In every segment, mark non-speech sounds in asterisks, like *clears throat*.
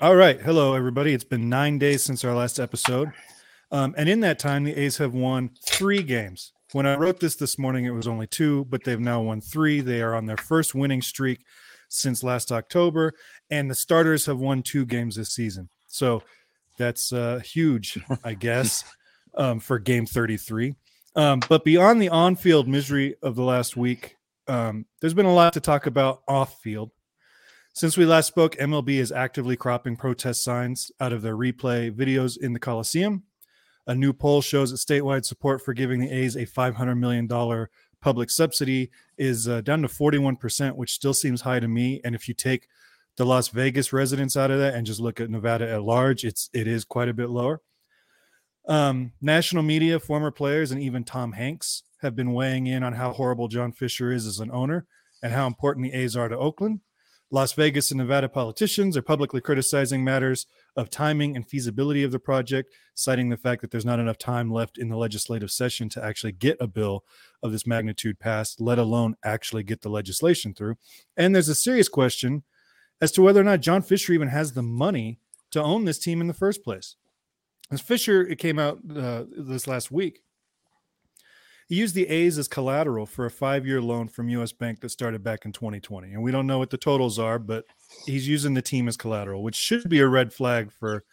All right. Hello, everybody. It's been nine days since our last episode. Um, and in that time, the A's have won three games. When I wrote this this morning, it was only two, but they've now won three. They are on their first winning streak since last October, and the starters have won two games this season. So that's uh, huge, I guess, *laughs* um, for game 33. Um, but beyond the on field misery of the last week, um, there's been a lot to talk about off field. Since we last spoke, MLB is actively cropping protest signs out of their replay videos in the Coliseum. A new poll shows that statewide support for giving the A's a $500 million public subsidy is uh, down to 41%, which still seems high to me. And if you take the Las Vegas residents out of that and just look at Nevada at large, it's it is quite a bit lower. Um, national media, former players, and even Tom Hanks have been weighing in on how horrible John Fisher is as an owner and how important the A's are to Oakland. Las Vegas and Nevada politicians are publicly criticizing matters of timing and feasibility of the project, citing the fact that there's not enough time left in the legislative session to actually get a bill of this magnitude passed, let alone actually get the legislation through. And there's a serious question as to whether or not John Fisher even has the money to own this team in the first place. As Fisher, it came out uh, this last week he used the A's as collateral for a five year loan from US Bank that started back in 2020. And we don't know what the totals are, but he's using the team as collateral, which should be a red flag for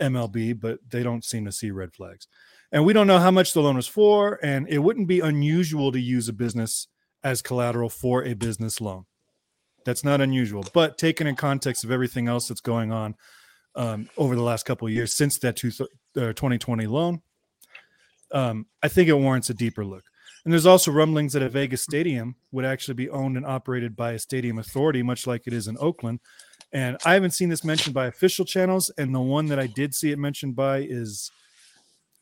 MLB, but they don't seem to see red flags. And we don't know how much the loan was for. And it wouldn't be unusual to use a business as collateral for a business loan. That's not unusual. But taken in context of everything else that's going on um, over the last couple of years since that two, uh, 2020 loan, um, I think it warrants a deeper look. And there's also rumblings that a Vegas stadium would actually be owned and operated by a stadium authority, much like it is in Oakland. And I haven't seen this mentioned by official channels, and the one that I did see it mentioned by is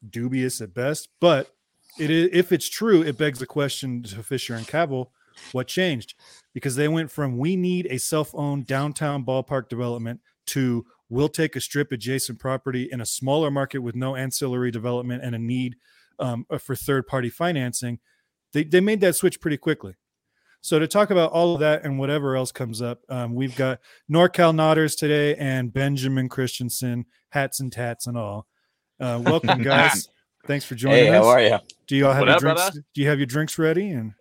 dubious at best. But it is, if it's true, it begs the question to Fisher and Kaval: what changed? Because they went from we need a self-owned downtown ballpark development to we'll take a strip adjacent property in a smaller market with no ancillary development and a need um, uh, for third party financing, they, they made that switch pretty quickly. So to talk about all of that and whatever else comes up, um, we've got NorCal Nodders today and Benjamin Christensen, hats and tats and all. Uh, *laughs* welcome, guys. Thanks for joining hey, us. How are you? Do you all have your drinks? Do you have your drinks ready? And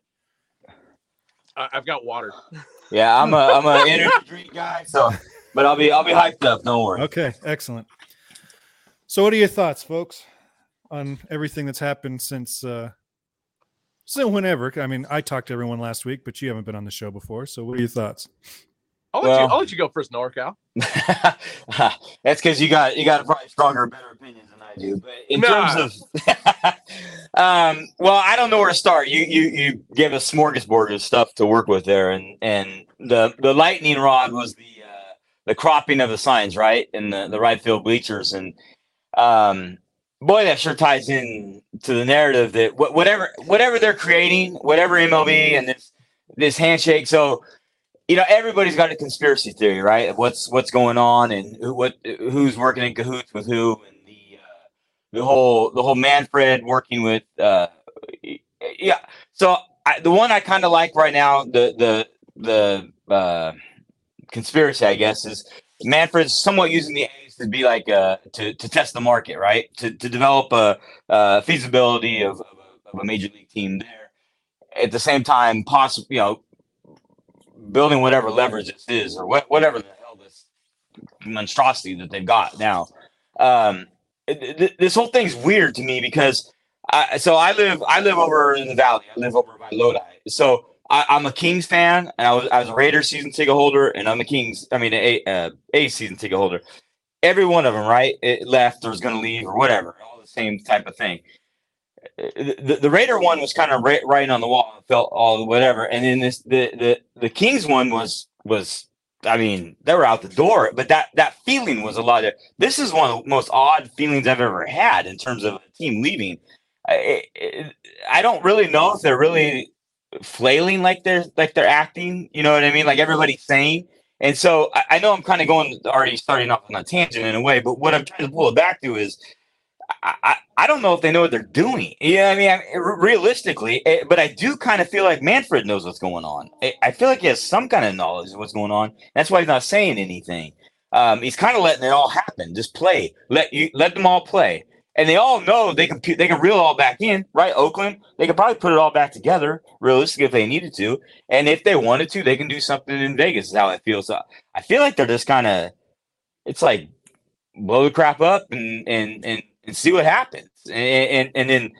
I've got water. *laughs* Yeah, I'm a I'm a energy *laughs* drink guy, so but I'll be I'll be hyped up. Don't worry. Okay, excellent. So, what are your thoughts, folks? On everything that's happened since uh so whenever. I mean, I talked to everyone last week, but you haven't been on the show before. So what are your thoughts? I'll let well, you I'll let you go first, NorCal. *laughs* that's because you got you got probably stronger, better opinions than I do. But in nah. terms of *laughs* um, well, I don't know where to start. You you you gave a smorgasbord of stuff to work with there, and and the the lightning rod was the uh, the cropping of the signs, right, in the the right field bleachers, and um boy, that sure ties in to the narrative that whatever whatever they're creating, whatever MLB and this this handshake. So, you know, everybody's got a conspiracy theory, right? What's what's going on and who, what who's working in cahoots with who, and the uh, the whole the whole Manfred working with. Uh, yeah. So I, the one I kind of like right now, the the the uh, conspiracy, I guess, is Manfred's somewhat using the to be like uh, to to test the market, right? To to develop a, a feasibility of, of, a, a, major league team there. At the same time, possible, you know, building whatever leverage this is or what, whatever the hell this monstrosity that they've got now. Um, th- this whole thing's weird to me because I, so I live I live over in the valley. I live over by Lodi. So I, am a Kings fan, and I was I was a Raiders season ticket holder, and I'm a Kings. I mean, a uh, a season ticket holder every one of them, right? It left or was going to leave or whatever, all the same type of thing. Uh, the, the Raider one was kind of right, writing on the wall, felt all whatever, and then this the the the Kings one was was I mean they were out the door, but that that feeling was a lot of. This is one of the most odd feelings I've ever had in terms of a team leaving. I, I don't really know if they're really flailing like they're like they're acting. You know what I mean? Like everybody's saying and so I, I know I'm kind of going already starting off on a tangent in a way, but what I'm trying to pull it back to is I, I, I don't know if they know what they're doing. Yeah, I mean, I, realistically, it, eh, but I do kind of feel like Manfred knows what's going on. I, I, feel like he has some kind of knowledge of what's going on. That's why he's not saying anything. Um, he's kind of letting it all happen. Just play. Let you let them all play. And they all know they can they can reel it all back in, right? Oakland, they could probably put it all back together, realistically, if they needed to. And if they wanted to, they can do something in Vegas. Is how I feel. So I feel like they're just kind of, it's like blow the crap up and and and, and see what happens. And, and and then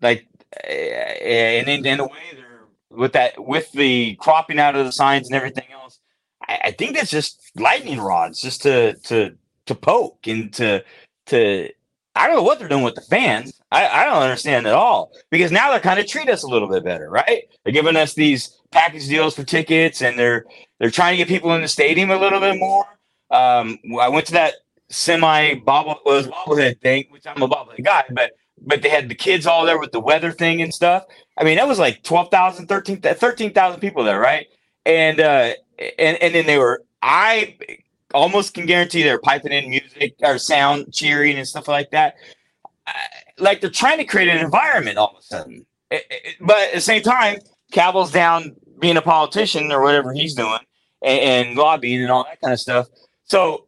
like eh, and then in a way they're with that with the cropping out of the signs and everything else. I, I think that's just lightning rods, just to to to poke and to to I don't know what they're doing with the fans. I, I don't understand at all because now they're kind of treat us a little bit better, right? They're giving us these package deals for tickets, and they're they're trying to get people in the stadium a little bit more. Um, I went to that semi bobble was bobblehead thing, which I'm a bobblehead guy, but but they had the kids all there with the weather thing and stuff. I mean, that was like 12,000, 13,000 13, people there, right? And uh and and then they were I almost can guarantee they're piping in music or sound cheering and stuff like that. Like they're trying to create an environment all of a sudden. It, it, but at the same time, Kaval's down being a politician or whatever he's doing and, and lobbying and all that kind of stuff. So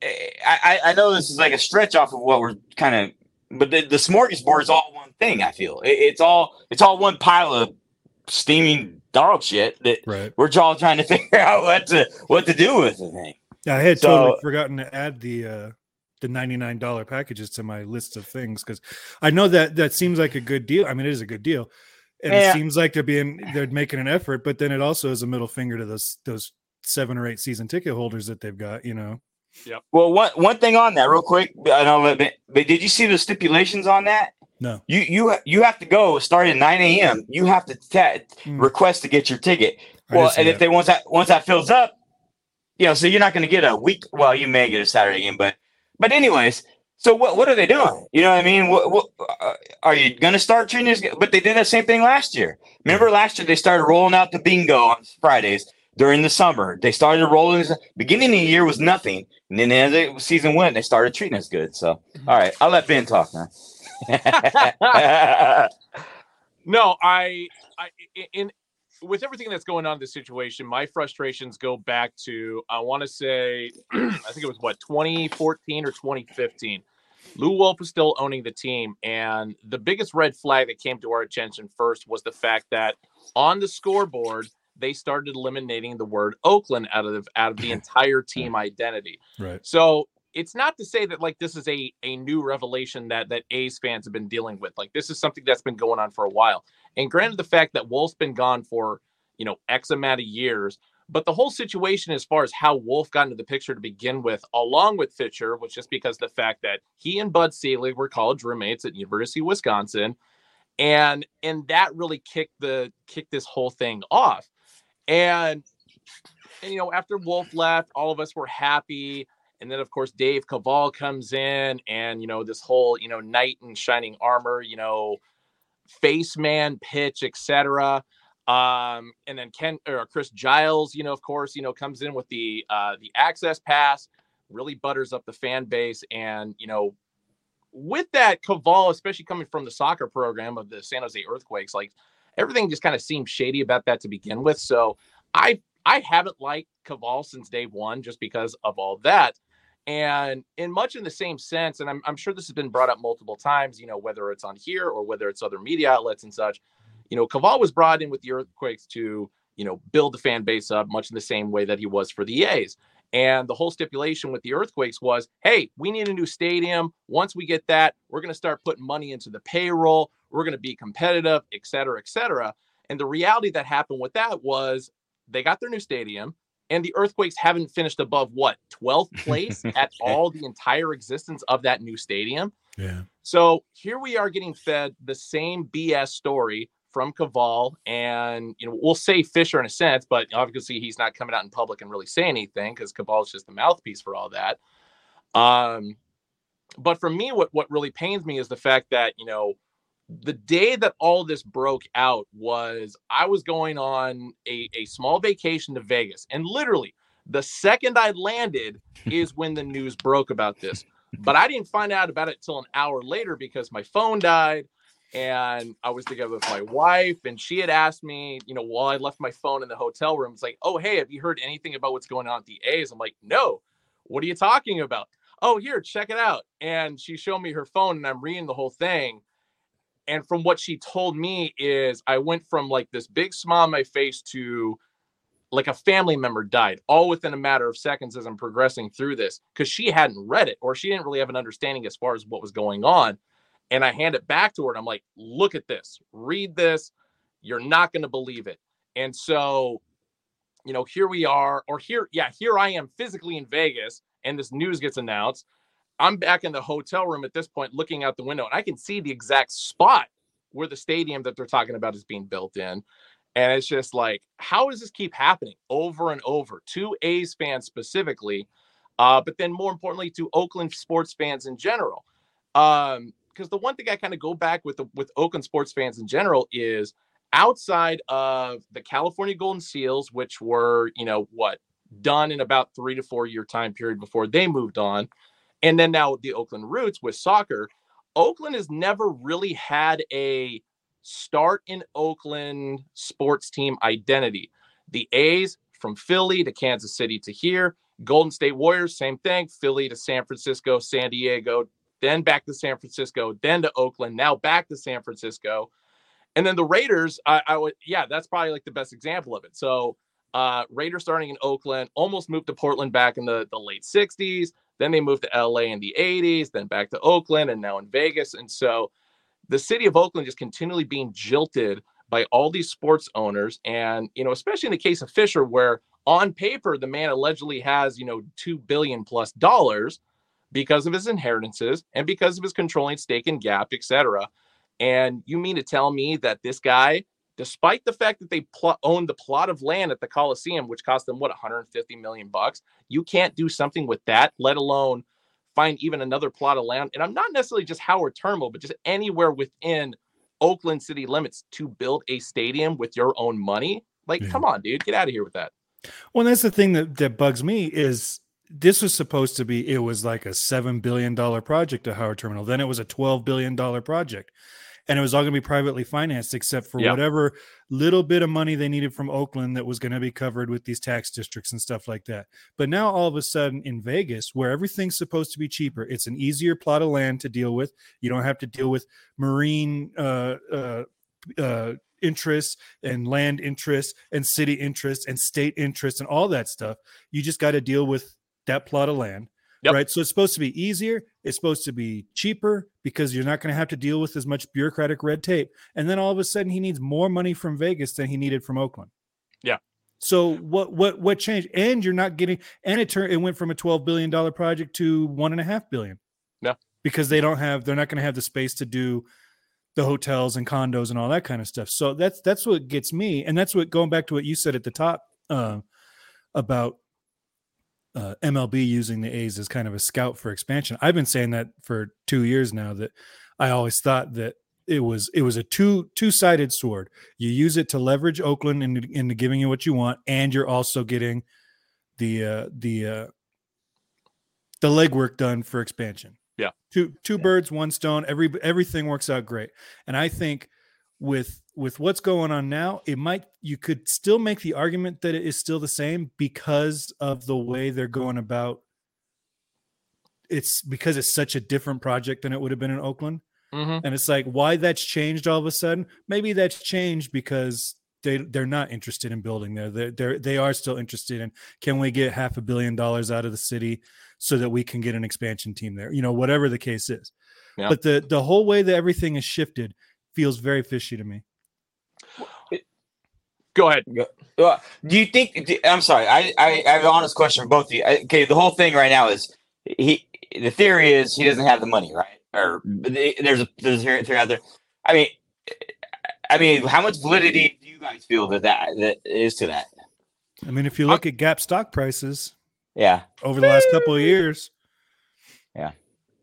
eh, I, I know this is like a stretch off of what we're kind of, but the, the smorgasbord is all one thing. I feel it, it's all it's all one pile of steaming dog shit that right. we're all trying to *laughs* figure out what to what to do with the thing. Yeah, I had so, totally forgotten to add the uh the $99 packages to my list of things because I know that that seems like a good deal. I mean, it is a good deal. And yeah. it seems like they're being they're making an effort, but then it also is a middle finger to those those seven or eight season ticket holders that they've got, you know. Yep. Well, one one thing on that, real quick. I know, but, but did you see the stipulations on that? No. You you you have to go start at nine a.m. You have to t- mm. request to get your ticket. Well, and if they once that once that fills up, you know, so you're not going to get a week. Well, you may get a Saturday game, but but anyways, so what what are they doing? You know what I mean? What, what uh, are you going to start treating this? But they did that same thing last year. Remember last year they started rolling out the bingo on Fridays during the summer. They started rolling. Beginning of the year was nothing, and then as the season went, they started treating us good. So mm-hmm. all right, I'll let Ben talk now. *laughs* no, I, I in with everything that's going on in this situation, my frustrations go back to I want to say *clears throat* I think it was what 2014 or 2015. Lew Wolff was still owning the team, and the biggest red flag that came to our attention first was the fact that on the scoreboard they started eliminating the word Oakland out of the, out of the *laughs* entire team identity. Right. So it's not to say that like this is a a new revelation that that A's fans have been dealing with. Like this is something that's been going on for a while. And granted, the fact that Wolff's been gone for you know X amount of years, but the whole situation as far as how Wolff got into the picture to begin with, along with Fisher, was just because the fact that he and Bud Selig were college roommates at University of Wisconsin, and and that really kicked the kicked this whole thing off. And, and you know, after Wolff left, all of us were happy. And then, of course, Dave Kaval comes in, and you know this whole you know knight in shining armor, you know, face man pitch, etc. Um, and then Ken or Chris Giles, you know, of course, you know, comes in with the uh, the access pass, really butters up the fan base, and you know, with that Kaval, especially coming from the soccer program of the San Jose Earthquakes, like everything just kind of seemed shady about that to begin with. So I I haven't liked Kaval since day one, just because of all that. And in much in the same sense, and I'm, I'm sure this has been brought up multiple times, you know, whether it's on here or whether it's other media outlets and such, you know, Kaval was brought in with the Earthquakes to, you know, build the fan base up much in the same way that he was for the A's. And the whole stipulation with the Earthquakes was, hey, we need a new stadium. Once we get that, we're going to start putting money into the payroll. We're going to be competitive, et cetera, et cetera. And the reality that happened with that was they got their new stadium and the earthquakes haven't finished above what 12th *laughs* place at all the entire existence of that new stadium? Yeah. So here we are getting fed the same bs story from Kaval and you know we'll say Fisher in a sense, but obviously he's not coming out in public and really saying anything because Kaval is just the mouthpiece for all that. Um, but for me, what what really pains me is the fact that you know the day that all this broke out was I was going on a, a small vacation to Vegas. And literally, the second I landed is *laughs* when the news broke about this. But I didn't find out about it till an hour later because my phone died and I was together with my wife, and she had asked me, you know, while I left my phone in the hotel room, it's like, oh, hey, have you heard anything about what's going on at the A's? I'm like, no. what are you talking about? Oh, here, check it out. And she showed me her phone and I'm reading the whole thing. And from what she told me is I went from like this big smile on my face to like a family member died all within a matter of seconds as I'm progressing through this because she hadn't read it or she didn't really have an understanding as far as what was going on. And I hand it back to her and I'm like, look at this, read this. You're not going to believe it. And so, you know, here we are, or here, yeah, here I am physically in Vegas and this news gets announced. I'm back in the hotel room at this point looking out the window and I can see the exact spot where the stadium that they're talking about is being built in. And it's just like, how does this keep happening over and over to A's fans specifically, uh, but then more importantly to Oakland sports fans in general? Um, because the one thing I kind of go back with the, with Oakland sports fans in general is outside of the California Golden Seals, which were you know what done in about three to four year time period before they moved on, and then now the Oakland Roots with soccer, Oakland has never really had a start in Oakland sports team identity. The A's from Philly to Kansas City to here, Golden State Warriors, same thing, Philly to San Francisco, San Diego, then back to San Francisco, then to Oakland, now back to San Francisco. And then the Raiders, I, I would, yeah, that's probably like the best example of it. So, uh, Raiders starting in Oakland, almost moved to Portland back in the, the late 60s. Then they moved to LA in the 80s, then back to Oakland, and now in Vegas. And so the city of Oakland is continually being jilted by all these sports owners. And, you know, especially in the case of Fisher, where on paper, the man allegedly has, you know, two billion plus dollars because of his inheritances and because of his controlling stake in Gap, etc. And you mean to tell me that this guy, despite the fact that they pl- own the plot of land at the Coliseum, which cost them what 150 million bucks, you can't do something with that, let alone find even another plot of land. And I'm not necessarily just Howard Terminal, but just anywhere within Oakland city limits to build a stadium with your own money. Like, yeah. come on, dude, get out of here with that. Well, that's the thing that, that bugs me is this was supposed to be, it was like a $7 billion project at Howard Terminal. Then it was a $12 billion project and it was all going to be privately financed except for whatever little bit of money they needed from Oakland that was going to be covered with these tax districts and stuff like that. But now all of a sudden in Vegas, where everything's supposed to be cheaper, it's an easier plot of land to deal with. You don't have to deal with marine uh, uh, uh, interests and land interests and city interests and state interests and all that stuff. You just got to deal with that plot of land Yep. Right. So it's supposed to be easier. It's supposed to be cheaper because you're not going to have to deal with as much bureaucratic red tape. And then all of a sudden, he needs more money from Vegas than he needed from Oakland. Yeah. So what what what changed? And you're not getting. And it turned. It went from a twelve billion dollar project to one and a half billion. Yeah. Because they don't have. They're not going to have the space to do the hotels and condos and all that kind of stuff. So that's that's what gets me. And that's what going back to what you said at the top uh, about uh, MLB using the A's as kind of a scout for expansion. I've been saying that for two years now. That I always thought that it was it was a two two sided sword. You use it to leverage Oakland into, into giving you what you want, and you're also getting the uh, the uh, the legwork done for expansion. Yeah, two two yeah. birds, one stone. Every everything works out great, and I think with with what's going on now, it might you could still make the argument that it is still the same because of the way they're going about it's because it's such a different project than it would have been in Oakland. Mm-hmm. And it's like why that's changed all of a sudden. Maybe that's changed because they they're not interested in building there. They're, they're they are still interested in can we get half a billion dollars out of the city so that we can get an expansion team there. You know, whatever the case is. Yeah. But the the whole way that everything is shifted feels very fishy to me. Go ahead. Do you think? I'm sorry. I, I, I have an honest question for both of you. Okay, the whole thing right now is he. The theory is he doesn't have the money, right? Or there's a there's a theory out there. I mean, I mean, how much validity do you guys feel that that, that is to that? I mean, if you look uh, at Gap stock prices, yeah, over the last couple of years, yeah,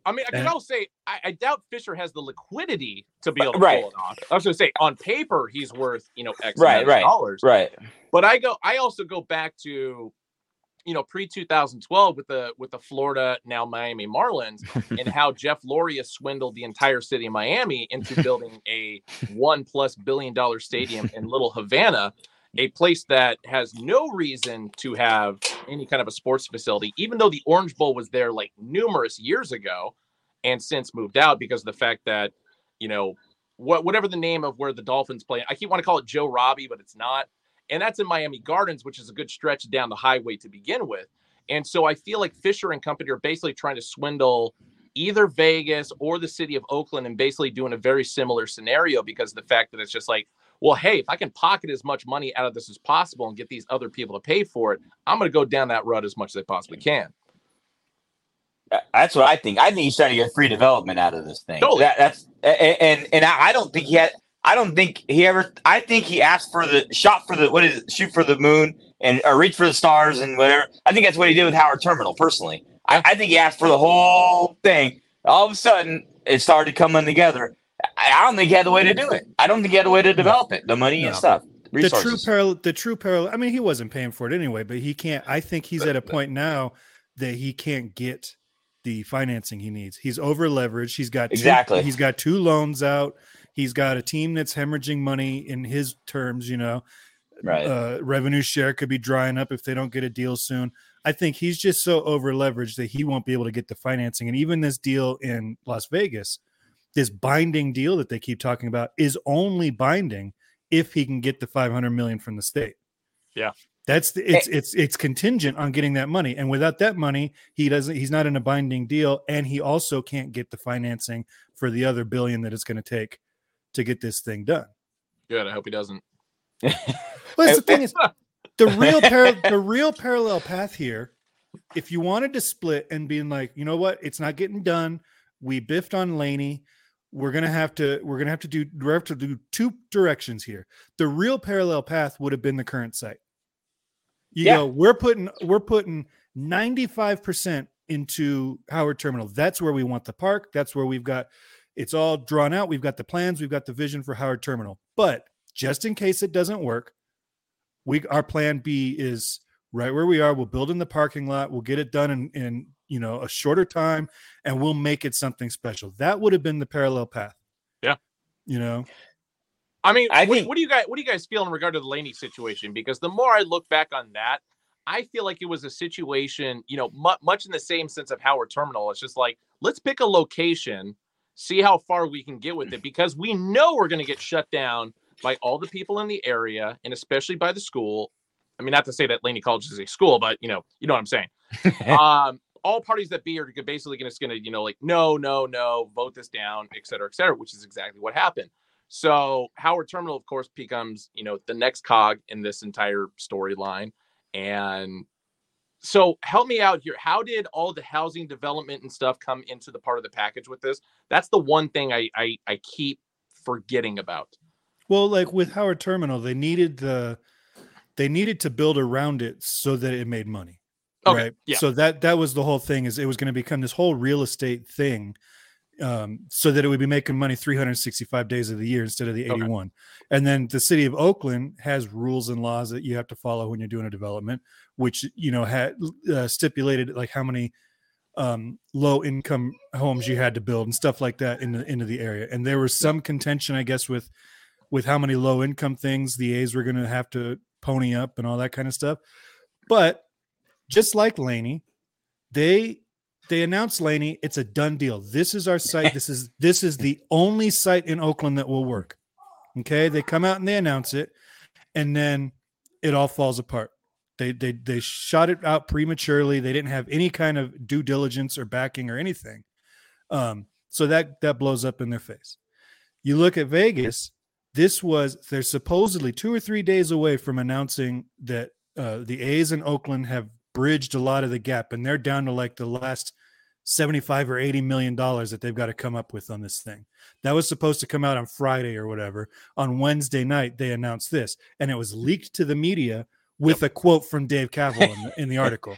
I mean, I can also say I, I, doubt Fisher has the liquidity to be uh, able to right. pull it off. I was going to say on paper he's worth you know X right, right, dollars, right. But I go, I also go back to you know pre 2012 with the with the Florida now Miami Marlins and *laughs* how Jeff Loria swindled the entire city of Miami into building a one plus billion dollar stadium in Little Havana. A place that has no reason to have any kind of a sports facility, even though the Orange Bowl was there like numerous years ago and since moved out because of the fact that, you know, what whatever the name of where the Dolphins play, I keep want to call it Joe Robbie, but it's not. And that's in Miami Gardens, which is a good stretch down the highway to begin with. And so I feel like Fisher and company are basically trying to swindle either Vegas or the city of Oakland and basically doing a very similar scenario because of the fact that it's just like, well, hey, if I can pocket as much money out of this as possible and get these other people to pay for it, I'm going to go down that road as much as I possibly can. That's what I think. I think he's trying to get free development out of this thing. Totally. That, that's and and I don't think he had. I don't think he ever. I think he asked for the shot for the what is it? Shoot for the moon and or reach for the stars and whatever. I think that's what he did with Howard Terminal. Personally, I, I think he asked for the whole thing. All of a sudden, it started coming together. I don't think he had the way to do it. I don't think he had a way to develop it, the money no. and stuff. Resources. The true parallel, the true parallel. I mean, he wasn't paying for it anyway, but he can't. I think he's at a point now that he can't get the financing he needs. He's over leveraged. He's got two, exactly. He's got two loans out. He's got a team that's hemorrhaging money in his terms. You know, right? Uh, revenue share could be drying up if they don't get a deal soon. I think he's just so over leveraged that he won't be able to get the financing. And even this deal in Las Vegas, this binding deal that they keep talking about is only binding if he can get the 500 million from the state. Yeah. That's the, it's eh. it's it's contingent on getting that money, and without that money, he doesn't. He's not in a binding deal, and he also can't get the financing for the other billion that it's going to take to get this thing done. Good. I hope he doesn't. *laughs* well, that's the thing is, the real par- *laughs* the real parallel path here. If you wanted to split and being like, you know what, it's not getting done. We biffed on Laney we're gonna have to we're gonna have to do we have to do two directions here. The real parallel path would have been the current site. You yeah. know, we're putting we're putting 95% into Howard Terminal. That's where we want the park. That's where we've got it's all drawn out. We've got the plans, we've got the vision for Howard Terminal. But just in case it doesn't work, we our plan B is right where we are. We'll build in the parking lot. We'll get it done in, in you know a shorter time, and we'll make it something special. That would have been the parallel path. Yeah, you know. I mean, I what, think, what do you guys what do you guys feel in regard to the Laney situation? Because the more I look back on that, I feel like it was a situation, you know, much, much in the same sense of Howard Terminal. It's just like let's pick a location, see how far we can get with it, because we know we're going to get shut down by all the people in the area, and especially by the school. I mean, not to say that Laney College is a school, but you know, you know what I'm saying. *laughs* um, all parties that be are basically going to, you know, like no, no, no, vote this down, et cetera, et cetera, which is exactly what happened. So Howard Terminal, of course, becomes you know the next cog in this entire storyline, and so help me out here. How did all the housing development and stuff come into the part of the package with this? That's the one thing I I, I keep forgetting about. Well, like with Howard Terminal, they needed the they needed to build around it so that it made money. Okay. Right. Yeah. So that that was the whole thing is it was going to become this whole real estate thing um, so that it would be making money 365 days of the year instead of the 81. Okay. And then the city of Oakland has rules and laws that you have to follow when you're doing a development, which you know had uh, stipulated like how many um, low income homes you had to build and stuff like that in the into the area. And there was some contention, I guess, with with how many low income things the A's were going to have to pony up and all that kind of stuff. But just like Laney, they they announced Laney. It's a done deal. This is our site. This is this is the only site in Oakland that will work. Okay, they come out and they announce it, and then it all falls apart. They they they shot it out prematurely. They didn't have any kind of due diligence or backing or anything. Um, so that that blows up in their face. You look at Vegas. This was they're supposedly two or three days away from announcing that uh, the A's in Oakland have bridged a lot of the gap and they're down to like the last 75 or 80 million dollars that they've got to come up with on this thing. That was supposed to come out on Friday or whatever. On Wednesday night they announced this and it was leaked to the media with yep. a quote from Dave Kaval in the, in the *laughs* article.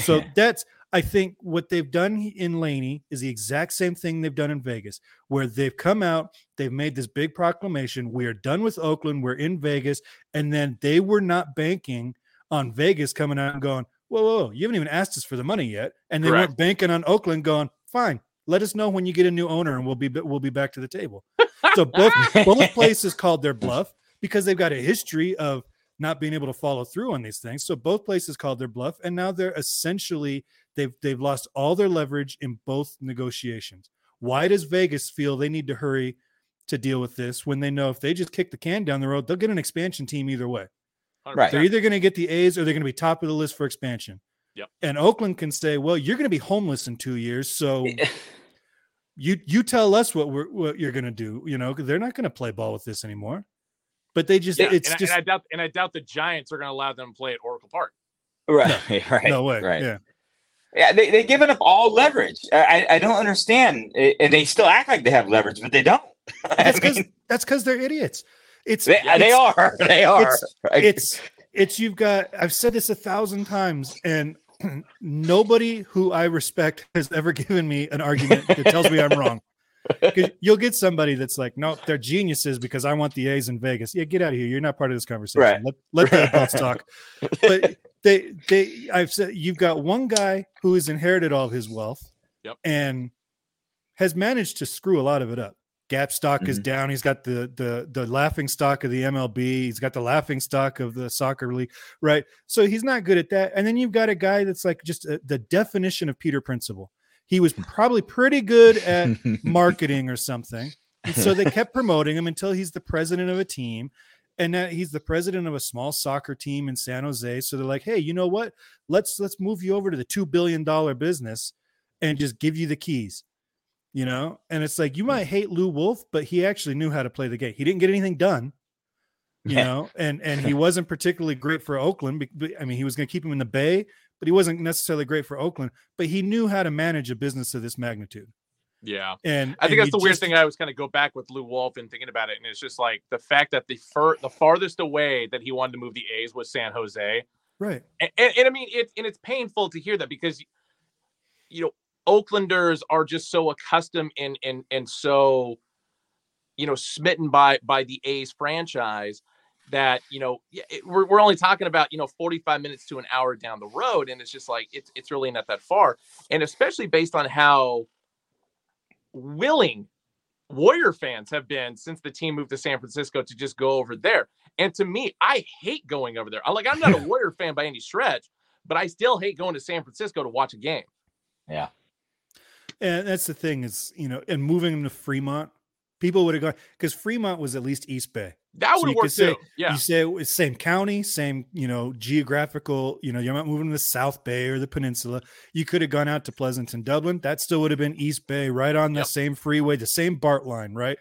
So that's I think what they've done in Laney is the exact same thing they've done in Vegas, where they've come out, they've made this big proclamation. We are done with Oakland. We're in Vegas. And then they were not banking on Vegas coming out and going, whoa, whoa, you haven't even asked us for the money yet. And they Correct. went banking on Oakland going, fine, let us know when you get a new owner and we'll be we'll be back to the table. so *laughs* both both places called their bluff because they've got a history of not being able to follow through on these things. So both places called their bluff, and now they're essentially they've they've lost all their leverage in both negotiations. Why does Vegas feel they need to hurry to deal with this when they know if they just kick the can down the road, they'll get an expansion team either way. 100%. Right. They're either going to get the A's or they're going to be top of the list for expansion. Yep. And Oakland can say, "Well, you're going to be homeless in two years, so *laughs* you you tell us what we're what you're going to do." You know, they're not going to play ball with this anymore. But they just Yeah, it's and, I- just and I doubt and I doubt the Giants are going to allow them to play at Oracle Park. right, *laughs* right, no way. right. Yeah. Yeah, they, they've given up all leverage. I I I don't understand, and they still act like they have leverage, but they don't. *laughs* That's because mean, that's because they're idiots. It's they, they are. *laughs* They are. it's- right? it's it's you've got i've said this a thousand times and *clears throat* nobody who i respect has ever *laughs* given me an argument that tells me i'm wrong. *laughs* you'll get somebody that's like no they're geniuses because i want the a's in vegas yeah get out of here you're not part of this conversation Right. let, let the adults talk but they they i've said you've got one guy who has inherited all of his wealth Yep. and has managed to screw a lot of it up gap stock is Mhm. down he's got the the the laughing stock of the mlb he's got the laughing stock of the soccer league right so he's not good at that and then you've got a guy that's like just uh the definition of peter principle he was probably pretty good at *laughs* marketing or something. And so they kept *laughs* promoting him until he's the president of a team. And now he's the president of a small soccer team in San Jose. So they're like, hey, you know what? Let's let's move you over to the two billion dollar business and just give you the keys. You know, and it's like you might mm. hate Lew Wolff, but he actually knew how to play the game. He didn't get anything done, you *laughs* know, and and he wasn't particularly great for Oakland. I mean, he was going to keep him in the Bay, but he wasn't necessarily great for Oakland. But he knew how to manage a business of this magnitude. Yeah. And I think and that's the weird thing. I was kind of go back with Lew Wolff and thinking about it, and it's just like the fact that the fur the farthest away that he wanted to move the A's was San Jose, right? and, and, and I mean it's and it's painful to hear that because you know Oaklanders are just so accustomed and and and so you know smitten by by the A's franchise that you know it, we're, we're only talking about you know 45 minutes to an hour down the road and it's just like it's it's really not that far and especially based on how willing Warrior fans have been since the team moved to San Francisco to just go over there. And to me, I hate going over there. I like I'm not a *laughs* Warrior fan by any stretch, but I still hate going to San Francisco to watch a game. yeah. And that's the thing is, you know, and moving them to Fremont, people would have gone because Fremont was at least East Bay. That would work could say- too. Yeah. You say it was same county, same, you know, geographical, you know, you're not moving to the South Bay or the peninsula. You could have gone out to Pleasanton, Dublin. That still would have been East Bay, right on the Yep. same freeway, the same BART line, right?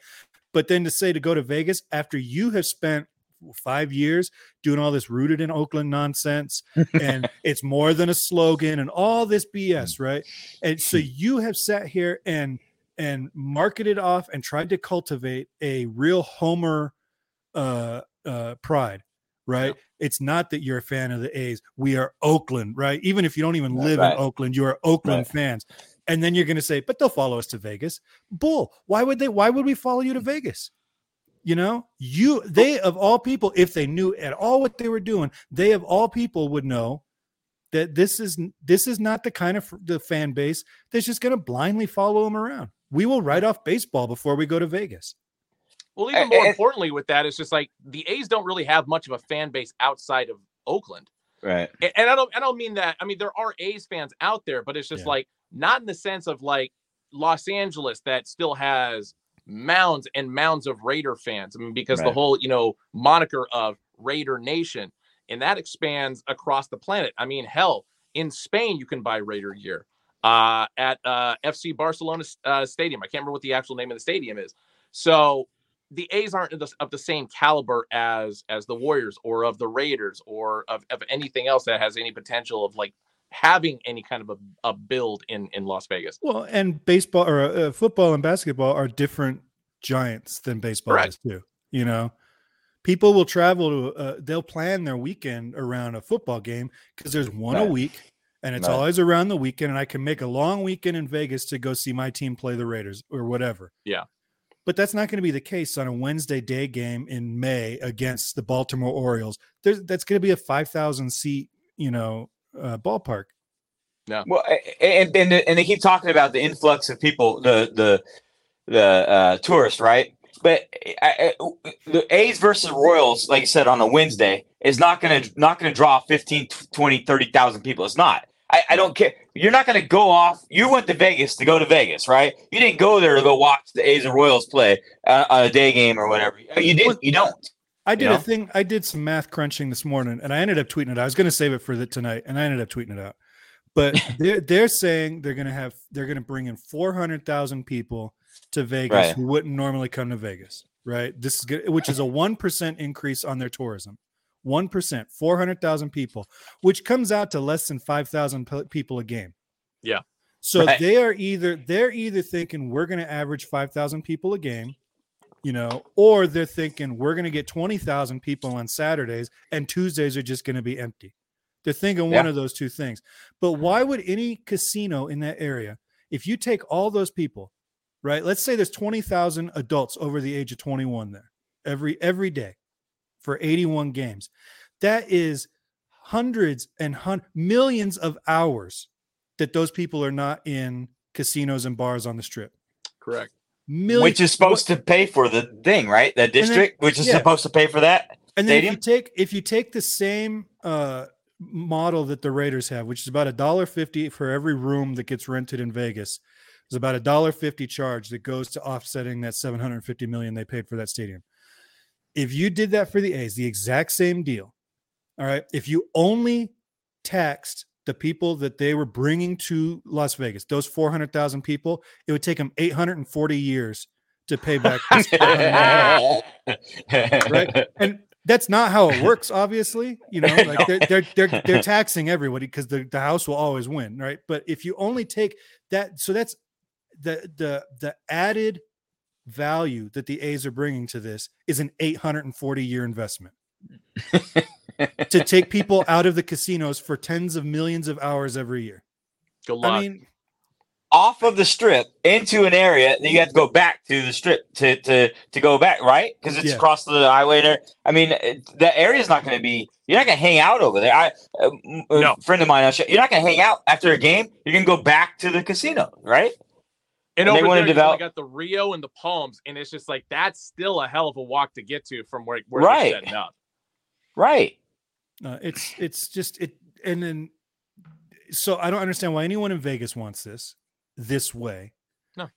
But then to say to go to Vegas after you have spent five years doing all this rooted in Oakland nonsense and *laughs* it's more than a slogan and all this BS, right? And so you have sat here and and marketed off and tried to cultivate a real Homer uh uh pride, right? It's not that you're a fan of the A's. We are Oakland, right? Even if you don't even live right. in Oakland, you are Oakland Right. fans. And then you're going to say, "But they'll follow us to Vegas." Bull. Why would they why would we follow you to Vegas? You know, you they of all people, if they knew at all what they were doing, they of all people would know that this is this is not the kind of the fan base that's just going to blindly follow them around. We will write off baseball before we go to Vegas. Well, even And- more and- importantly, with that, it's just like the A's don't really have much of a fan base outside of Oakland. Right. A- And I don't I don't mean that. I mean there are A's fans out there, but it's just Yeah. like not in the sense of like Los Angeles that still has mounds and mounds of Raider fans. I mean because the whole, you know, moniker of Raider Nation and that expands across the planet. I mean, hell, in Spain you can buy Raider gear. Uh at uh FC Barcelona uh, stadium. I can't remember what the actual name of the stadium is. So the A's aren't of the, of the same caliber as as the Warriors or of the Raiders or of, of anything else that has any potential of like having any kind of a, a build in in Las Vegas. Well, and baseball or uh, football and basketball are different giants than baseball Correct. is too. You know, people will travel to uh, they'll plan their weekend around a football game because there's one a week and it's always around the weekend and I can make a long weekend in Vegas to go see my team play the Raiders or whatever. Yeah. But that's not going to be the case on a Wednesday day game in May against the Baltimore Orioles. There's that's going to be a 5,000 seat, you know, uh, ballpark. Yeah. Well, and and and they keep talking about the influx of people, the the the uh, tourists, right? but I, I, the A's versus Royals, like you said, on a Wednesday is not going to not going to draw 15, 20, 30,000 people. It's not. I, I don't care. You're not going to go off. You went to Vegas to go to Vegas, right? You didn't go there to go watch the A's and Royals play uh, on a day game or whatever. You didn't. You don't. I did You know? a thing. I did some math crunching this morning, and I ended up tweeting it. out. I was going to save it for the tonight, and I ended up tweeting it out. But *laughs* they're they're saying they're going to have they're going to bring in four hundred thousand people to Vegas Right. who wouldn't normally come to Vegas. Right. This is good, which is a one percent increase on their tourism. One percent, four hundred thousand people, which comes out to less than five thousand people a game. Yeah. So Right. they are either they're either thinking we're going to average five thousand people a game, you know, or they're thinking we're going to get 20,000 people on Saturdays and Tuesdays are just going to be empty. They're thinking one of those two things. But why would any casino in that area, if you take all those people, right? Let's say there's 20,000 adults over the age of 21 there every every day for 81 games. That is hundreds and hun- millions of hours that those people are not in casinos and bars on the strip. Correct. Millions, which is supposed to pay for the thing, right? That then- district, which is yeah. supposed to pay for that. And then if you take if you take the same uh model that the Raiders have, which is about a dollar fifty for every room that gets rented in Vegas, is about a dollar fifty charge that goes to offsetting that seven hundred fifty million they paid for that stadium. If you did that for the A's, the exact same deal. All right. If you only taxed the people that they were bringing to Las Vegas, those 400,000 people, it would take them 840 years to pay back. *laughs* this right? *laughs* And that's not how it works, obviously. You know, *laughs* like they're they're they're, they're taxing everybody because the, the house will always win, right? But if you only take that, so that's the the the added value that the A's are bringing to this is an 840 year investment to take people out of the casinos for tens of millions of hours every year. Good luck. I mean, off of the strip into an area, then you have to go back to the strip to to to go back, right? Because it's Yeah. across the highway there. I mean, it, the area's not going to be. You're not going to hang out over there. I, a, No. a friend of mine, you're not going to hang out after a game. You're going to go back to the casino, right? and and they over wanna there, you develop- got the Rio and the Palms, and it's just like that's still a hell of a walk to get to from where where Right. setting up. Right. Uh, it's it's just it, and then so I don't understand why anyone in Vegas wants this this way. No.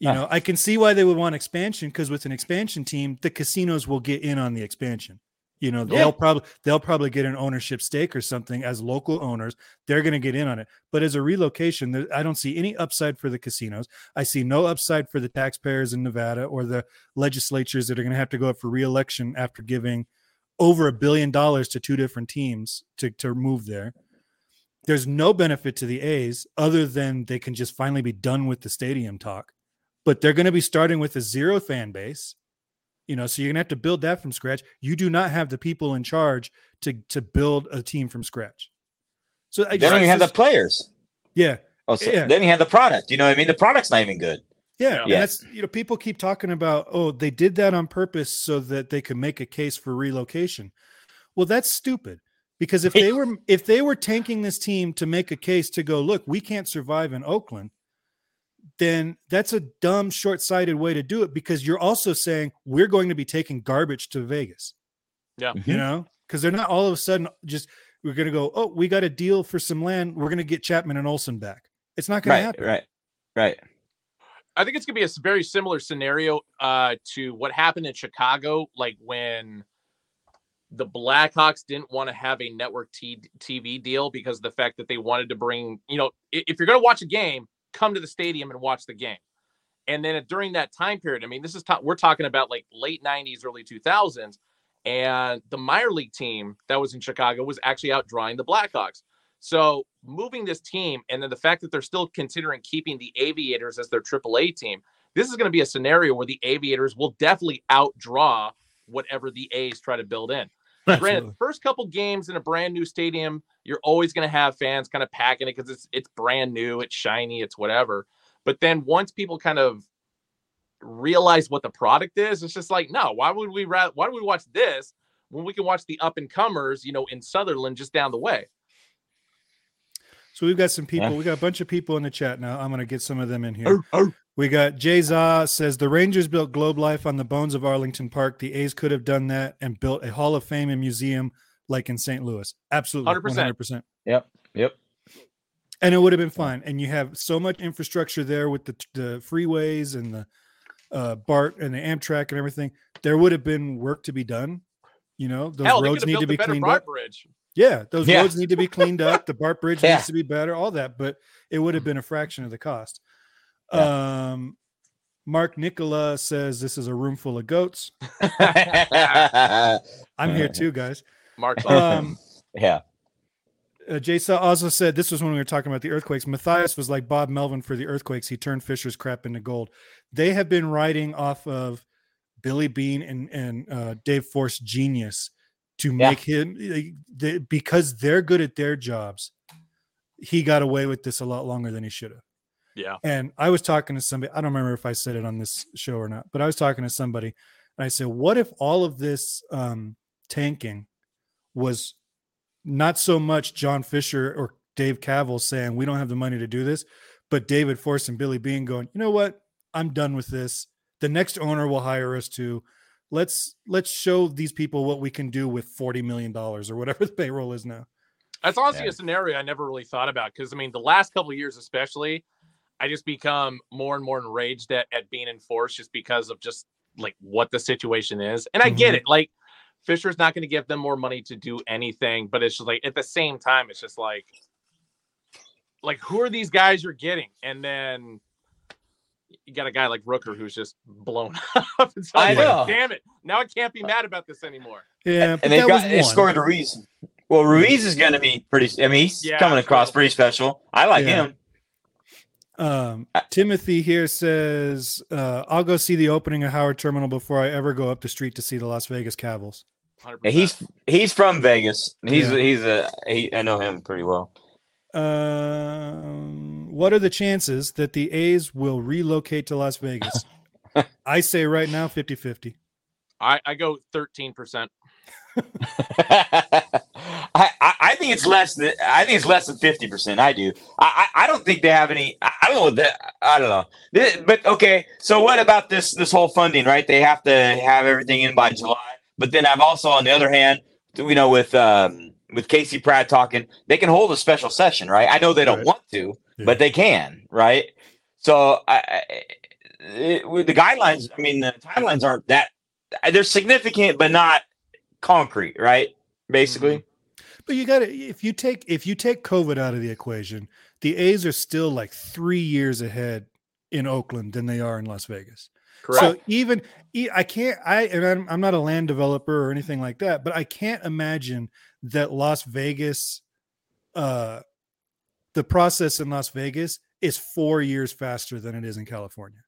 you No. know I can see why they would want expansion because with an expansion team, the casinos will get in on the expansion. You know they'll probably they'll probably get an ownership stake or something as local owners. They're going to get in on it. But as a relocation, I don't see any upside for the casinos. I see no upside for the taxpayers in Nevada or the legislatures that are going to have to go up for reelection after giving over a billion dollars to two different teams to, to move there. There's no benefit to the A's other than they can just finally be done with the stadium talk. But they're going to be starting with a zero fan base. You know, so you're going to have to build that from scratch. You do not have the people in charge to to build a team from scratch. So I They don't even have the players. yeah, Oh, so Yeah. They don't even have the product. You know what I mean? The product's not even good. Yeah, Yeah. and that's you know people keep talking about oh they did that on purpose so that they could make a case for relocation. Well, that's stupid because if *laughs* they were if they were tanking this team to make a case to go look we can't survive in Oakland, then that's a dumb short-sighted way to do it because you're also saying we're going to be taking garbage to Vegas. Yeah. You mm-hmm. know, because they're not all of a sudden just we're going to go oh we got a deal for some land we're going to get Chapman and Olson back. It's not going Right. to happen. Right. Right. I think it's gonna be a very similar scenario uh, to what happened in Chicago, like when the Blackhawks didn't want to have a network t- TV deal because the fact that they wanted to bring, you know, if you're gonna watch a game, come to the stadium and watch the game. And then during that time period, I mean, this is ta- we're talking about like late '90s, early 2000s, and the minor league team that was in Chicago was actually outdrawing the Blackhawks. So moving this team, and then the fact that they're still considering keeping the Aviators as their AAA team, this is going to be a scenario where the Aviators will definitely outdraw whatever the A's try to build in. Granted, first couple games in a brand new stadium, you're always going to have fans kind of packing it because it's it's brand new, it's shiny, it's whatever. But then once people kind of realize what the product is, it's just like, no, why would we rather? Why do we watch this when we can watch the up and comers, you know, in Summerlin just down the way? So we've got some people. We got a bunch of people in the chat now. I'm going to get some of them in here. We got Jay Za says the Rangers built Globe Life on the bones of Arlington Park. The A's could have done that and built a Hall of Fame and museum like in St. Louis. Absolutely, 100%. 100%. Yep. Yep. And it would have been fine. And you have so much infrastructure there with the the freeways and the uh, BART and the Amtrak and everything. There would have been work to be done. You know, those Hell, roads need to be cleaned up. bridge. Yeah, those Yeah. roads need to be cleaned up. The BART bridge Yeah. needs to be better. All that, but it would have been a fraction of the cost. Yeah. Um, Mark Nicola says this is a room full of goats. *laughs* I'm here too, guys. Mark, *laughs* Um, yeah. uh, Jason also said this was when we were talking about the earthquakes. Matthias was like Bob Melvin for the earthquakes. He turned Fisher's crap into gold. They have been riding off of Billy Beane and and uh, Dave Forst genius to Yeah. make him they, because they're good at their jobs. He got away with this a lot longer than he should have. yeah. And I was talking to somebody, I don't remember if I said it on this show or not, but I was talking to somebody and I said, What if all of this um, tanking was not so much John Fisher or Dave Kaval saying, We don't have the money to do this, but David Forst and Billy Beane going, You know what? I'm done with this. The next owner will hire us to let's let's show these people what we can do with 40 million dollars or whatever *laughs* the payroll is now. That's honestly Yeah. a scenario I never really thought about because I mean the last couple of years especially, I just become more and more enraged at, at being enforced just because of just like what the situation is. And I get Mhm. it. Like Fisher's not going to give them more money to do anything, but it's just like at the same time, it's just like like who are these guys you're getting? And then you got a guy like Rooker who's just blown *laughs* up. It's I like, know. damn it. Now I can't be mad about this anymore. Yeah, but and they've that got was they one. scored Ruiz. Well, Ruiz is going to be pretty. I mean, he's Yeah, coming across true. pretty special. I like Yeah. him. Um, Timothy here says, uh, "I'll go see the opening of Howard Terminal before I ever go up the street to see the Las Vegas Kavals." 100%. Yeah, He's he's from Vegas. He's Yeah. he's a he, I know him pretty well. Um, what are the chances that the A's will relocate to Las Vegas? *laughs* I say right now 50-50. I, I go 13%. *laughs* I, I I think it's less than I think it's less than fifty percent. I do. I, I I don't think they have any. I I don't know that. I don't know. This- But okay. So what about this this whole funding? Right? They have to have everything in by July. But then I've also on the other hand, you know, with um with Casey Pratt talking, they can hold a special session. Right? I know they don't Right. want to, Yeah. but they can. Right? So I. It, the guidelines, I mean, the timelines aren't that. They're significant, but not concrete, right? Basically. But you got to if you take if you take COVID out of the equation, the A's are still like 3 years ahead in Oakland than they are in Las Vegas. Correct. So even I can't I and I'm, I'm not a land developer or anything like that, but I can't imagine that Las Vegas uh the process in Las Vegas is 4 years faster than it is in California.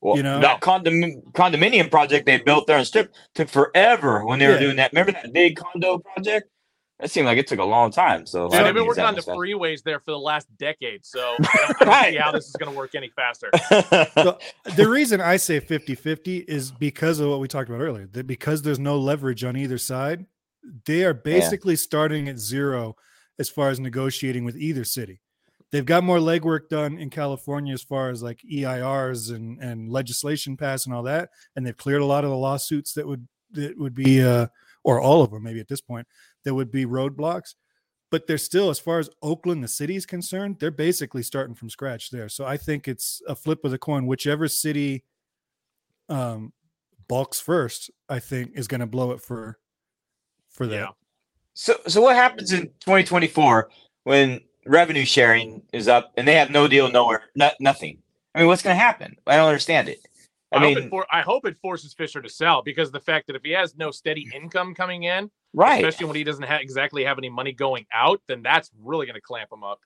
Well, You know? that condom- condominium project they built there in Strip took forever when they were Yeah. doing that. Remember that big condo project? That seemed like it took a long time. So Yeah, they've been working on the it's freeways there for the last decade, so *laughs* I don't, I see how this is going to work any faster. *laughs* So the reason I say 50-50 is because of what we talked about earlier. That because there's no leverage on either side, they are basically starting at zero as far as negotiating with either city. They've got more legwork done in California as far as like EIRs and and legislation pass and all that, and they've cleared a lot of the lawsuits that would that would be uh or all of them maybe at this point that would be roadblocks. But they're still, as far as Oakland, the city is concerned, they're basically starting from scratch there. So I think it's a flip of the coin. Whichever city um bulks first, I think is going to blow it for for that. Yeah. So, so what happens in 2024 when revenue sharing is up and they have no deal nowhere, not, nothing? I mean, what's going to happen? I don't understand it. I, I, hope mean, it for, I hope it forces Fisher to sell because the fact that if he has no steady mm. income coming in, right? especially when he doesn't ha- exactly have any money going out, then that's really going to clamp him up.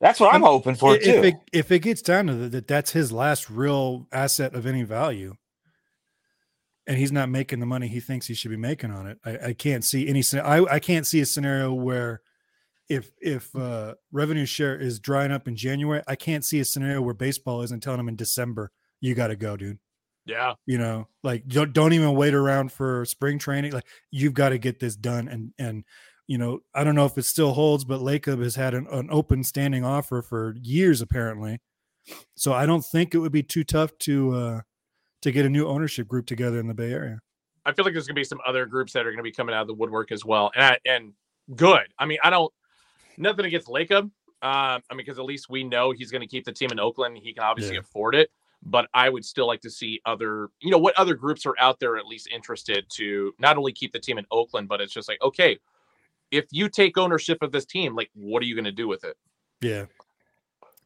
That's what I'm hoping for if too. it if it gets down to that, that that's his last real asset of any value, and he's not making the money he thinks he should be making on it, I, I can't see any. I I can't see a scenario where if if uh, revenue share is drying up in January, I can't see a scenario where baseball isn't telling him in December you got to go, dude. Yeah. You know, like don't don't even wait around for spring training. Like you've got to get this done, and and you know, I don't know if it still holds, but Lacob has had an, an open standing offer for years apparently So I don't think it would be too tough to uh, to get a new ownership group together in the Bay Area. I feel like there's gonna be some other groups that are gonna be coming out of the woodwork as well, and I, and good. I mean, I don't nothing against Lacob. Um, I mean, because at least we know he's going to keep the team in Oakland. He can obviously Yeah. afford it, but I would still like to see other, you know, what other groups are out there at least interested to not only keep the team in Oakland, but it's just like, okay, if you take ownership of this team, like, what are you going to do with it? Yeah.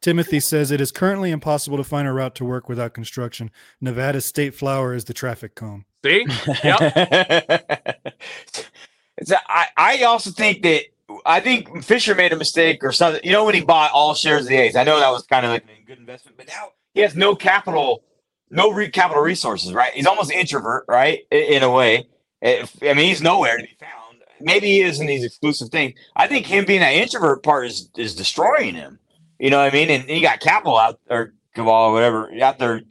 Timothy says it is currently impossible to find a route to work without construction. Nevada State Flower is the traffic cone. See, yep, *laughs* it's a, I, I also think that I think Fisher made a mistake or something. You know when he bought all shares of the A's, I know that was kind of like a good investment, but now he has no capital, no re- capital resources. Right? He's almost an introvert, right? In, in a way, If- I mean, he's nowhere to be found. Maybe he is in these exclusive things. I think him being that introvert part is is destroying him. You know what I mean? And he got capital out or Cabal or whatever out there,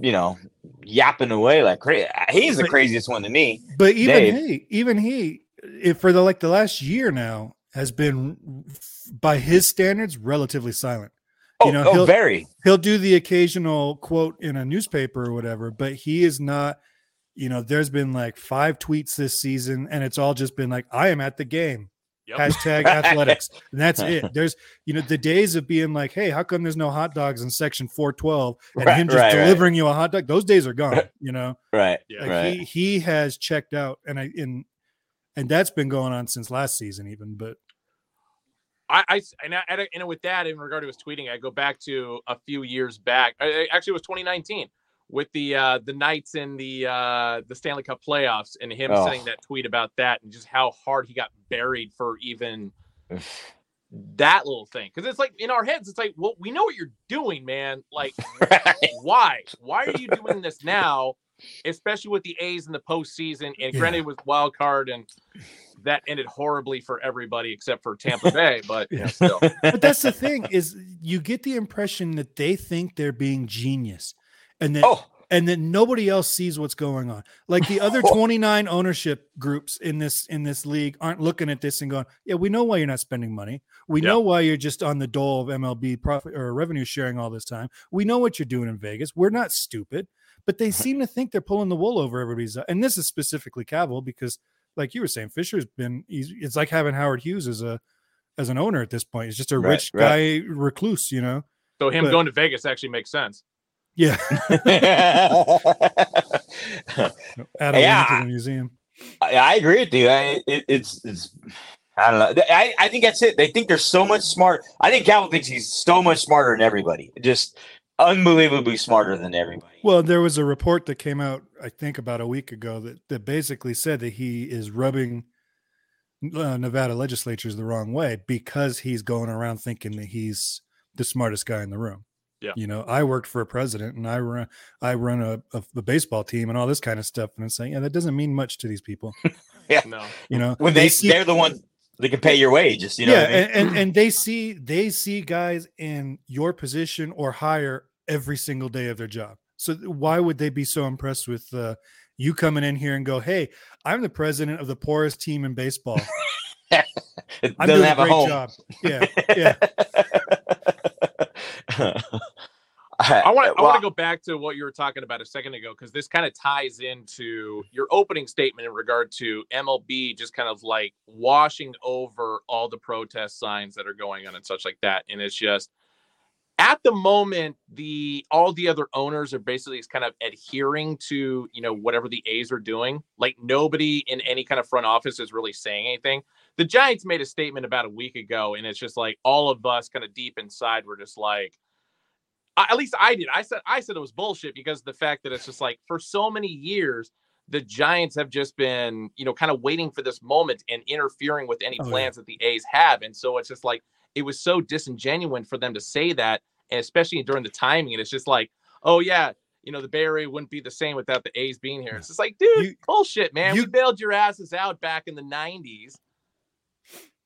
you know, yapping away like crazy. He's the But- craziest one to me. But even Dave. he, even he, if for the like the last year now has been by his standards relatively silent. Oh, You know, oh he'll- very. He'll do the occasional quote in a newspaper or whatever, but he is not. You know, there's been like five tweets this season, and it's all just been like, "I am at the game." Yep. Hashtag *laughs* athletics, and that's it. *laughs* There's, you know, the days of being like, "Hey, how come there's no hot dogs in section 412?" and Right, him just right, right. delivering you a hot dog. Those days are *laughs* gone. You know, Right. Yeah. like right. he he has checked out, and I in, and that's been going on since last season, even. But I, I and, I, and with that in regard to his tweeting, I go back to a few years back. I- I- Actually, it was 2019 with the uh, the Knights in the uh, the Stanley Cup playoffs, and him Oh. sending that tweet about that, and just how hard he got buried for even *sighs* that little thing. Because it's like in our heads, it's like, well, we know what you're doing, man. Like, why? Why are you doing this now? Especially with the A's in the postseason, and Yeah. granted, with wild card, and that ended horribly for everybody except for Tampa Bay. But you know, still, but that's the thing is you get the impression that they think they're being genius, and then oh, and then nobody else sees what's going on. Like the other *laughs* 29 ownership groups in this in this league aren't looking at this and going, "Yeah, we know why you're not spending money. We Yeah. know why you're just on the dole of MLB profit or revenue sharing all this time. We know what you're doing in Vegas. We're not stupid." But they seem to think they're pulling the wool over everybody's. And this is specifically Kaval because, like you were saying, Fisher's been. He's, it's like having Howard Hughes as a as an owner at this point. He's just a Right, rich right. guy recluse, you know. so him But- going to Vegas actually makes sense. Yeah, *laughs* add a Yeah. link to the museum. I, I agree with you. I, it, it's it's. I don't know. I, I think that's it. They think they're so much smart. I think Calvin thinks he's so much smarter than everybody. Just unbelievably smarter than everybody. Well, there was a report that came out, I think, about a week ago that, that basically said that he is rubbing uh, Nevada legislatures the wrong way because he's going around thinking that he's the smartest guy in the room. Yeah. You know, I worked for a president and I run I run a, a, a baseball team and all this kind of stuff. And it's like, yeah, that doesn't mean much to these people. *laughs* No, You know, when they, see- they're the ones that can pay your wages. You know. yeah, I mean? and, and and they see they see guys in your position or higher every single day of their job. So why would they be so impressed with uh, you coming in here and go, "Hey, I'm the president of the poorest team in baseball. *laughs* it I'm doesn't doing a have a great home. job." Yeah, *laughs* yeah. *laughs* I want to Well, go back to what you were talking about a second ago because this kind of ties into your opening statement in regard to MLB just kind of like washing over all the protest signs that are going on and such like that, and it's just at the moment the all the other owners are basically kind of adhering to you know whatever the A's are doing. Like nobody in any kind of front office is really saying anything. The Giants made a statement about a week ago, and it's just like all of us kind of deep inside were just like. At least I did. I said I said it was bullshit because of the fact that it's just like for so many years the Giants have just been, you know, kind of waiting for this moment and interfering with any Oh, yeah. plans that the A's have. And so it's just like it was so disingenuous for them to say that, and especially during the timing. And it's just like, oh yeah, you know, the Bay Area wouldn't be the same without the A's being here. It's just like, dude, You- bullshit, man. we you- bailed your asses out back in the '90s.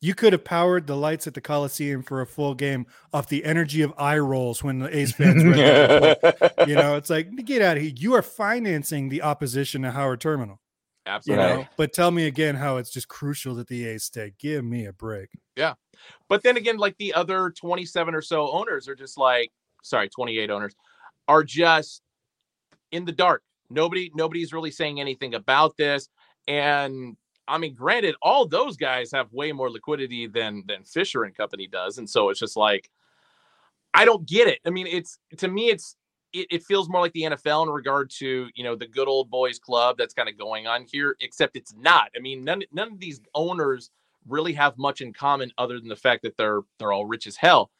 You could have powered the lights at the Coliseum for a full game off the energy of eye rolls when the A's fans read that. *laughs* You know, it's like get out of here. You are financing the opposition to Howard Terminal. Absolutely. Right. know, but tell me again how it's just crucial that the A's stay. Give me a break. Yeah. But then again, like the other 27 or so owners are just like, sorry, 28 owners are just in the dark. Nobody, nobody's really saying anything about this. And I mean, granted, all those guys have way more liquidity than than Fisher and company does, and so it's just like I don't get it. I mean, it's to me, it's it, it feels more like the NFL in regard to you know the good old boys club that's kind of going on here, except it's not. I mean, none none of these owners really have much in common other than the fact that they're they're all rich as hell.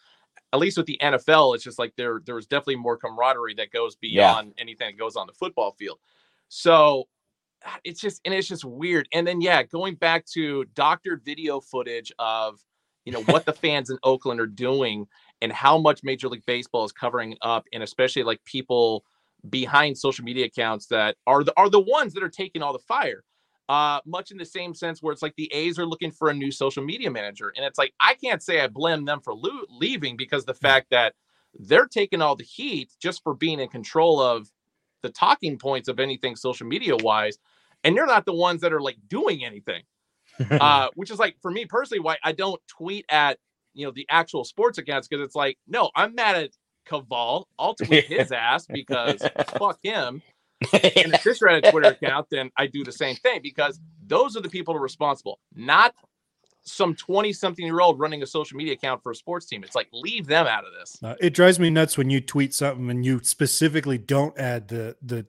At least with the NFL, it's just like there there's definitely more camaraderie that goes beyond yeah. anything that goes on the football field. So it's just and it's just weird. And then yeah, going back to doctored video footage of you know what the *laughs* fans in Oakland are doing and how much Major League Baseball is covering up, and especially like people behind social media accounts that are the are the ones that are taking all the fire. Uh, much in the same sense where it's like the A's are looking for a new social media manager, and it's like I can't say I blame them for lo- leaving because the fact that they're taking all the heat just for being in control of the talking points of anything social media wise and they're not the ones that are like doing anything. *laughs* uh, which is like for me personally, why I don't tweet at you know the actual sports accounts because it's like, no, I'm mad at Kaval. I'll tweet his *laughs* ass because fuck him. and if *laughs* Fisher ran a Twitter account, then I do the same thing because those are the people who are responsible, not some 20 something year old running a social media account for a sports team. It's like, leave them out of this. Uh, it drives me nuts when you tweet something and you specifically don't add the, the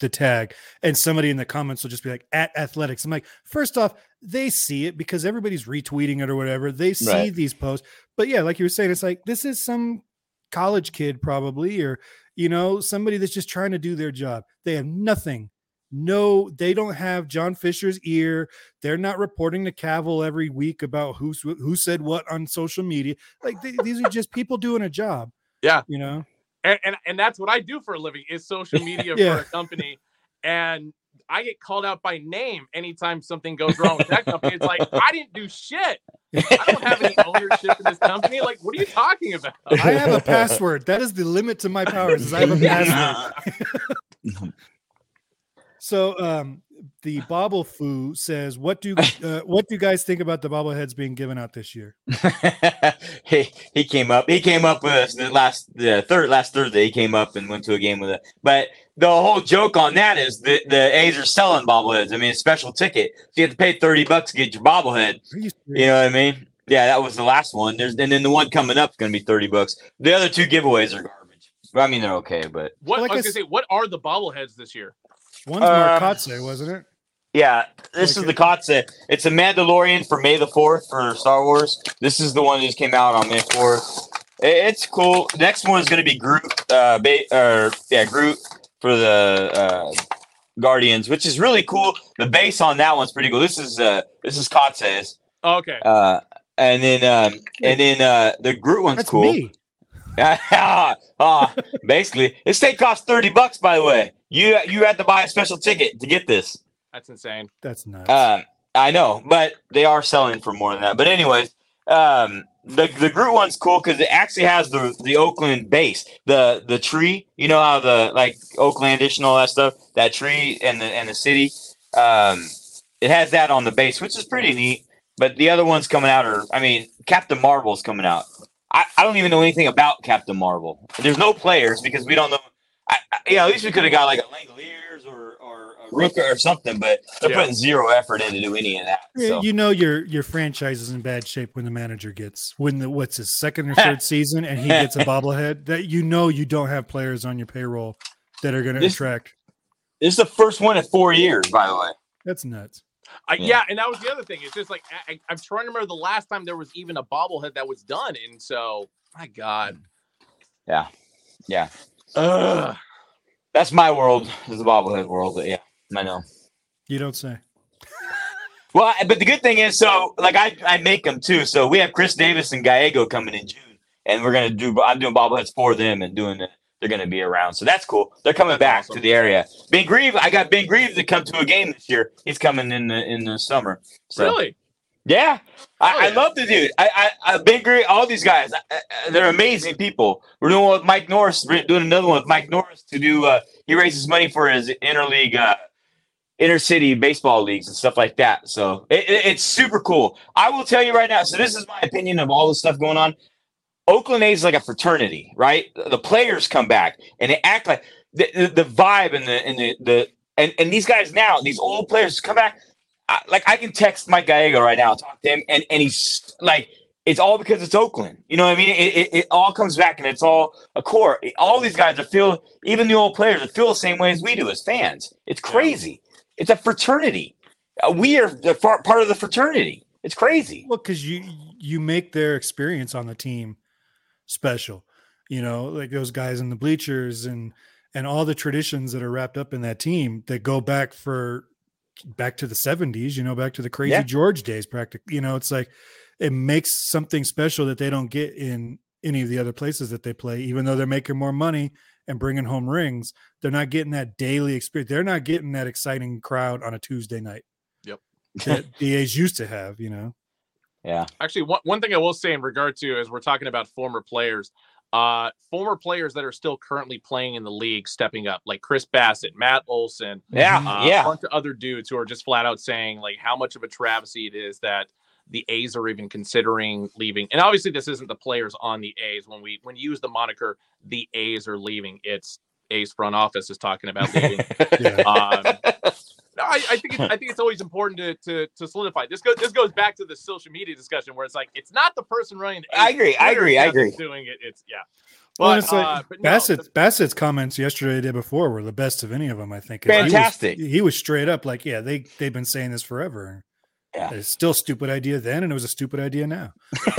the tag and somebody in the comments will just be like at athletics i'm like first off they see it because everybody's retweeting it or whatever they see right. these posts but yeah like you were saying it's like this is some college kid probably or you know somebody that's just trying to do their job they have nothing no they don't have john fisher's ear they're not reporting to Kaval every week about who who said what on social media like they, these are just people doing a job *laughs* yeah you know and, and, and that's what I do for a living is social *laughs* media yeah. for a company. And I get called out by name anytime something goes wrong with that company. It's like I didn't do shit. I don't have any ownership in this company. Like, what are you talking about? I have a password. That is the limit to my powers. Is I have a *laughs* password. So, um, the Bobble Foo says, "What do uh, what do you guys think about the bobbleheads being given out this year?" *laughs* he he came up. He came up with us the last the third last Thursday. He came up and went to a game with it. But the whole joke on that is that the A's are selling bobbleheads. I mean, a special ticket. So you have to pay thirty bucks to get your bobblehead. You, you know what I mean? Yeah, that was the last one. There's and then the one coming up is going to be thirty bucks. The other two giveaways are garbage. I mean, they're okay, but what like I was going to say, what are the bobbleheads this year? One's Marcotte, um, wasn't it? Yeah, this is the Kotsay. It's a Mandalorian for May the Fourth for Star Wars. This is the one that just came out on May Fourth. It's cool. Next one is going to be Groot. Uh, ba- or yeah, Groot for the uh, Guardians, which is really cool. The base on that one's pretty cool. This is uh, this is Kotsay's. Oh, okay. Uh, and then um, and then uh, the Groot one's That's cool. Me. uh, *laughs* basically, this thing costs thirty bucks. By the way, you you had to buy a special ticket to get this. That's insane. That's nuts. Um, I know, but they are selling for more than that. But anyways, um, the the Groot one's cool because it actually has the the Oakland base, the the tree. You know how the like Oaklandish and all that stuff. That tree and the and the city. Um, it has that on the base, which is pretty neat. But the other ones coming out are, I mean, Captain Marvel's coming out. I, I don't even know anything about Captain Marvel. There's no players because we don't know. I, I, yeah, at least we could have got like a Langeliers or a Rooker or something, but they're yeah. putting zero effort in to do any of that. So. You know your your franchise is in bad shape when the manager gets when the what's his second or third *laughs* season and he gets a bobblehead that you know you don't have players on your payroll that are going to attract. This is the first one in four years, by the way. That's nuts. yeah. yeah. and that was the other thing. It's just like I, am trying to remember the last time there was even a bobblehead that was done, and so my God. Yeah, yeah. Ugh. That's my world. Is the bobblehead world, but yeah. I know. You don't say. *laughs* Well, but the good thing is, so like I, I make them too. So we have Chris Davis and Gallego coming in June, and we're gonna do. I'm doing bobbleheads for them and doing it. They're gonna be around, so that's cool. They're coming that's back awesome. to the area. Ben Grieve, I got Ben Grieve to come to a game this year. He's coming in the in the summer. So. Really? Yeah, I, yeah. I, love the dude. I, I, I Ben Grieve, all these guys, I, they're amazing people. We're doing one with Mike Norris. We're doing another one with Mike Norris to do. Uh, he raises money for his interleague. Uh, inner city baseball leagues and stuff like that. So it, it, it's super cool. I will tell you right now. So this is my opinion of all the stuff going on. Oakland A's is like a fraternity, right? The players come back and they act like the, the, the vibe and the and the, the and, and these guys now, these old players come back. I, like I can text Mike Gallego right now, talk to him, and and he's like, it's all because it's Oakland. You know what I mean? It, it, it all comes back and it's all a core. All these guys are feel, even the old players, feel the same way as we do as fans. It's crazy. It's a fraternity. Uh, we are the far, part of the fraternity. It's crazy. Well, because you you make their experience on the team special. You know, like those guys in the bleachers and and all the traditions that are wrapped up in that team that go back for back to the 70s, you know, back to the crazy Yeah. George days practically. You know, it's like it makes something special that they don't get in any of the other places that they play even though they're making more money and bringing home rings, they're not getting that daily experience. They're not getting that exciting crowd on a Tuesday night. Yep. That *laughs* the A's used to have, you know. Yeah. Actually, one, one thing I will say in regard to as we're talking about former players, uh, former players that are still currently playing in the league stepping up, like Chris Bassitt, Matt Olson, Yeah. uh, yeah. a bunch of other dudes who are just flat out saying like how much of a travesty it is that the A's are even considering leaving. And obviously, this isn't the players on the A's. When we when you use the moniker "the A's are leaving," it's A's front office is talking about leaving. *laughs* Yeah. um, I, I think it's, I think it's *laughs* always important to to, to solidify. This goes this goes back to the social media discussion where it's like it's not the person running. The I agree, I agree, I agree. Doing it, it's yeah. Well, But, it's like uh, but no, Bassitt's Bassitt's comments yesterday, the day before, were the best of any of them. I think He was- Fantastic. He was, straight up like, "Yeah, they they've been saying this forever. Yeah. It's still a stupid idea then, and it was a stupid idea now." *laughs*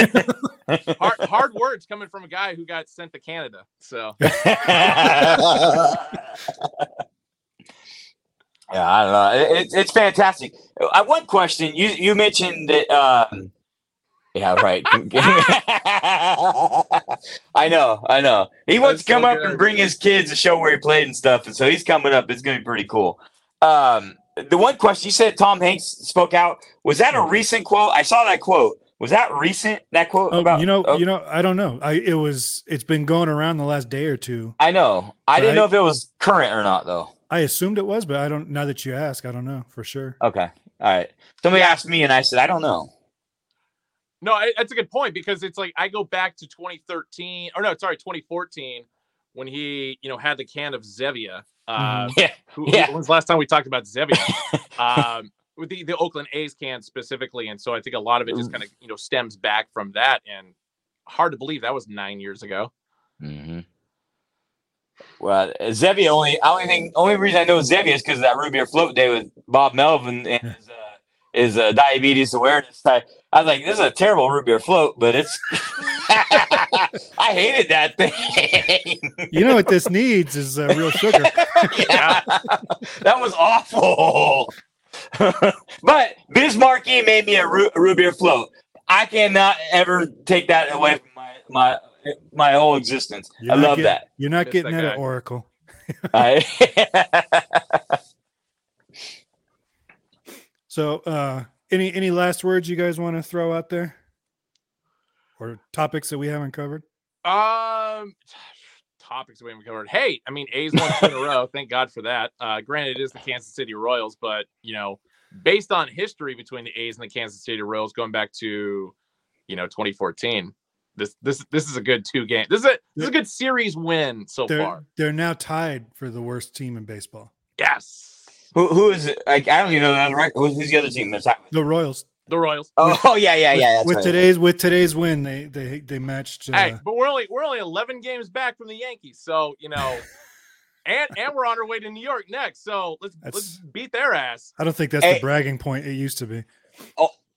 hard, hard words coming from a guy who got sent to Canada. So *laughs* Yeah, I don't know. It, it's it's fantastic. I one question. You you mentioned that. Um, yeah, right. *laughs* I know, I know. He wants That's to come so up good. and bring his kids to show where he played and stuff, and so he's coming up. It's going to be pretty cool. Um, the one question you said Tom Hanks spoke out was that a recent quote? I saw that quote. Was that recent? That quote Oh, about you know, oh, you know, I don't know. I it was it's been going around the last day or two. I know. I didn't Right. know if it was current or not though. I assumed it was, but I don't. Now that you ask, I don't know for sure. Okay, all right. Somebody asked me, and I said I don't know. no, I, that's a good point because it's like I go back to 2013 or no, sorry, 2014 when he you know had the can of Zevia. Uh, Yeah, who, Yeah. who, when's last time we talked about Zevia? *laughs* um, with the, the Oakland A's can specifically. And so I think a lot of it just kind of, you know, stems back from that. And hard to believe that was nine years ago. Mm-hmm. Well, Zevia only only thing only reason I know Zevia is because of that root beer float day with Bob Melvin and his, uh, his uh, diabetes awareness. type. I was like, this is a terrible root beer float, but it's. *laughs* I hated that thing. You know what this needs is uh, real sugar. *laughs* yeah, that was awful. *laughs* but Bismarcky made me a root, root beer float. I cannot ever take that away from my my my whole existence. You're I love get- that. You're not Miss getting that that at guy. Oracle. *laughs* I, *laughs* So, uh, any any last words you guys want to throw out there, or topics that we haven't covered? Um, topics we haven't covered. Hey, I mean, A's won two in a row. *laughs* Thank God for that. Uh, granted, it is the Kansas City Royals, but you know, based on history between the A's and the Kansas City Royals going back to, you know, 2014, this this this is a good two game. This is a this is a good series win so They're far. they're now tied for the worst team in baseball. Yes, who who is it? Like I don't even know that right. Who's, who's the other team that's happening? The Royals. the Royals. Oh, oh yeah yeah yeah. That's with right. today's with today's win, they they they matched. Uh, Hey, but we're only we're only 11 games back from the Yankees, so you know. *laughs* And, and we're on our way to New York next, so let's let's beat their ass. I don't think that's Hey. the bragging point it used to be.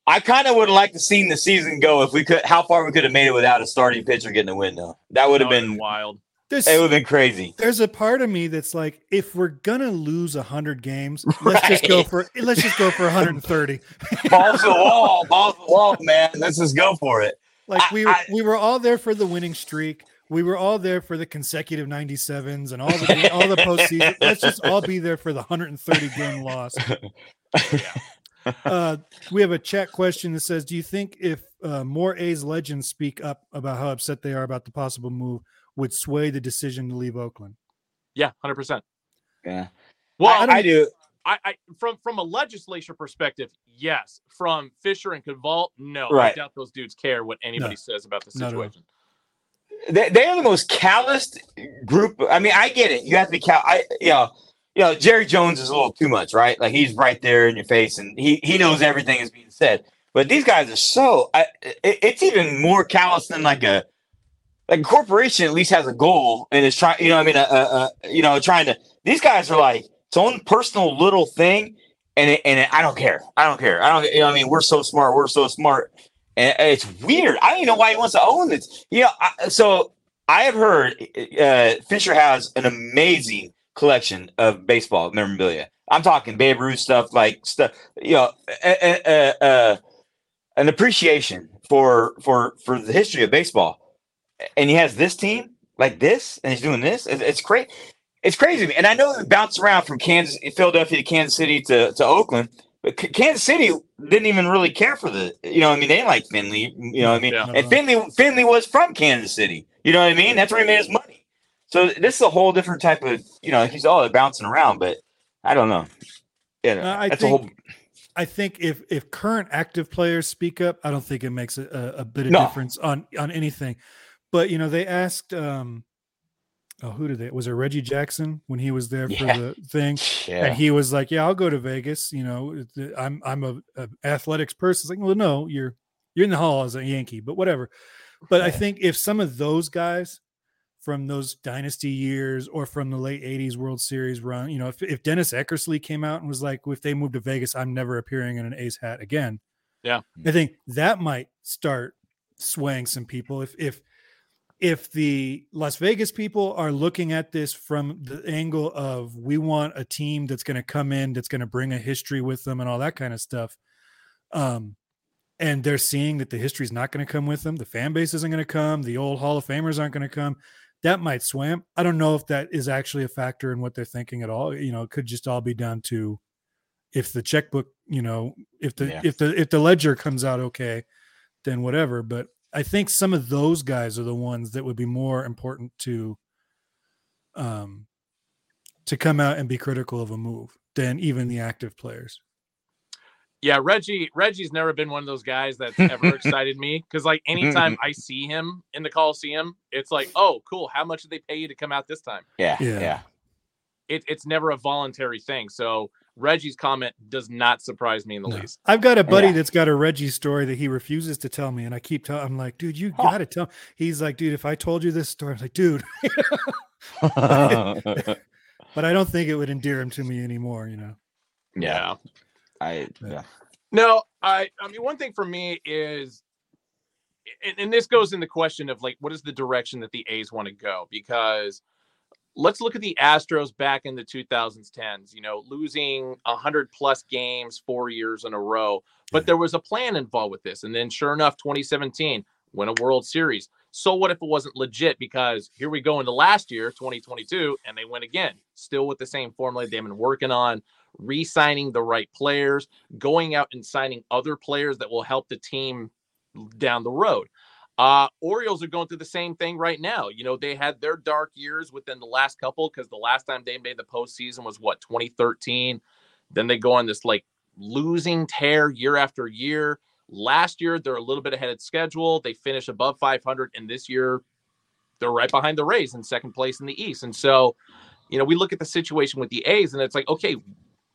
I kind of would have liked to seen the season go if we could. How far we could have made it without a starting pitcher getting a win though. That would have That been. wild. There's It would have been crazy. there's a part of me that's like, if we're gonna lose hundred games, *laughs* let's just go Right. for let's just go for 130. *laughs* Balls to the wall, balls to the wall, man. Let's just go for it. Like I- we were, I- we were all there for the winning streak. We were all there for the consecutive 97s and all the all the postseason. Let's just all be there for the 130 game loss. *laughs* Uh, we have a chat question that says, "Do you think if uh, more A's legends speak up about how upset they are about the possible move, would sway the decision to leave Oakland?" Yeah, hundred percent. Yeah, Well, I, I, I do. I, from from a legislature perspective, yes. From Fisher and Kaval, no. I Right. doubt those dudes care what anybody says about the Not at all. situation. they, they are the most calloused group. I mean, I get it. You have to be cal. I you know, you know, Jerry Jones is a little too much, right? Like he's right there in your face, and he he knows everything is being said. But these guys are so. I, it, it's even more callous than like a like a corporation. At least has a goal and is trying. You know, I mean, uh, uh, you know, trying to. These guys are like its own personal little thing, and it, and it, I don't care. I don't care. I don't. You know, I mean, we're so smart. We're so smart. And it's weird. I don't even know why he wants to own this. You know, I, so I have heard uh, Fisher has an amazing collection of baseball memorabilia. I'm talking Babe Ruth stuff, like stuff, you know, uh, an appreciation for for for the history of baseball. And he has this team like this, and he's doing this. It's, it's crazy. It's crazy. And I know it bounced around from Kansas, Philadelphia to Kansas City to, to Oakland, but Kansas City didn't even really care for the, you know, I mean, they like Finley, you know, I mean, yeah. and Finley Finley was from Kansas City, you know what I mean? That's where he made his money. So this is a whole different type of, you know, he's all bouncing around, but I don't know. Yeah, uh, I that's think, a whole. I think if if current active players speak up, I don't think it makes a, a bit of no. difference on on anything. But you know, they asked um oh, who did they? Was it Reggie Jackson when he was there yeah. for the thing? Yeah. And he was like, "Yeah, I'll go to Vegas. You know, I'm I'm a, a athletics person." It's like, well, no, you're you're in the hall as a Yankee, but whatever. But I think if some of those guys from those dynasty years or from the late 80s World Series run, you know, if, if Dennis Eckersley came out and was like, if they move to Vegas, I'm never appearing in an ace hat again. Yeah. I think that might start swaying some people. If if if the Las Vegas people are looking at this from the angle of we want a team that's going to come in, that's going to bring a history with them and all that kind of stuff, um, and they're seeing that the history is not going to come with them, the fan base isn't going to come, the old Hall of Famers aren't going to come. That might swim. I don't know if that is actually a factor in what they're thinking at all. You know, it could just all be down to if the checkbook, you know, if the yeah. if the if the ledger comes out okay, then whatever. But I think some of those guys are the ones that would be more important to um to come out and be critical of a move than even the active players. Yeah, Reggie Reggie's never been one of those guys that's ever *laughs* excited me because like anytime I see him in the Coliseum, it's like, oh, cool. How much did they pay you to come out this time? Yeah, yeah. yeah. It, it's never a voluntary thing. So Reggie's comment does not surprise me in the no. least. I've got a buddy yeah. that's got a Reggie story that he refuses to tell me, and I keep telling. I'm like, dude, you huh. gotta tell. He's like, dude, if I told you this story, I'm like, dude. *laughs* *laughs* but I don't think it would endear him to me anymore. You know. Yeah. I yeah. No, I I mean one thing for me is and, and this goes in the question of like what is the direction that the A's want to go because let's look at the Astros back in the 2010s, you know, losing 100 plus games 4 years in a row, but there was a plan involved with this and then sure enough 2017 win a World Series. So what if it wasn't legit because here we go into last year 2022 and they win again, still with the same formula they've been working on re-signing the right players, going out and signing other players that will help the team down the road. Uh, Orioles are going through the same thing right now. You know, they had their dark years within the last couple because the last time they made the postseason was what 2013. Then they go on this like losing tear year after year. Last year they're a little bit ahead of schedule. They finish above 500, and this year they're right behind the Rays in second place in the East. And so, you know, we look at the situation with the A's, and it's like, okay,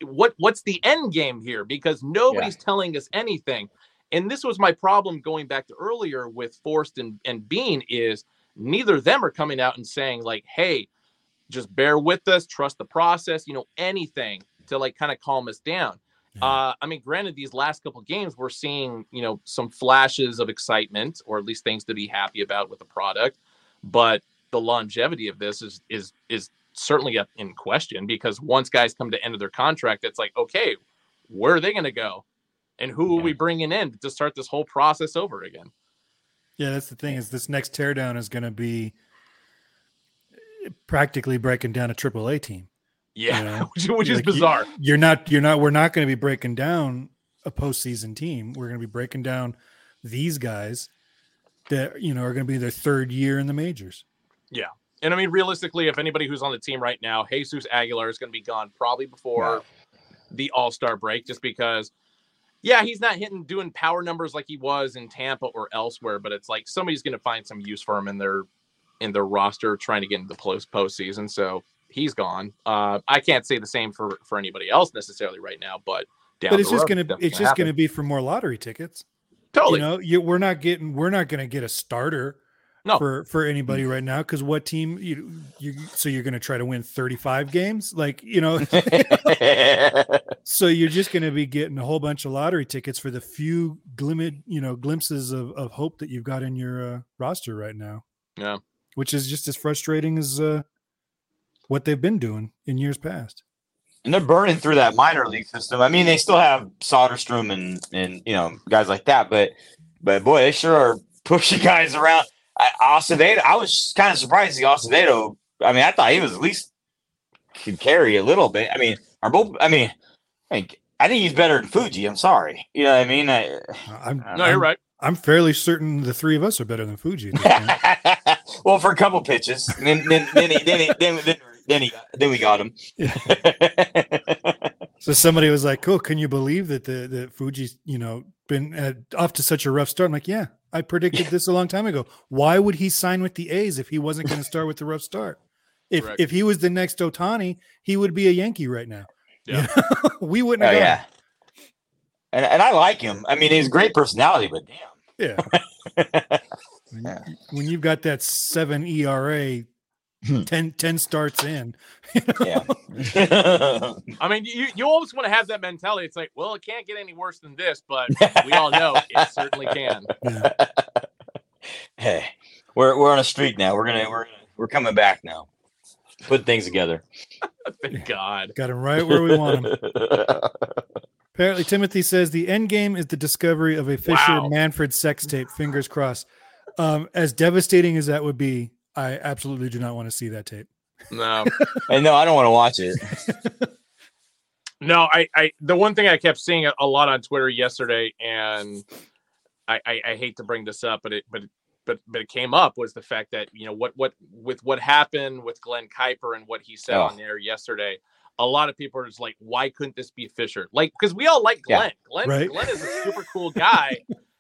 what what's the end game here? Because nobody's yeah. telling us anything. And this was my problem going back to earlier with Forst and, and Beane is neither of them are coming out and saying like, hey, just bear with us, trust the process, you know, anything to like kind of calm us down. Yeah. Uh, I mean, granted, these last couple games we're seeing, you know, some flashes of excitement or at least things to be happy about with the product, but the longevity of this is is is certainly in question because once guys come to end of their contract, it's like, okay, where are they going to go? And who yeah. are we bringing in to start this whole process over again? Yeah, that's the thing is this next teardown is going to be practically breaking down a triple A team. Yeah, you know? which, *laughs* which is like bizarre. You, are not, you're not, we're not going to be breaking down a postseason team. We're going to be breaking down these guys that, you know, are going to be their third year in the majors. Yeah. And I mean, realistically, if anybody who's on the team right now, Jesus Aguilar is going to be gone probably before the All Star break, just because, yeah, he's not hitting doing power numbers like he was in Tampa or elsewhere, but it's like somebody's going to find some use for him in their in their roster trying to get into the post postseason. So he's gone. Uh, I can't say the same for for anybody else necessarily right now, but but it's just gonna it's just gonna be for more lottery tickets. Totally. You know, you, we're not getting we're not gonna get a starter no. for for anybody right now because what team you you so you're going to try to win 35 games? Like you know? *laughs* So you're just going to be getting a whole bunch of lottery tickets for the few glimmed you know glimpses of, of hope that you've got in your uh, roster right now. Yeah. Which is just as frustrating as uh, what they've been doing in years past. And they're burning through that minor league system. I mean they still have soderstrom and and you know guys like that but but boy they sure are pushing *laughs* guys around Acevedo, I was kind of surprised the Acevedo. I mean, I thought he was at least could carry a little bit. I mean, are both? I mean, I think I think he's better than Fuji. I'm sorry. You know what I mean? I, uh, I'm, no, you're right. I'm fairly certain the three of us are better than Fuji. *laughs* well, for a couple pitches, then then then he, then, he, then, then, then, he, then we got him. Yeah. *laughs* so somebody was like, "Cool, can you believe that the that Fuji's you know been at, off to such a rough start?" I'm like, "Yeah, I predicted this a long time ago. Why would he sign with the A's if he wasn't going to start with the rough start? If Correct. if he was the next Ohtani, he would be a Yankee right now. Yeah, you know? *laughs* we wouldn't. Oh, yeah, and and I like him. I mean, he's great personality, but damn. Yeah. *laughs* when, when you've got that seven ERA 10, 10 starts in. *laughs* You know? Yeah. *laughs* I mean, you, you always want to have that mentality. It's like, well, it can't get any worse than this, but *laughs* we all know it certainly can. Yeah. Hey, we're we're on a streak now. We're gonna we're we're coming back now. Put things together. Thank God. Got him right where we want him. Apparently, Timothy says the end game is the discovery of a Fisher wow. Manfred sex tape. Fingers crossed. Um, as devastating as that would be, I absolutely do not want to see that tape. No, *laughs* and no, I don't want to watch it. *laughs* no, I, I, the one thing I kept seeing a lot on Twitter yesterday, and I, I, I hate to bring this up, but it, but but but it came up was the fact that you know what what with what happened with Glenn Kuiper and what he said oh. on there yesterday. A lot of people are just like, why couldn't this be Fisher? Like, because we all like Glenn. Yeah. Glen, right? Glen is a super cool guy. *laughs*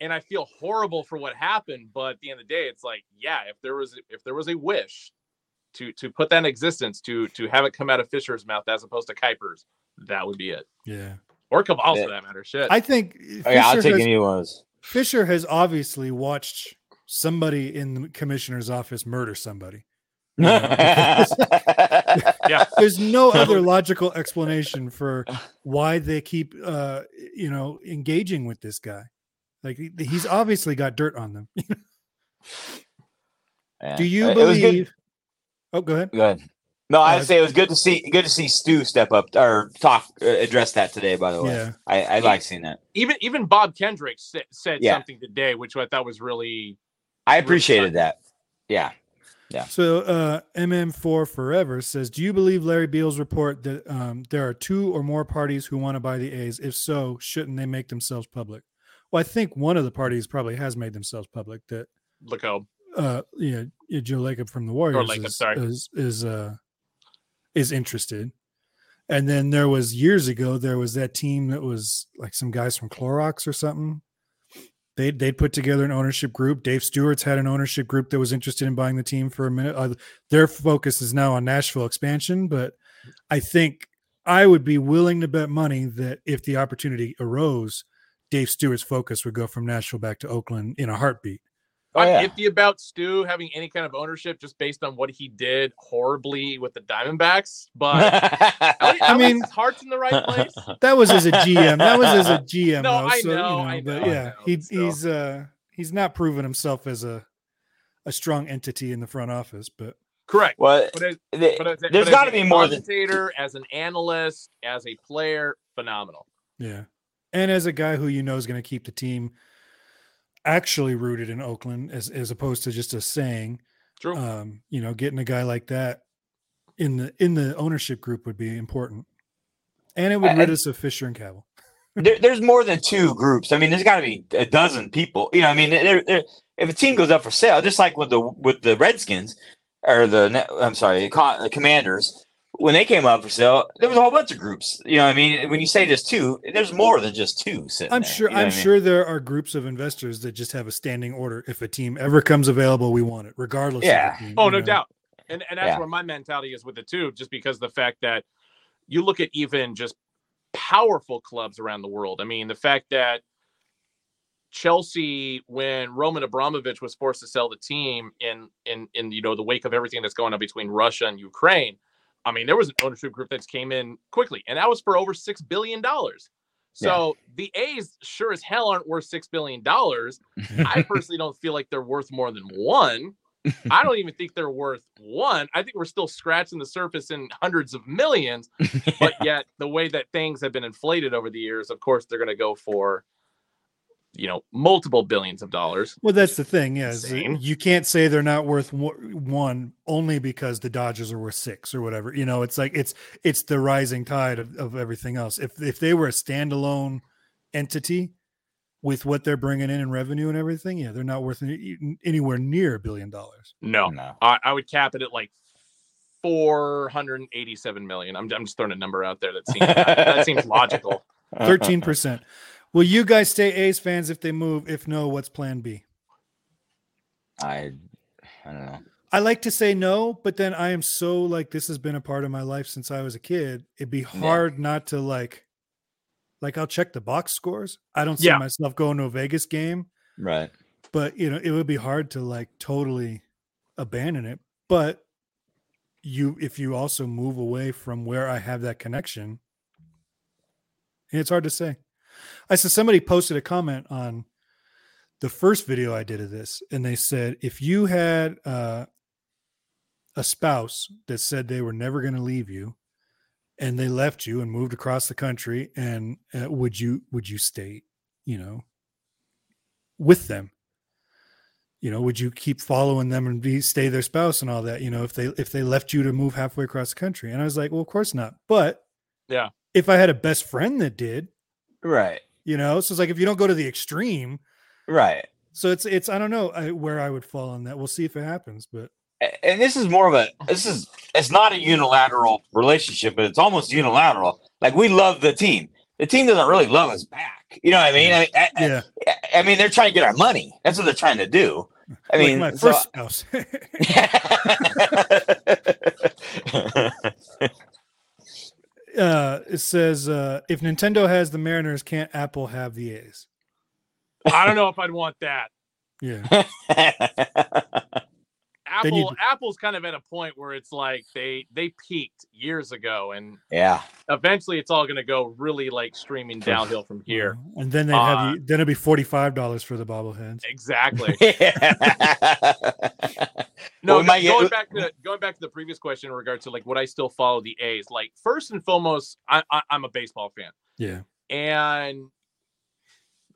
and I feel horrible for what happened. But at the end of the day, it's like, yeah, if there was if there was a wish to to put that in existence, to to have it come out of Fisher's mouth as opposed to Kuiper's, that would be it. Yeah. Or Cabal's yeah. for that matter. Shit. I think Fisher oh, yeah, I'll take has, any ones. Fisher has obviously watched somebody in the commissioner's office murder somebody. *laughs* yeah. *laughs* There's no other logical explanation for why they keep uh you know engaging with this guy. Like he's obviously got dirt on them. *laughs* Do you believe? Oh, go ahead. Go ahead. No, I'd uh, say it was good to see good to see Stu step up or talk uh, address that today. By the way, yeah, I, I like seeing that. Even even Bob Kendrick said, said yeah. something today, which I thought was really. I appreciated really that. Yeah, yeah. So uh, MM4 Forever says, "Do you believe Larry Beil's report that um, there are two or more parties who want to buy the A's? If so, shouldn't they make themselves public?" Well, I think one of the parties probably has made themselves public that Lacob. Uh, yeah, Joe Lacob from the Warriors Lacob, is, sorry. is is uh is interested. And then there was years ago, there was that team that was like some guys from Clorox or something. They they'd put together an ownership group. Dave Stewart's had an ownership group that was interested in buying the team for a minute. Uh, their focus is now on Nashville expansion, but I think I would be willing to bet money that if the opportunity arose, Dave Stewart's focus would go from Nashville back to Oakland in a heartbeat. Oh, yeah. I'm iffy about Stu having any kind of ownership just based on what he did horribly with the Diamondbacks, but *laughs* I mean, his heart's in the right place. *laughs* That was as a GM. That was as a GM. no, though, I, so, know, you know, I know, but yeah, know, he, he's uh he's not proven himself as a a strong entity in the front office, but correct. Well, but as, but as, there's got to be more than as an analyst, as a player, phenomenal. Yeah and as a guy who you know is going to keep the team actually rooted in Oakland as as opposed to just a saying. True. Um, you know, getting a guy like that in the in the ownership group would be important, and it would rid us of Fisher and Kaval. *laughs* There, there's more than two groups. I mean, there's got to be a dozen people. You know, I mean, they're, they're, if a team goes up for sale, just like with the with the Redskins or the I'm sorry, the Commanders, when they came up for sale, there was a whole bunch of groups. You know, what I mean, when you say just two, there's more than just two. Sitting I'm there, sure. you know I'm what I mean? sure there are groups of investors that just have a standing order. If a team ever comes available, we want it, regardless. Yeah. Of the team, Oh, no know? doubt. And and that's Yeah. where my mentality is with it too, just because the fact that you look at even just powerful clubs around the world. I mean, the fact that Chelsea, when Roman Abramovich was forced to sell the team in in in you know the wake of everything that's going on between Russia and Ukraine, I mean, there was an ownership group that came in quickly, and that was for over six billion dollars. So the A's sure as hell aren't worth six billion dollars. *laughs* I personally don't feel like they're worth more than one. I don't even think they're worth one. I think we're still scratching the surface in hundreds of millions. *laughs* But yet, the way that things have been inflated over the years, of course, they're going to go for, you know, multiple billions of dollars. Well, that's the thing. Is Insane. you can't say they're not worth one only because the Dodgers are worth six or whatever. You know, it's like it's it's the rising tide of, of everything else. If if they were a standalone entity with what they're bringing in in revenue and everything, yeah, they're not worth any, anywhere near a billion dollars. No, no. I, I would cap it at like 487 million. I'm, I'm just throwing a number out there that seems that seems logical. *laughs* Thirteen percent. Will you guys stay A's fans if they move? If no, what's Plan B? I, I don't know. I like to say no, but then I am so like this has been a part of my life since I was a kid. It'd be hard not to like like I'll check the box scores. I don't see Yeah. myself going to a Vegas game, Right. but you know, it would be hard to like totally abandon it. But you if you also move away from where I have that connection, it's hard to say. I said somebody posted a comment on the first video I did of this, and they said if you had uh, a spouse that said they were never going to leave you, and they left you and moved across the country, and uh, would you would you stay, you know, with them? You know, would you keep following them and be stay their spouse and all that? You know, if they if they left you to move halfway across the country, and I was like, well, of course not. But Yeah. if I had a best friend that did, Right. you know, so it's like if you don't go to the extreme, Right. so it's it's I don't know where I would fall on that. We'll see if it happens, but And this is more of a this is it's not a unilateral relationship, but it's almost unilateral. Like we love the team. The team doesn't really love us back. You know what I mean? I, mean, I, yeah, I, I mean, they're trying to get our money. That's what they're trying to do. I like mean, my so- first spouse. *laughs* *laughs* *laughs* uh, it says uh, if Nintendo has the Mariners, can't Apple have the A's? I don't know if I'd want that. Yeah, *laughs* Apple Apple's kind of at a point where it's like they they peaked years ago, and yeah. eventually it's all going to go really like streaming downhill from here. and then they have Uh, you. Then it'll be forty five dollars for the bobbleheads. Exactly. *laughs* *laughs* Well, No, we might get- going back to going back to the previous question in regards to like would I still follow the A's? Like first and foremost, I, I, I'm a baseball fan, Yeah, and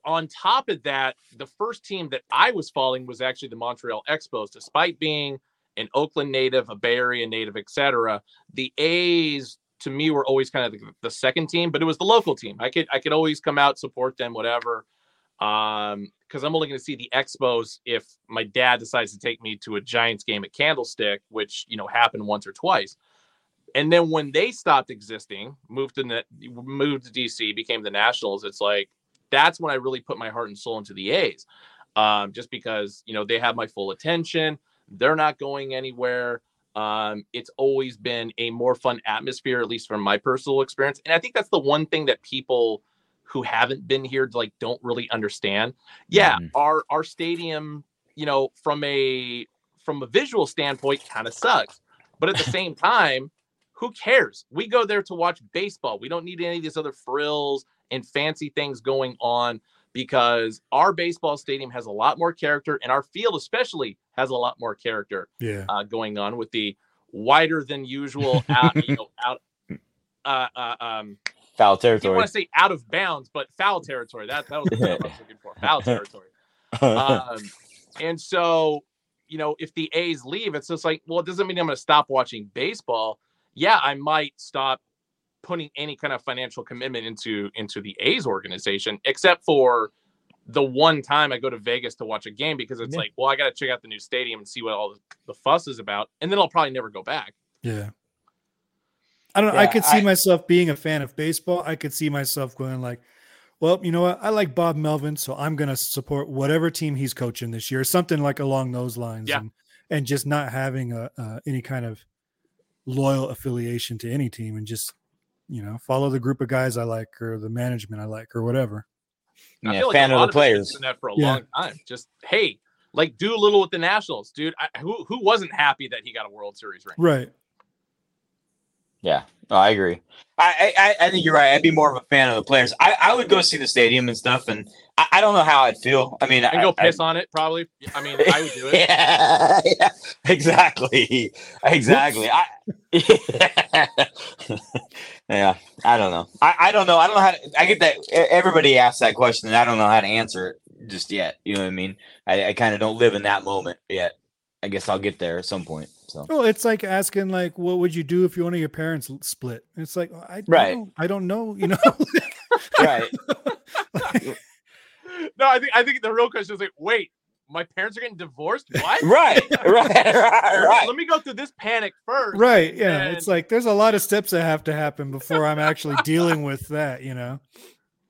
on top of that, the first team that I was following was actually the Montreal Expos. Despite being an Oakland native, a Bay Area native, etc., the A's to me were always kind of the, the second team, but it was the local team. I could I could always come out support them, whatever. Um, because I'm only going to see the Expos if my dad decides to take me to a Giants game at Candlestick, which you know happened once or twice. And then when they stopped existing, moved to moved to DC, became the Nationals. It's like that's when I really put my heart and soul into the A's, um, just because you know they have my full attention. They're not going anywhere. Um, it's always been a more fun atmosphere, at least from my personal experience. And I think that's the one thing that people who haven't been here like don't really understand. Yeah, Mhm. our our stadium, you know, from a from a visual standpoint, kind of sucks. But at the *laughs* same time, who cares? We go there to watch baseball. We don't need any of these other frills and fancy things going on because our baseball stadium has a lot more character, and our field especially has a lot more character yeah. uh, going on with the wider than usual out, you know, out. *laughs* Uh, uh, um, Foul I didn't want to say out of bounds, but foul territory. That that was the term I was *laughs* looking for. Foul territory. Um, and so, you know, if the A's leave, it's just like, well, it doesn't mean I'm going to stop watching baseball. Yeah, I might stop putting any kind of financial commitment into into the A's organization, except for the one time I go to Vegas to watch a game because it's Yeah. like, well, I got to check out the new stadium and see what all the, the fuss is about, and then I'll probably never go back. Yeah. I don't. know. I could see I- myself being a fan of baseball. I could see myself going like, "Well, you know what? I like Bob Melvin, so I'm going to support whatever team he's coaching this year." Something like along those lines. Yeah. And, and just not having a uh, any kind of loyal affiliation to any team, and just you know follow the group of guys I like or the management I like or whatever. I Yeah, feel like fan a of lot the us have been players. doing that for a Yeah. long time. Just hey, like do a little with the Nationals, dude. I, who who wasn't happy that he got a World Series ring? Right. Yeah, no, I agree. I, I I think you're right. I'd be more of a fan of the players. I, I would go see the stadium and stuff, and I, I don't know how I'd feel. I mean, And I, go I- piss on it, probably. I mean, I would do it. *laughs* yeah, yeah, *laughs* exactly, exactly. I, *laughs* yeah, I don't know. I, I don't know. I don't know how. To, I get that. Everybody asks that question, and I don't know how to answer it just yet. You know what I mean? I, I kind of don't live in that moment yet. I guess I'll get there at some point. So Well, it's like asking like, "What would you do if one of your parents l- split?" It's like, I, I Right. don't, I don't know. You know. *laughs* right, *laughs* No, I think I think the real question is like, wait, my parents are getting divorced? What? right, right, *laughs* right, right. Let me go through this panic first. Right. Yeah. It's like there's a lot of steps that have to happen before I'm actually dealing with that, you know?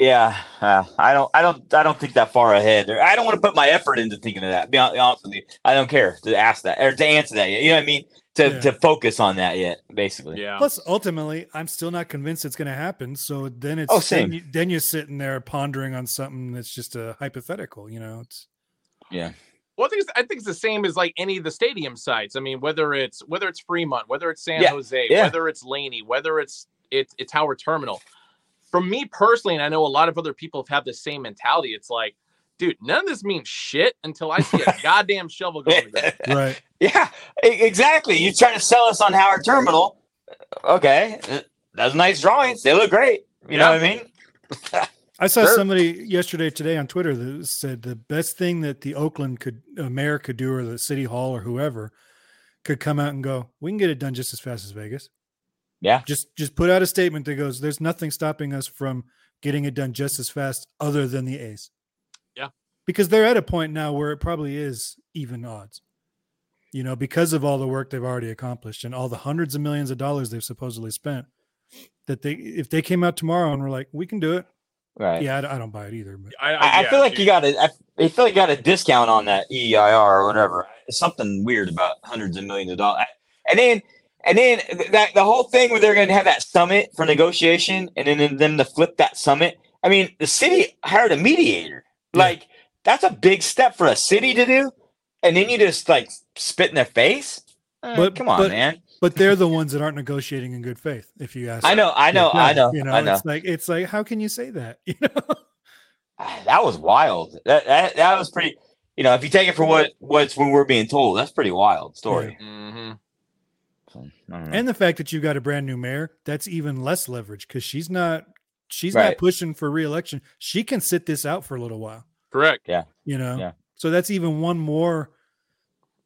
Yeah, uh, I don't, I don't, I don't think that far ahead. I don't want to put my effort into thinking of that. Be hon- honest with you, I don't care to ask that or to answer that. Yet. You know what I mean? To Yeah. to focus on that yet, basically. Yeah. Plus, ultimately, I'm still not convinced it's going to happen. So then it's Oh, then, same. you, then you're sitting there pondering on something that's just a hypothetical, you know? It's Yeah, Well, I think it's, I think it's the same as like any of the stadium sites. I mean, whether it's whether it's Fremont, whether it's San Yeah, Jose, yeah. whether it's Laney, whether it's it's it's Howard Terminal. For me personally, and I know a lot of other people have had the same mentality. It's like, dude, none of this means shit until I see a *laughs* goddamn shovel go in the *laughs* right. yeah, exactly. You're trying to sell us on Howard Terminal. Okay, uh, those nice drawings. They look great. You know what I mean? I saw *laughs* Sure. somebody yesterday, today on Twitter that said the best thing that the Oakland could, uh, mayor could do, or the city hall, or whoever, could come out and go, "We can get it done just as fast as Vegas." Yeah. Just, just put out a statement that goes, "There's nothing stopping us from getting it done just as fast, other than the A's." Yeah. because they're at a point now where it probably is even odds. You know, because of all the work they've already accomplished and all the hundreds of millions of dollars they've supposedly spent. That they, if they came out tomorrow and were like, "We can do it," Right. yeah, I, I don't buy it either. But I, I, I yeah, feel like dude. you got a, I, I feel like you got a discount on that EIR or whatever. It's something weird about hundreds of millions of dollars. And then, and then that the whole thing where they're going to have that summit for negotiation, and then then them to flip that summit. I mean, the city hired a mediator. Yeah. Like that's a big step for a city to do, and then you just like spit in their face. Eh, But- come on, but- man. but they're the ones that aren't negotiating in good faith. If you ask, I know, I know, I know, You know, I know. it's like it's like how can you say that? *laughs* You know, Ah, That was wild. That, that that was pretty. You know, if you take it for what what's when we're being told, that's pretty wild story. Mhm. So, I don't know. and the fact that you've got a brand new mayor, that's even less leverage because she's not she's Right. not pushing for reelection. She can sit this out for a little while. Correct. Yeah. You know, Yeah. so that's even one more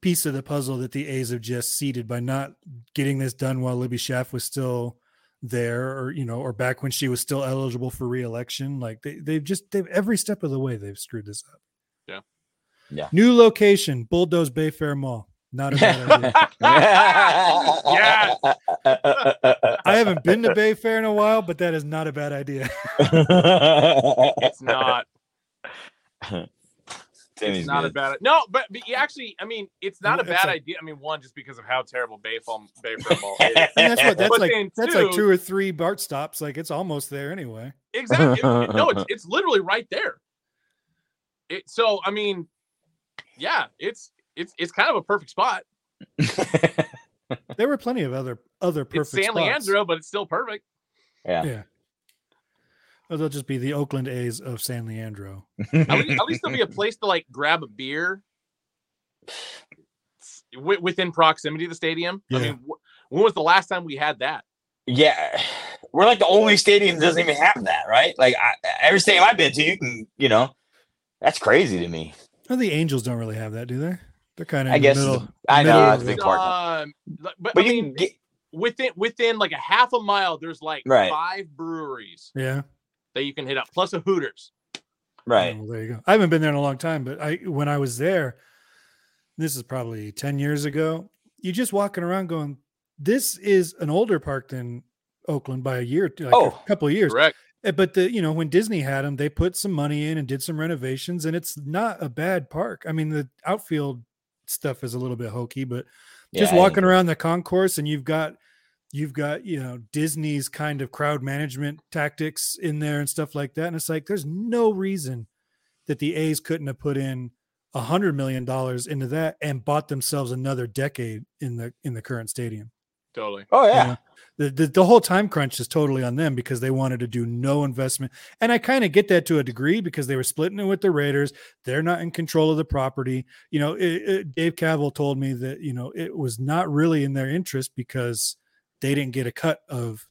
piece of the puzzle that the A's have just ceded by not getting this done while Libby Schaaf was still there or you know or back when she was still eligible for reelection like they, they've just they've every step of the way they've screwed this up Yeah. Yeah. new location bulldoze bayfair mall not a bad idea *laughs* Yes. i haven't been to Bay Fair in a while but that is not a bad idea *laughs* It's not. *laughs* Timmy's It's not good. a bad. No, but, but you actually, I mean, it's not a bad like- idea. I mean, one just because of how terrible Bayfall Bayfair Mall is. and that's what that's But like then that's like two- two or three bart stops like it's almost there anyway Exactly. no, it's it's literally right there. It so I mean, yeah, it's it's it's kind of a perfect spot. *laughs* there were plenty of other other It's perfect San spots. Leandro, but it's still perfect. yeah. yeah or they'll just be the oakland a's of san leandro At least, at least there'll be a place to like grab a beer wi- within proximity of the stadium. I mean, wh- when was the last time we had that? Yeah, we're like the only stadium that doesn't even have that, right? Like I, every stadium I've been to, you can, you know, that's crazy to me. well, the angels don't really have that do they they're kind of I in guess the middle a- I middle know of it's a the- big park, Um, but, but but I you mean, can get within within like a half a mile, there's like Right. five breweries yeah that you can hit up, plus a Hooters. right. Oh, well, there you go. I haven't been there in a long time, but I when I was there, this is probably ten years ago. You're just walking around going, "This is an older park than Oakland by a year, like Oh, a couple of years. Correct. Uh, But the you know when Disney had them, they put some money in and did some renovations, and it's not a bad park. I mean, the outfield stuff is a little bit hokey, but just Yeah, walking around the concourse and you've got you've got you know Disney's kind of crowd management tactics in there and stuff like that, and it's like there's no reason that the A's couldn't have put in a hundred million dollars into that and bought themselves another decade in the in the current stadium. Totally. Oh you yeah. know? The, the the whole time crunch is totally on them because they wanted to do no investment. And i kind of get that to a degree because they were splitting it with the raiders. They're not in control of the property. You know it, it- Dave Kaval told me that you know it was not really in their interest because they didn't get a cut of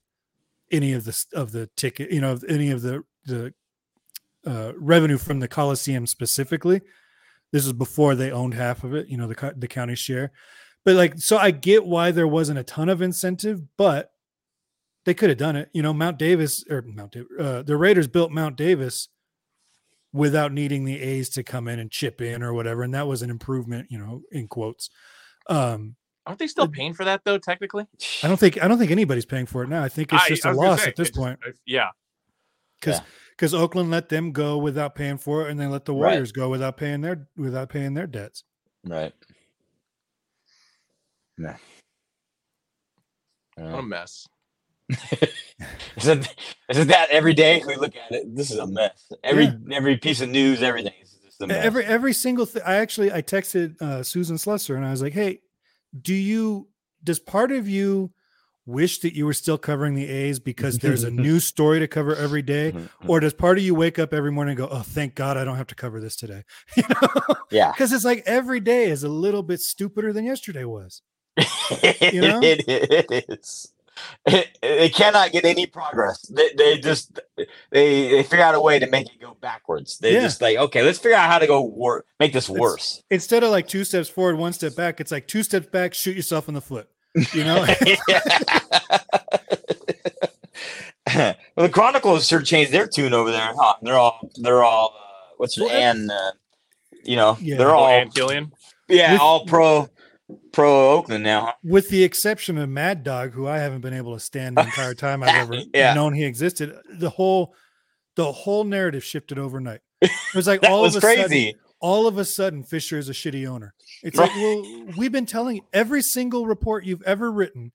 any of the of the ticket you know of any of the the uh, revenue from the coliseum specifically. This was before they owned half of it you know the the county share. But like so i get why there wasn't a ton of incentive but they could have done it you know mount davis or mount uh, the raiders built mount davis without needing the a's to come in and chip in or whatever and that was an improvement you know in quotes um Aren't they still paying for that though? Technically, i don't think i don't think anybody's paying for it now i think it's just I a loss say, at this point it's- Yeah. because Yeah. because oakland let them go without paying for it and they let the Right. warriors go without paying their without paying their debts Right. Yeah. What a mess. *laughs* isn't, isn't that every day we look at it? This is a mess. Every Yeah. every piece of news, everything is just a mess. every every single thing i actually i texted uh, susan slusser and i was like hey do you does part of you wish that you were still covering the a's because there's a *laughs* new story to cover every day Mhm, or does part of you wake up every morning and go oh thank god i don't have to cover this today *laughs* you know yeah. because it's like every day is a little bit stupider than yesterday was know? it, it is. It, they cannot get any progress. They, they just they they figure out a way to make it go backwards. They Yeah. just like okay, let's figure out how to go wor- make this It's- worse. instead of like two steps forward one step back it's like two steps back shoot yourself in the foot you know *laughs* *laughs* well, the Chronicles sure changed their tune over there, huh? They're all they're all uh, what's her Well, and uh, you know Yeah. they're Oh, all and Killion. yeah With- all pro pro Oakland now. With the exception of Mad Dog, who I haven't been able to stand the *laughs* entire time I've ever *laughs* Yeah. known he existed, the whole the whole narrative shifted overnight. It was *laughs* like all was of a sudden, all of a sudden, Fisher is a shitty owner. It's like, well, we've been telling every single report you've ever written.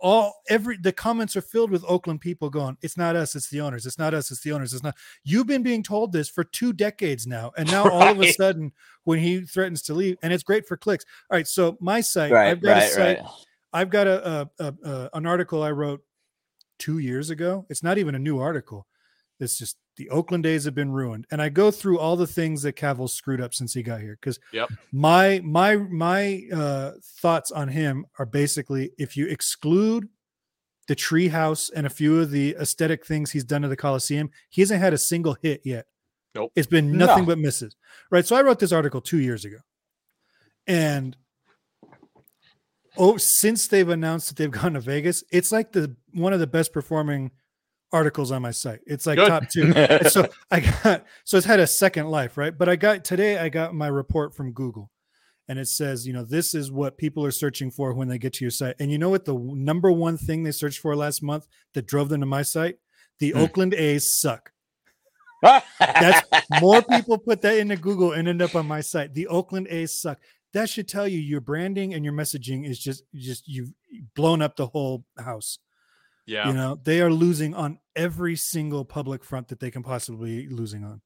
All every the comments are filled with Oakland people going, "It's not us, it's the owners. It's not us, it's the owners. It's not." You've been being told this for two decades now, and now all of a sudden, when he threatens to leave, and it's great for clicks. All right, so my site, Right, I've got a right, site right. I've got a, a, a, a an article I wrote two years ago. It's not even a new article. It's just the Oakland days have been ruined, and I go through all the things that Kaval screwed up since he got here. Because Yep. my my my uh, thoughts on him are basically if you exclude the treehouse and a few of the aesthetic things he's done to the Coliseum, he hasn't had a single hit yet. Nope. It's been nothing No. but misses. Right. So I wrote this article two years ago. And oh, since they've announced that they've *laughs* gone to Vegas, it's like the one of the best performing articles on my site. It's like Good. top two. *laughs* So I got so it's had a second life, right? But I got today I got my report from Google and it says, you know, this is what people are searching for when they get to your site. And you know what the number one thing they searched for last month that drove them to my site? The Hmm. Oakland A's suck. That's more people put that into Google and end up on my site. The Oakland A's suck. That should tell you your branding and your messaging is just just you've blown up the whole house. Yeah. You know, they are losing on every single public front that they can possibly be losing on.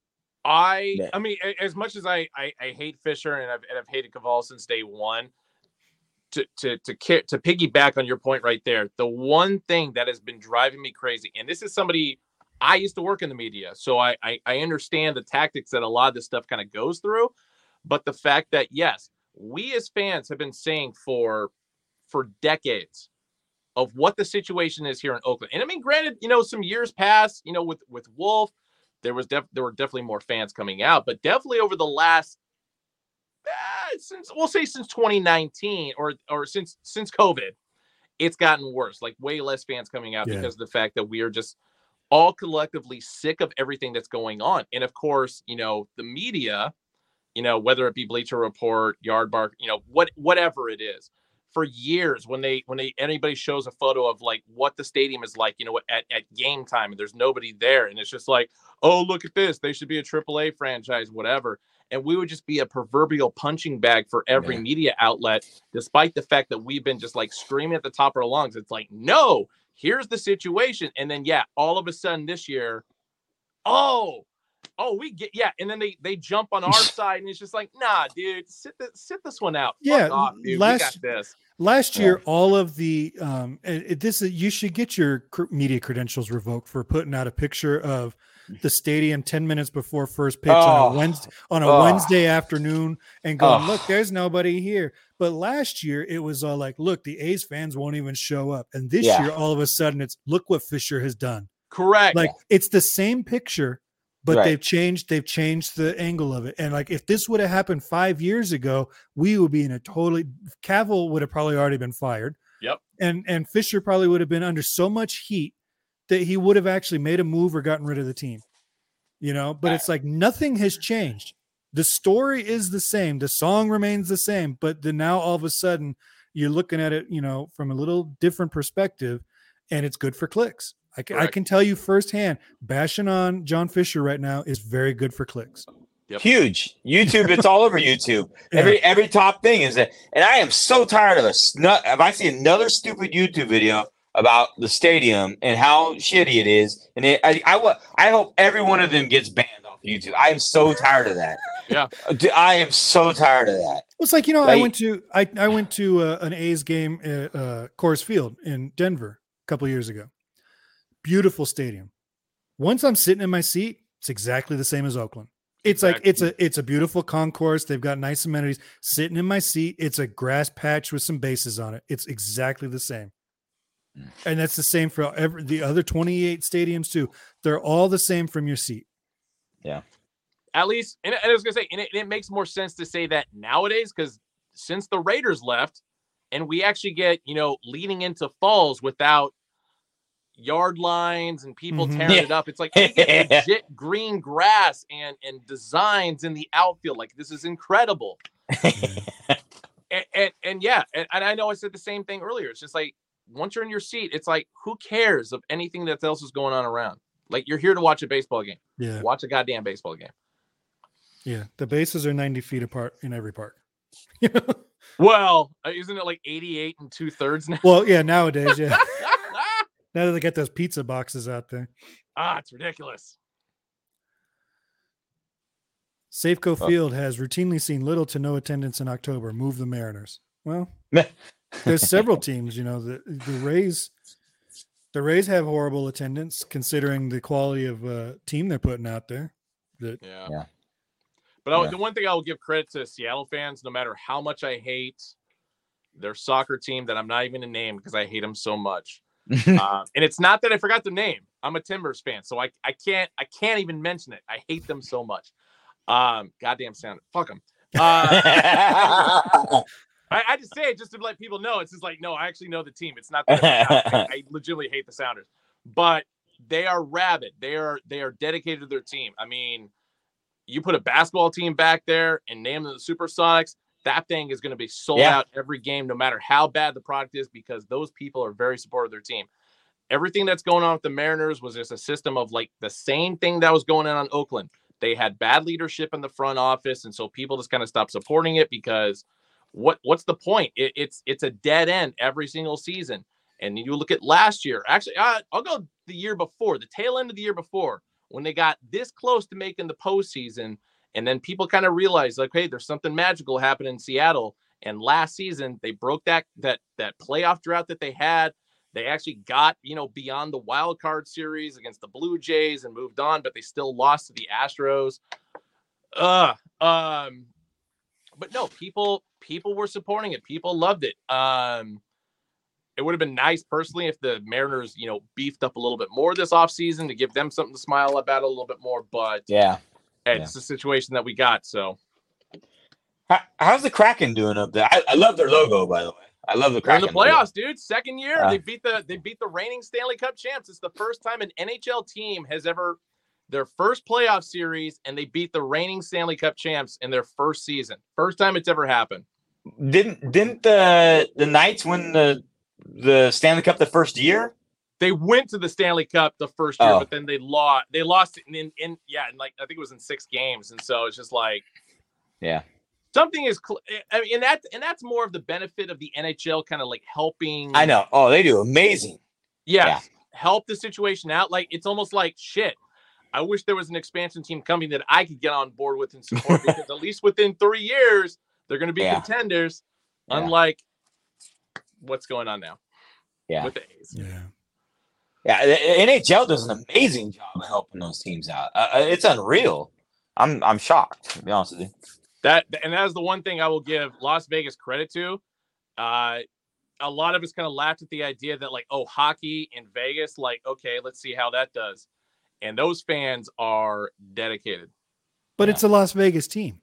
I I mean, as much as I I, I hate Fisher and I've and I've hated Kaval since day one. To to to ki- to piggyback on your point right there, the one thing that has been driving me crazy, and this is somebody I used to work in the media, so I I, I understand the tactics that a lot of this stuff kind of goes through, but the fact that yes, we as fans have been saying for for decades of what the situation is here in Oakland, and I mean, granted, you know, some years past, you know, with with Wolff, there was def- there were definitely more fans coming out, but definitely over the last eh, since we'll say since 2019 or or since since COVID, it's gotten worse. Like way less fans coming out Yeah. because of the fact that we are just all collectively sick of everything that's going on. And of course, you know, the media, you know, whether it be Bleacher Report, Yard Bark, you know, what whatever it is, for years when they when they anybody shows a photo of like what the stadium is like, you know, at, at game time and there's nobody there, and it's just like, oh, look at this, they should be a AAA franchise, whatever. And we would just be a proverbial punching bag for every Yeah. media outlet, despite the fact that we've been just like screaming at the top of our lungs. It's like, no, here's the situation. And then yeah, all of a sudden this year, oh, oh, we get yeah, and then they they jump on our *laughs* side, and it's just like, nah, dude, sit this sit this one out. Fuck Yeah, off, last- we got this. Last Yeah. year, all of the um, it, this is you should get your media credentials revoked for putting out a picture of the stadium ten minutes before first pitch on Oh. a Wednesday on a Oh. Wednesday afternoon and going, Oh. look, there's nobody here. But last year, it was all like, look, the A's fans won't even show up, and this Yeah. year, all of a sudden, it's look what Fisher has done. Correct. Like it's the same picture, but Right. they've changed. They've changed the angle of it. And like if this would have happened five years ago, we would be in a totally. Kaval would have probably already been fired. Yep. And and Fisher probably would have been under so much heat that he would have actually made a move or gotten rid of the team. You know, but it's like nothing has changed. The story is the same. The song remains the same, but then now all of a sudden you're looking at it, you know, from a little different perspective, and it's good for clicks. I can, I can tell you firsthand, bashing on John Fisher right now is very good for clicks. Yep. Huge YouTube. It's all over YouTube. *laughs* Yeah. Every every top thing is that, and I am so tired of this. Not, if I see another stupid YouTube video about the stadium and how shitty it is, and it, I I I hope every one of them gets banned off YouTube. I am so tired of that. Yeah. I am so tired of that. It's like you know, I went to I I went to uh, an A's game at uh, Coors Field in Denver a couple years ago. Beautiful stadium. Once I'm sitting in my seat, it's exactly the same as Oakland. It's like it's a it's a beautiful concourse. They've got nice amenities. Sitting in my seat, it's a grass patch with some bases on it. It's exactly the same. Mm. And that's the same for every the other 28 stadiums too. They're all the same from your seat. Yeah. At least, and I was gonna say, and it, and it makes more sense to say that nowadays because since the Raiders left, and we actually get you know leading into falls without yard lines and people Mhm. tearing Yeah. it up. It's like *laughs* legit green grass and and designs in the outfield. Like this is incredible. and, and, and yeah, and, and I know I said the same thing earlier. It's just like once you're in your seat, it's like who cares of anything that else is going on around? Like you're here to watch a baseball game. Yeah. Watch a goddamn baseball game. Yeah. The bases are 90 feet apart in every park. *laughs* Well, uh, isn't it like 88 and two thirds now? well, yeah, nowadays, yeah. *laughs* now that they got those pizza boxes out there. ah, it's ridiculous. Safeco Oh. Field has routinely seen little to no attendance in October. Move the Mariners. Well, *laughs* there's several teams. You know, the the Rays. The Rays have horrible attendance considering the quality of uh, team they're putting out there. That Yeah. Yeah. But I, the one thing I will give credit to Seattle fans, no matter how much I hate their soccer team that I'm not even a name because I hate them so much. Uh, *laughs* and it's not that I forgot the name. I'm a Timbers fan, so I, I can't I can't even mention it. I hate them so much. Um, goddamn sound, fuck them. Uh, *laughs* *laughs* I, I just say it just to let people know. It's just like, no, I actually know the team. It's not that I, I legitimately hate the Sounders, but they are rabid. They are they are dedicated to their team. I mean, you put a basketball team back there and name them the Supersonics, that thing is going to be sold Yeah. out every game, no matter how bad the product is, because those people are very supportive of their team. Everything that's going on with the Mariners was just a system of like the same thing that was going on on Oakland. They had bad leadership in the front office, and so people just kind of stopped supporting it because what what's the point? It, it's it's a dead end every single season. And you look at last year. Actually, uh, I'll go the year before, the tail end of the year before, when they got this close to making the postseason, and then people kind of realized, like, hey, there's something magical happening in Seattle. And last season, they broke that that that playoff drought that they had. They actually got you know beyond the wild card series against the Blue Jays and moved on, but they still lost to the Astros. Uh, um, but no, people people were supporting it. People loved it. Um, it would have been nice personally if the Mariners, you know, beefed up a little bit more this offseason to give them something to smile about a little bit more. But yeah. It's the situation that we got. So How, how's the Kraken doing up there? I, I love their logo, by the way. I love the they're in Kraken. the logo. playoffs, dude. Second year, Uh. they beat the they beat the reigning Stanley Cup champs. It's the first time an NHL team has ever their first playoff series and they beat the reigning Stanley Cup champs in their first season. First time it's ever happened. Didn't didn't the the Knights win the the Stanley Cup the first year? They went to the Stanley Cup the first year, Oh. but then they lost. They lost in, in, in yeah, in like I think it was in six games, and so it's just like Yeah. something is. Cl- eh, I mean, and that and that's more of the benefit of the NHL kind of like helping. I know. Oh, they do amazing. Yeah, Yeah. help the situation out. Like it's almost like shit. I wish there was an expansion team coming that I could get on board with and support *laughs* because at least within three years they're going to be Yeah. contenders. Yeah. Unlike what's going on now Yeah. with the A's. Yeah. Yeah, the NHL does an amazing job of helping those teams out. Uh, uh, it's unreal. I'm I'm shocked. To be honest with you. That and that is the one thing I will give Las Vegas credit to. Uh, a lot of us kind of laughed at the idea that like, oh, hockey in Vegas, like, okay, let's see how that does. And those fans are dedicated. But Yeah. it's a Las Vegas team.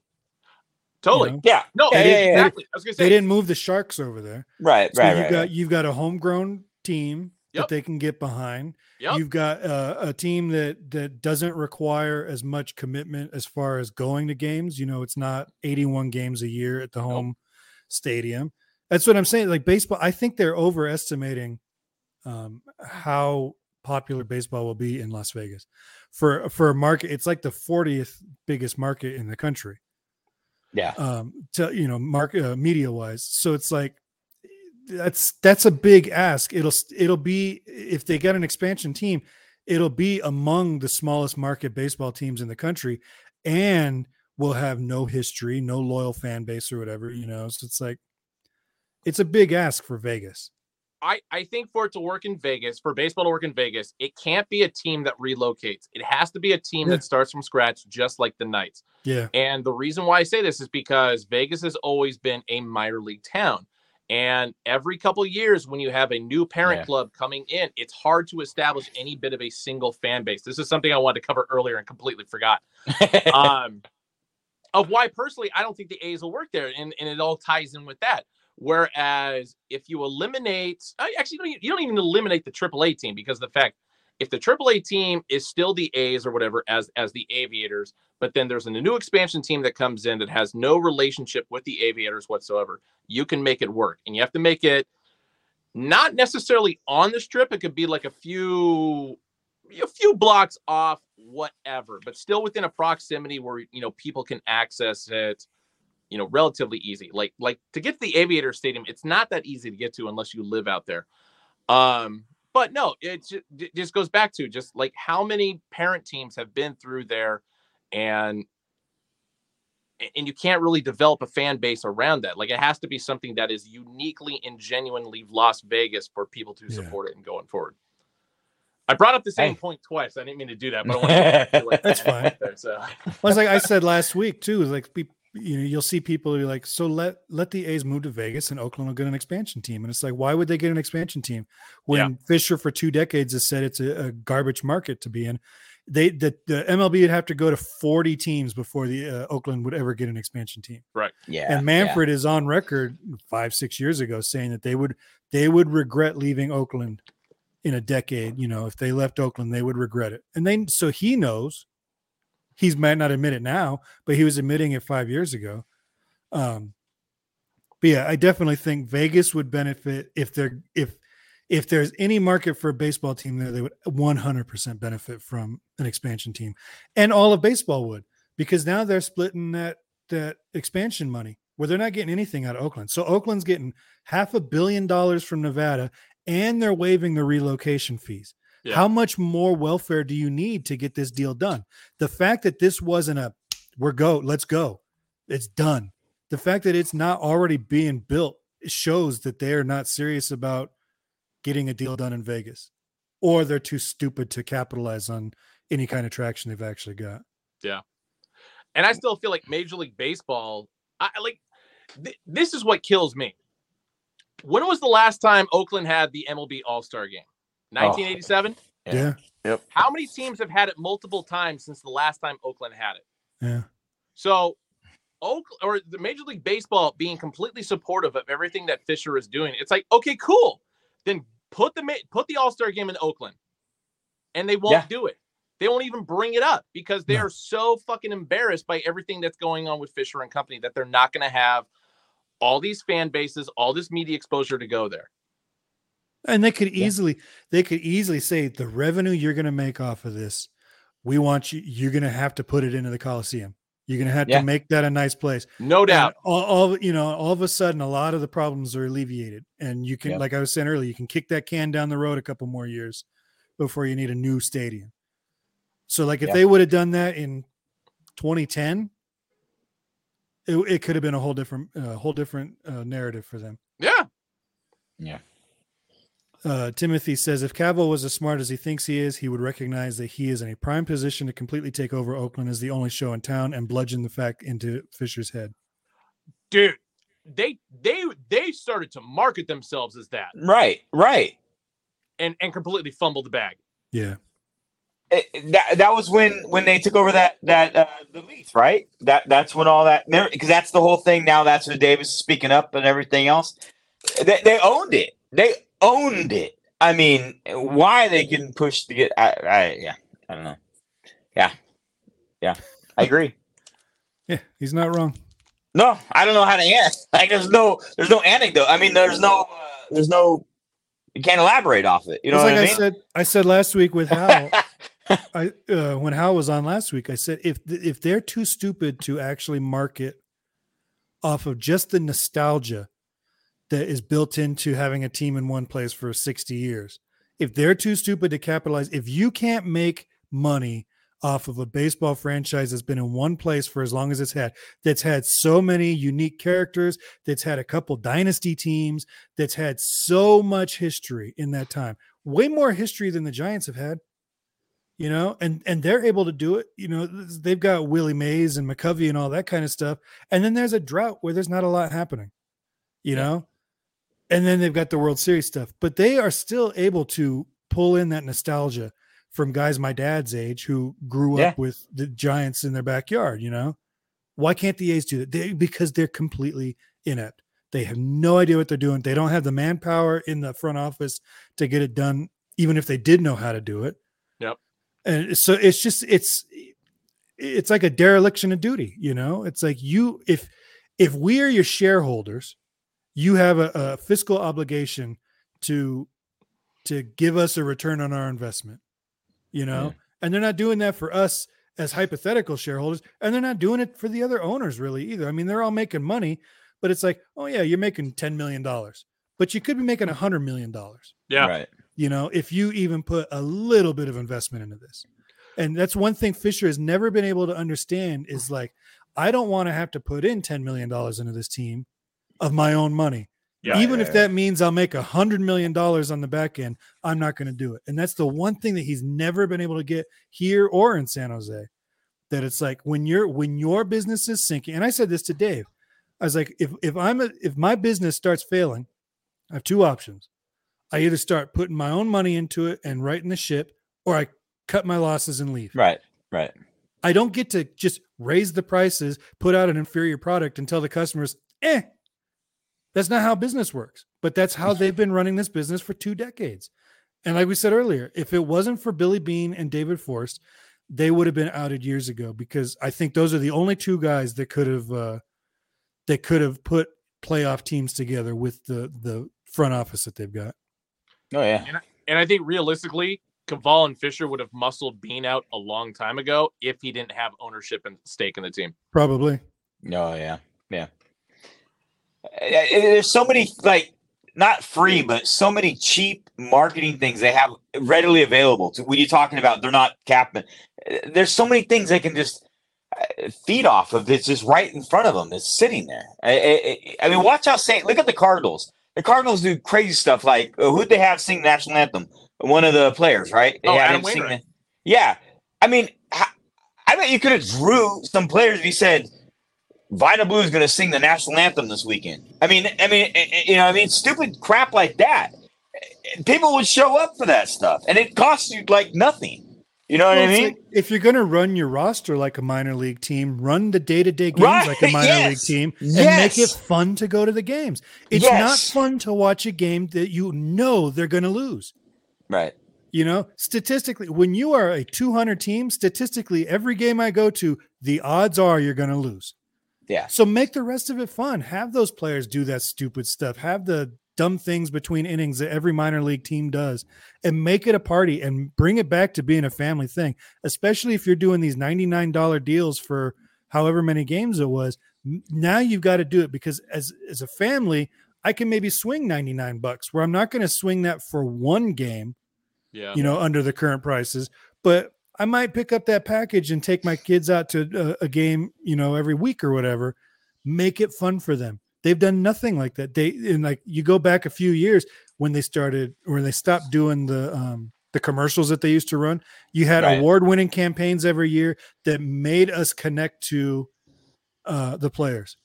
Totally. know? Yeah. No, Yeah, They yeah, didn't- yeah. exactly. I was gonna say They didn't move the Sharks over there. Right. So right. you've right, got right. you've got a homegrown team Yep. that they can get behind. Yep. You've got uh, a team that that doesn't require as much commitment as far as going to games. You know, it's not 81 games a year at the Nope. home stadium. That's what I'm saying. Like baseball, I think they're overestimating um, how popular baseball will be in Las Vegas. For for a market, it's like the 40th biggest market in the country Yeah. um to you know market uh, media wise so it's like that's that's a big ask it'll it'll be if they get an expansion team it'll be among the smallest market baseball teams in the country and will have no history no loyal fan base or whatever you know so it's like it's a big ask for vegas I, I think for it to work in Vegas, for baseball to work in Vegas, it can't be a team that relocates. It has to be a team Yeah. that starts from scratch, just like the Knights. yeah And the reason why I say this is because Vegas has always been a minor league town. And every couple of years, when you have a new parent Yeah. club coming in, it's hard to establish any bit of a single fan base. This is something I wanted to cover earlier and completely forgot. *laughs* Um, of why personally, I don't think the A's will work there. And, and it all ties in with that. Whereas if you eliminate, actually, you don't, you don't even eliminate the AAA team because the fact if the AAA team is still the A's or whatever as as the Aviators, but then there's a new expansion team that comes in that has no relationship with the Aviators whatsoever, you can make it work, and you have to make it not necessarily on the strip. It could be like a few a few blocks off, whatever, but still within a proximity where you know people can access it you know relatively easy like like to get to the aviator stadium it's not that easy to get to unless you live out there um but no it ju- it just goes back to just like how many parent teams have been through there and and you can't really develop a fan base around that like it has to be something that is uniquely and genuinely las vegas for people to Yeah. support it and going forward i brought up the same Hey. point twice i didn't mean to do that but i want to *laughs* like, That's fine. there, so well, it's like i said last week too like you know you'll see people be like so let let the a's move to vegas and oakland will get an expansion team and it's like why would they get an expansion team when Yeah. fisher for two decades has said it's a, a garbage market to be in they the, the mlb would have to go to 40 teams before the uh, oakland would ever get an expansion team Right. yeah. and manfred is on record five six years ago saying that they would they would regret leaving oakland in a decade you know if they left oakland they would regret it and then so he knows he's might not admit it now but he was admitting it five years ago um but yeah i definitely think vegas would benefit if they're if if there's any market for a baseball team there they would 100% benefit from an expansion team and all of baseball would because now they're splitting that that expansion money where they're not getting anything out of Oakland. So Oakland's getting half a billion dollars from Nevada and they're waiving the relocation fees. Yeah. How much more welfare do you need to get this deal done? The fact that this wasn't a we're go, let's go. It's done. The fact that it's not already being built shows that they're not serious about getting a deal done in Vegas or they're too stupid to capitalize on any kind of traction they've actually got. Yeah. And I still feel like Major League Baseball. I I like th- this is what kills me. When was the last time Oakland had the MLB All Star Game? 1987. Yeah. Yep. How many teams have had it multiple times since the last time Oakland had it? Yeah. So, Oak or the Major League Baseball being completely supportive of everything that Fisher is doing. It's like, okay, cool. Then put the put the All Star Game in Oakland, and they won't Yeah. do it. They won't even bring it up because they No. are so fucking embarrassed by everything that's going on with Fisher and Company that they're not going to have all these fan bases, all this media exposure to go there. And they could easily yeah. they could easily say the revenue you're going to make off of this, we want you you're going to have to put it into the Coliseum. You're going to have yeah. to make that a nice place. No doubt. All, all, you know, all of a sudden a lot of the problems are alleviated and you can like I was saying earlier, you can kick that can down the road a couple more years before you need a new stadium. So like if they would have done that in 2010, it, it could have been a whole different uh, whole different uh, narrative for them. Yeah. Yeah. Uh, Timothy says if Kaval was as smart as he thinks he is, he would recognize that he is in a prime position to completely take over Oakland as the only show in town and bludgeon the fact into Fisher's head. Dude, they they they started to market themselves as that. Right, right. And and completely fumbled the bag. Yeah. It, that that was when when they took over that that uh, the lease, right? That that's when all that because that's the whole thing. Now that's when Davis is speaking up and everything else. They, they owned it. They owned it. I mean, why they getting push to get? I, I yeah, I don't know. Yeah, yeah, I agree. *laughs* Yeah, he's not wrong. No, I don't know how to answer. *laughs* Like, there's no, there's no anecdote. I mean, there's no, uh, there's no. You can't elaborate off it. You know what like I, mean? said. I said last week with Hal. *laughs* I uh, when Hal was on last week, I said if if they're too stupid to actually market off of just the nostalgia that is built into having a team in one place for 60 years. If they're too stupid to capitalize, if you can't make money off of a baseball franchise that's been in one place for as long as it's had, that's had so many unique characters, that's had a couple dynasty teams, that's had so much history in that time, way more history than the Giants have had. You know, and and they're able to do it. You know, they've got Willie Mays and McCovey and all that kind of stuff. And then there's a drought where there's not a lot happening. You yeah. know, and then they've got the World Series stuff, but they are still able to pull in that nostalgia from guys my dad's age who grew yeah. up with the Giants in their backyard. You know, why can't the A's do that? They, because they're completely inept. They have no idea what they're doing. They don't have the manpower in the front office to get it done, even if they did know how to do it. Yep. And so it's just it's it's like a dereliction of duty. You know, it's like you if if we are your shareholders you have a, a fiscal obligation to to give us a return on our investment you know? Yeah. and they're not doing that for us as hypothetical shareholders and they're not doing it for the other owners really either. I mean they're all making money but it's like oh yeah you're making 10 million dollars but you could be making a hundred million dollars. Yeah. Right. You know if you even put a little bit of investment into this. And that's one thing fisher has never been able to understand is like i don't want to have to put in 10 million dollars into this team of my own money. Yeah, Even yeah, if yeah. that means I'll make a hundred million dollars on the back end, I'm not going to do it. And that's the one thing that he's never been able to get here or in San Jose. That it's like when you're when your business is sinking, and I said this to Dave. I was like, if if I'm a, if my business starts failing, I have two options. I either start putting my own money into it and writing the ship, or I cut my losses and leave. Right, right. I don't get to just raise the prices, put out an inferior product, and tell the customers, eh, that's not how business works, but that's how they've been running this business for two decades. And like we said earlier, if it wasn't for Billy Beane and David Forst, they would have been outed years ago because I think those are the only two guys that could have uh, that could have put playoff teams together with the the front office that they've got. Oh yeah, and I, and I think realistically, Kaval and Fisher would have muscled Beane out a long time ago if he didn't have ownership and stake in the team. Probably. Oh yeah, yeah. There's so many like not free, but so many cheap marketing things they have readily available. To when you're talking about, they're not capping. There's so many things they can just uh, feed off of. It's just right in front of them. It's sitting there. I, I, I mean, watch out! Say, look at the Cardinals. The Cardinals do crazy stuff. Like uh, who'd they have sing national anthem? One of the players, right? They oh, Adam Wainwright. yeah, I mean, I bet you could have drew some players if you said Vida Blue is going to sing the national anthem this weekend. I mean, I mean, eh, eh, you know, I mean, stupid crap like that. People would show up for that stuff, and it costs you like nothing. You know what well, I mean? Like if you're going to run your roster like a minor league team, run the day to day games right. like a minor *laughs* yes. league team, and yes. make it fun to go to the games. It's yes. not fun to watch a game that you know they're going to lose. Right. You know, statistically, when you are a 200 team, statistically, every game I go to, the odds are you're going to lose. Yeah. So make the rest of it fun. Have those players do that stupid stuff. Have the dumb things between innings that every minor league team does and make it a party and bring it back to being a family thing, especially if you're doing these $99 deals for however many games it was. Now you've got to do it because as as a family, I can maybe swing 99 bucks where I'm not going to swing that for one game, Yeah. you know, under the current prices, but I might pick up that package and take my kids out to a, a game, you know, every week or whatever. Make it fun for them. They've done nothing like that. They and like you go back a few years when they started or they stopped doing the um the commercials that they used to run. You had Right. award-winning campaigns every year that made us connect to uh the players,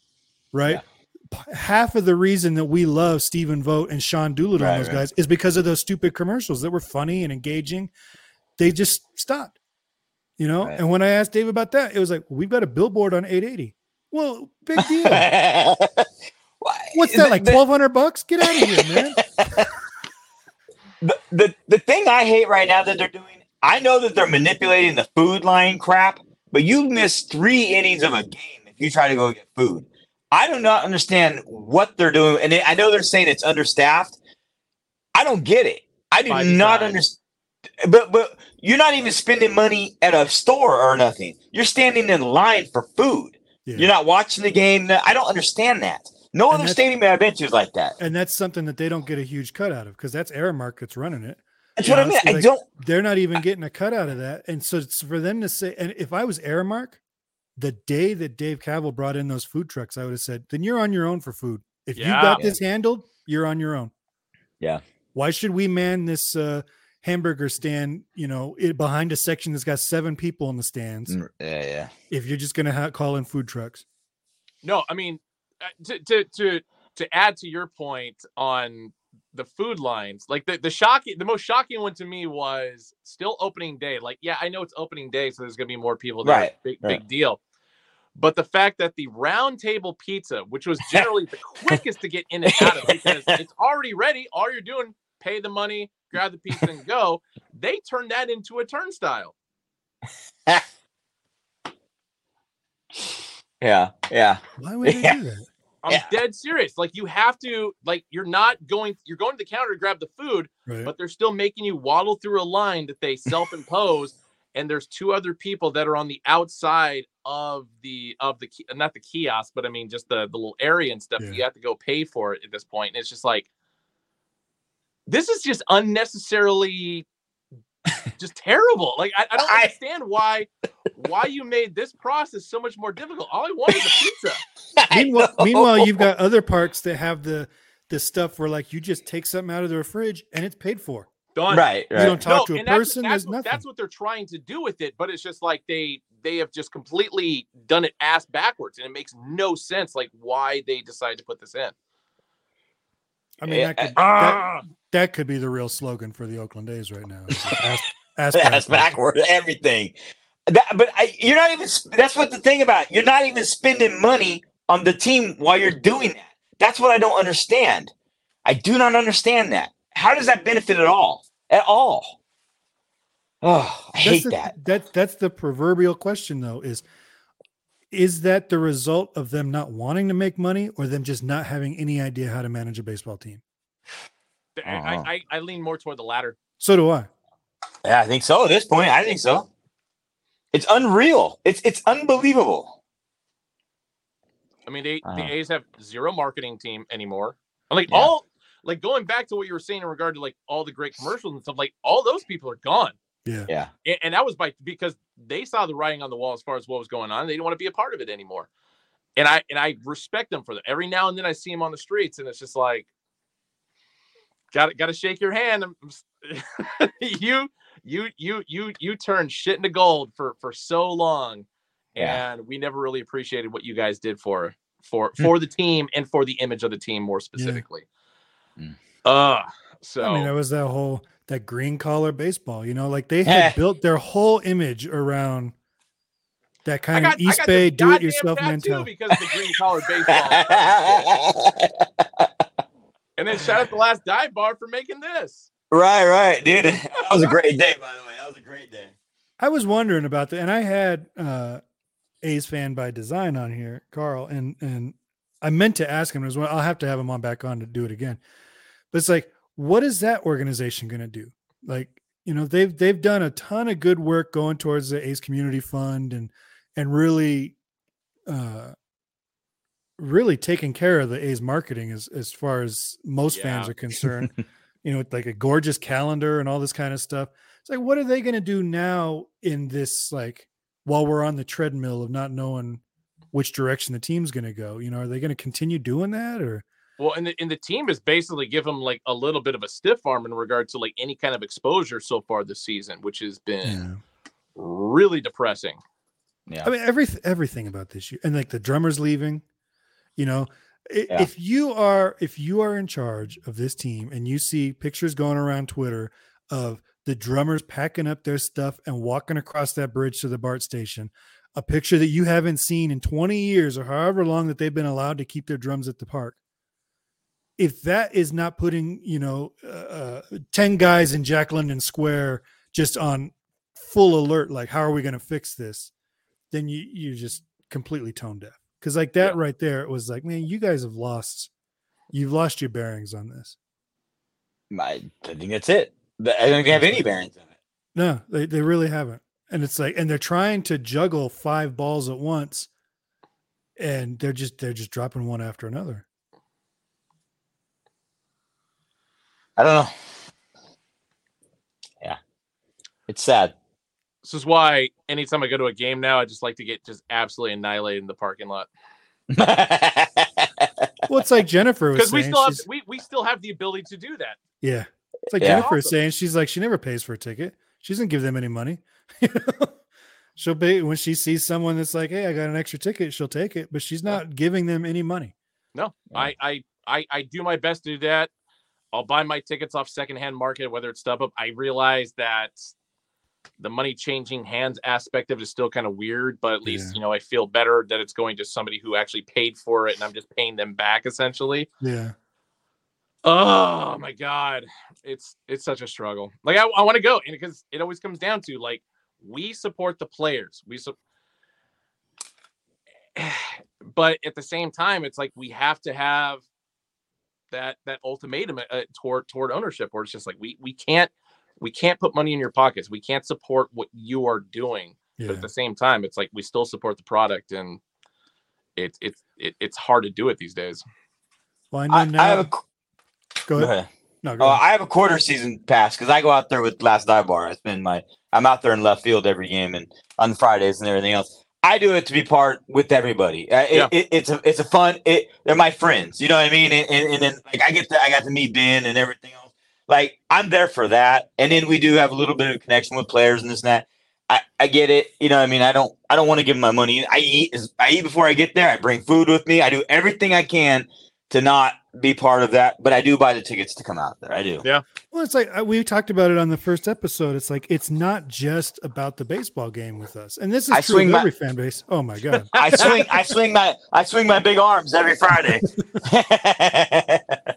right? P- Half of the reason that we love Stephen Vogt and Sean Doolittle Right, and those right. guys is because of those stupid commercials that were funny and engaging. They just stopped, you know. Right. And when I asked Dave about that, it was like, "We've got a billboard on 880." Well, big *laughs* deal. Why- What's that like? Twelve hundred bucks? Get out of here, man. *laughs* the, the the thing I hate right now that they're doing, I know that they're manipulating the food line crap, but you miss three innings of a game if you try to go get food. I do not understand what they're doing, and I know they're saying it's understaffed. I don't get it. I do By not understand. But but you're not even spending money at a store or nothing. You're standing in line for food. Yeah. You're not watching the game. I don't understand that. No And other that's- stadium I've been to is like that. and that's something that they don't get a huge cut out of because that's Aramark that's running it. That's Yeah, what I mean. honestly, I don't. They're not even getting a cut out of that. And so it's for them to say, and if I was Aramark, the day that Dave Kaval brought in those food trucks, I would have said, then you're on your own for food. If you got this handled, you're on your own. Yeah. Why should we man this uh, hamburger stand, you know, it, behind a section that's got seven people in the stands Mm, Yeah, yeah. if you're just going to ha- call in food trucks? No, I mean uh, to to to to add to your point on the food lines, like the the shocking, the most shocking one to me was still opening day. Like, yeah, I know it's opening day, so there's gonna be more people there. Right, Big right. big deal. But the fact that the round table pizza, which was generally *laughs* the quickest to get in and out of because it's already ready, all you're doing, pay the money, grab the pizza and go. They turned that into a turnstile. *laughs* Yeah, yeah. Why would they *laughs* Yeah. do that? I'm Yeah. dead serious. Like you have to, like you're not going, you're going to the counter to grab the food, Right. but they're still making you waddle through a line that they self-impose *laughs* and there's two other people that are on the outside of the of the not the kiosk but i mean just the the little area and stuff Yeah. you have to go pay for it at this point. point and it's just like this is just unnecessarily *laughs* just terrible like i, I don't I- understand why why you made this process so much more difficult all i want is a pizza *laughs* meanwhile, meanwhile, you've got other parks that have the the stuff where like you just take something out of the fridge and it's paid for. done right, You don't talk to a and that's- person. That's, There's what, nothing. that's what they're trying to do with it, but it's just like they they have just completely done it ass backwards, and it makes no sense like why they decided to put this in. I mean, that could, that, Ah! That could be the real slogan for the Oakland A's right now. ass *laughs* That's backwards. backward. Everything. That, but I, you're not even. That's what the thing about. You're not even spending money on the team while you're doing that. That's what I don't understand. I do not understand that. How does that benefit at all? At all? Oh, I That's hate the, that. That that's the proverbial question though. Is is that the result of them not wanting to make money, or them just not having any idea how to manage a baseball team? I, I, I, I lean more toward the latter. So do I. Yeah, I think so. At this point, I think so. It's unreal. It's it's unbelievable. I mean, they, the Uh-huh. A's have zero marketing team anymore. Like Yeah. all, like going back to what you were saying in regard to like all the great commercials and stuff. Like all those people are gone. Yeah. Yeah. and, and that was by because they saw the writing on the wall as far as what was going on. They didn't want to be a part of it anymore. And I and I respect them for that. Every now and then I see them on the streets, and it's just like, got got to shake your hand. *laughs* You you you you you turned shit into gold for for so long, Yeah. and we never really appreciated what you guys did for for Hmm. for the team and for the image of the team more specifically. Hmm. Uh so I mean, that was that whole that green collar baseball. You know, like they had *laughs* built their whole image around that kind got, of East Bay do-it-yourself mentality. because of the green collar baseball. *laughs* and then shout out the last dive bar for making this. right, right, dude. *laughs* That was a great day, by the way. That was a great day. I was wondering about that, and I had uh A's fan by design on here, Carl, and and I meant to ask him as well. I'll have to have him on back on to do it again. But it's like, what is that organization going to do? Like, you know, they've they've done a ton of good work going towards the A's Community Fund and and really, uh, really taking care of the A's marketing as as far as most fans are *laughs* concerned. you know, with like a gorgeous calendar and all this kind of stuff. It's like, what are they going to do now in this like while we're on the treadmill of not knowing which direction the team's going to go? You know, are they going to continue doing that or? Well, and the, and the team has basically given them like a little bit of a stiff arm in regard to like any kind of exposure so far this season, which has been really depressing. Yeah. I mean, everything, everything about this year, and like the drummers leaving. You know, Yeah. if you are if you are in charge of this team and you see pictures going around Twitter of the drummers packing up their stuff and walking across that bridge to the BART station, a picture that you haven't seen in 20 years or however long that they've been allowed to keep their drums at the park. If that is not putting, you know, uh, uh, 10 guys in Jack London Square just on full alert, like, how are we going to fix this? Then you, you're just completely tone deaf. Cause like that Yeah. right there, it was like, man, you guys have lost, you've lost your bearings on this. I, I think that's it. I don't think they have any bearings in it. No, they, they really haven't. And it's like, and they're trying to juggle five balls at once, and they're just they're just dropping one after another. I don't know. Yeah. It's sad. This is why anytime I go to a game now, I just like to get just absolutely annihilated in the parking lot *laughs* Well, it's like Jennifer was because we saying. still have she's- we, we still have the ability to do that. yeah, it's like Yeah. Jennifer was Awesome. saying. She's like she never pays for a ticket. She doesn't give them any money. *laughs* She'll pay when she sees someone that's like, "Hey, I got an extra ticket." She'll take it, but she's not giving them any money. No, Yeah. I, I I I do my best to do that. I'll buy my tickets off secondhand market, whether it's StubHub. I realize that the money changing hands aspect of it is still kind of weird, but at least Yeah. you know I feel better that it's going to somebody who actually paid for it, and I'm just paying them back essentially. Yeah, Oh my god, it's it's such a struggle. Like I, I want to go, and because it always comes down to like we support the players, we su- *sighs* but at the same time, it's like we have to have that that ultimatum uh, toward toward ownership, where it's just like we we can't we can't put money in your pockets, we can't support what you are doing, yeah. but at the same time, it's like we still support the product, and it's it's it, it's hard to do it these days. Well, I know I, now. I have a. qu- go Go ahead. ahead. No, go Oh, ahead. I have a quarter season pass because I go out there with Last Dive Bar. It's been my I'm out there in left field every game and on Fridays and everything else. I do it to be part with everybody. Uh, it, Yeah. it, it's a it's a fun. It, they're my friends. You know what I mean? And, and, and then like I get to I got to meet Ben and everything else. Like I'm there for that. And then we do have a little bit of connection with players and this and that. I, I get it. You know what I mean? I don't I don't want to give them my money. I eat I eat before I get there. I bring food with me. I do everything I can to not be part of that, but I do buy the tickets to come out there. I do. Yeah. Well, it's like uh, we talked about it on the first episode. It's like it's not just about the baseball game with us, and this is I true swing of my- every fan base. Oh my god! *laughs* I swing I swing my I swing my big arms every Friday. *laughs* *laughs*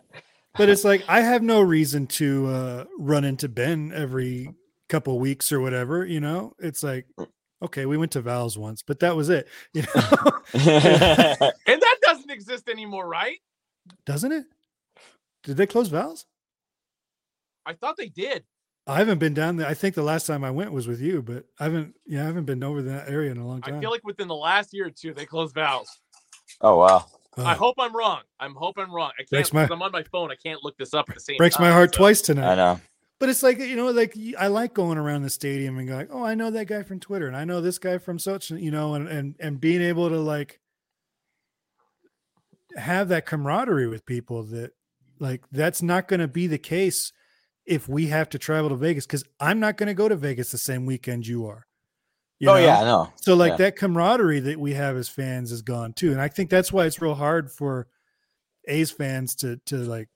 but it's like I have no reason to uh, run into Ben every couple weeks or whatever. You know, it's like okay, we went to Val's once, but that was it. *laughs* You know, *laughs* And that doesn't exist anymore, right? doesn't it? Did they close Val's? I thought they did. I haven't been down there. I think the last time I went was with you, but I haven't. Yeah, I haven't been over that area in a long time. I feel like within the last year or two, they closed Val's. oh wow. I hope I'm wrong. I'm hope I'm wrong. I can't. My- 'cause I'm on my phone. I can't look this up at the same. breaks my heart so- twice tonight. I know. But it's like you know, like y- I like going around the stadium and going, oh, I know that guy from Twitter, and I know this guy from such, you know, and and and being able to like have that camaraderie with people that like that's not going to be the case if we have to travel to Vegas because I'm not going to go to Vegas the same weekend you are. You oh know? yeah, I know. So like Yeah. that camaraderie that we have as fans is gone too. And I think that's why it's real hard for A's fans to to like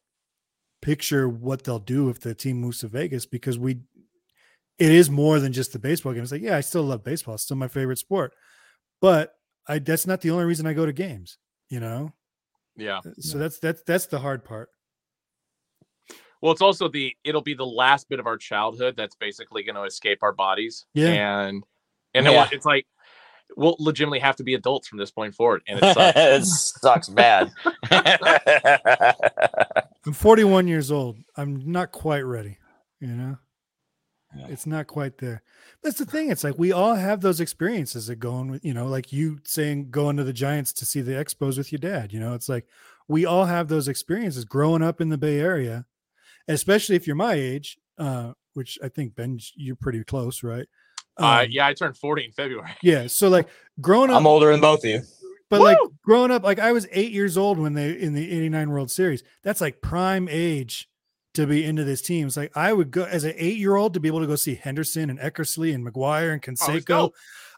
picture what they'll do if the team moves to Vegas because we it is more than just the baseball game. It's like, yeah, I still love baseball. It's still my favorite sport. But I that's not the only reason I go to games, you know? Yeah. Uh, so that's that's that's the hard part. Well, it's also the. It'll be the last bit of our childhood that's basically going to escape our bodies. Yeah. And and Yeah. what- it's like, we'll legitimately have to be adults from this point forward, and it sucks. *laughs* it sucks bad. *laughs* I'm 41 years old. I'm not quite ready. You know, Yeah. it's not quite there. That's the thing. It's like we all have those experiences of going with, you know, like you saying going to the Giants to see the Expos with your dad. You know, it's like we all have those experiences growing up in the Bay Area, especially if you're my age, uh, which I think Ben, you're pretty close, right? Uh, Um, yeah, I turned 40 in February. yeah. So like growing up, I'm older than both of you. but like growing up, like I was eight years old when they in the '89 World Series. That's like prime age to be into this team. It's like I would go as an eight year old to be able to go see Henderson and Eckersley and McGwire and Oh, it's Canseco. dope.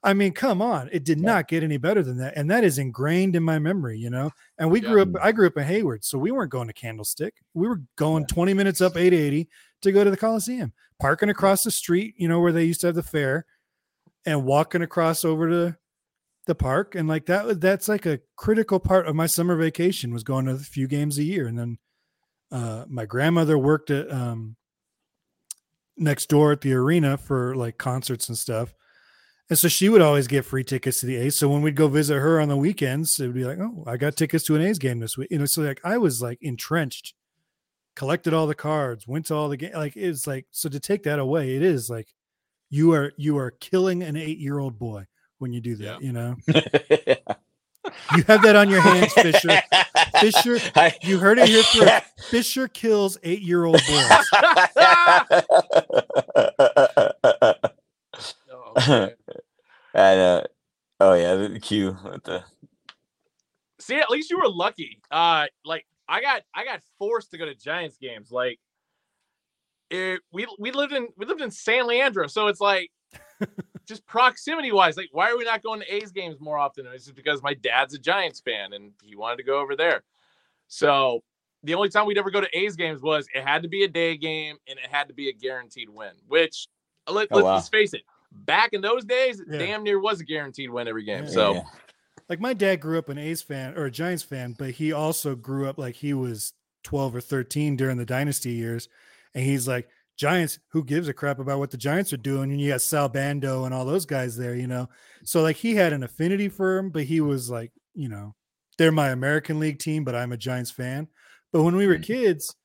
I mean, come on, it did Yeah. not get any better than that, and that is ingrained in my memory. You know, and we Yeah. grew up. I grew up in Hayward, so we weren't going to Candlestick. We were going 20 minutes up 880 to go to the Coliseum, parking across the street. You know where they used to have the fair, and walking across over to the park and like that, that's like a critical part of my summer vacation was going to a few games a year and then uh my grandmother worked at um next door at the arena for like concerts and stuff and so she would always get free tickets to the A's. So when we'd go visit her on the weekends, it would be like, "Oh, I got tickets to an A's game this week." You know, so like I was like entrenched, collected all the cards, went to all the game. Like it's like so to take that away, it is like you are you are killing an eight year old boy when you do that. Yeah. You know, *laughs* you have that on your hands, Fisher. *laughs* Fisher, I- You heard it here *laughs* first. Fisher kills eight year old boys. Oh, *laughs* and uh, oh yeah, the Q with the See, at least you were lucky. Uh, like I got, I got forced to go to Giants games. Like, it, we we lived in we lived in San Leandro, so it's like *laughs* just proximity wise. Like, why are we not going to A's games more often? It's just because my dad's a Giants fan and he wanted to go over there. So the only time we'd ever go to A's games was it had to be a day game and it had to be a guaranteed win. Which let, Oh, let's wow. face it, back in those days, Yeah. damn near was a guaranteed win every game. Yeah. So. Yeah. Like my dad grew up an A's fan or a Giants fan, but he also grew up like he was 12 or 13 during the dynasty years. And he's like, Giants, who gives a crap about what the Giants are doing? And you got Sal Bando and all those guys there, you know? So like he had an affinity for him, but he was like, you know, they're my American League team, but I'm a Giants fan. But when we were Mhm. kids,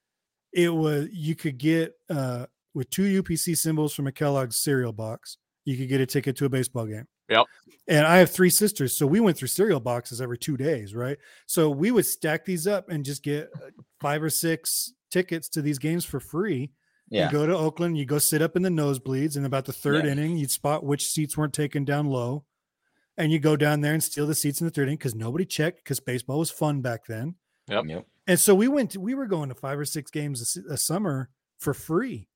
it was you could get uh with two UPC symbols from a Kellogg's cereal box, you could get a ticket to a baseball game. Yep. And I have three sisters, so we went through cereal boxes every two days, right? So we would stack these up and just get uh, five or six tickets to these games for free. Yeah. You go to Oakland, you go sit up in the nosebleeds, and about the third Yeah. inning, you'd spot which seats weren't taken down low, and you go down there and steal the seats in the third inning because nobody checked because baseball was fun back then. Yep. Yep. And so we went, to, we were going to five or six games a summer for free.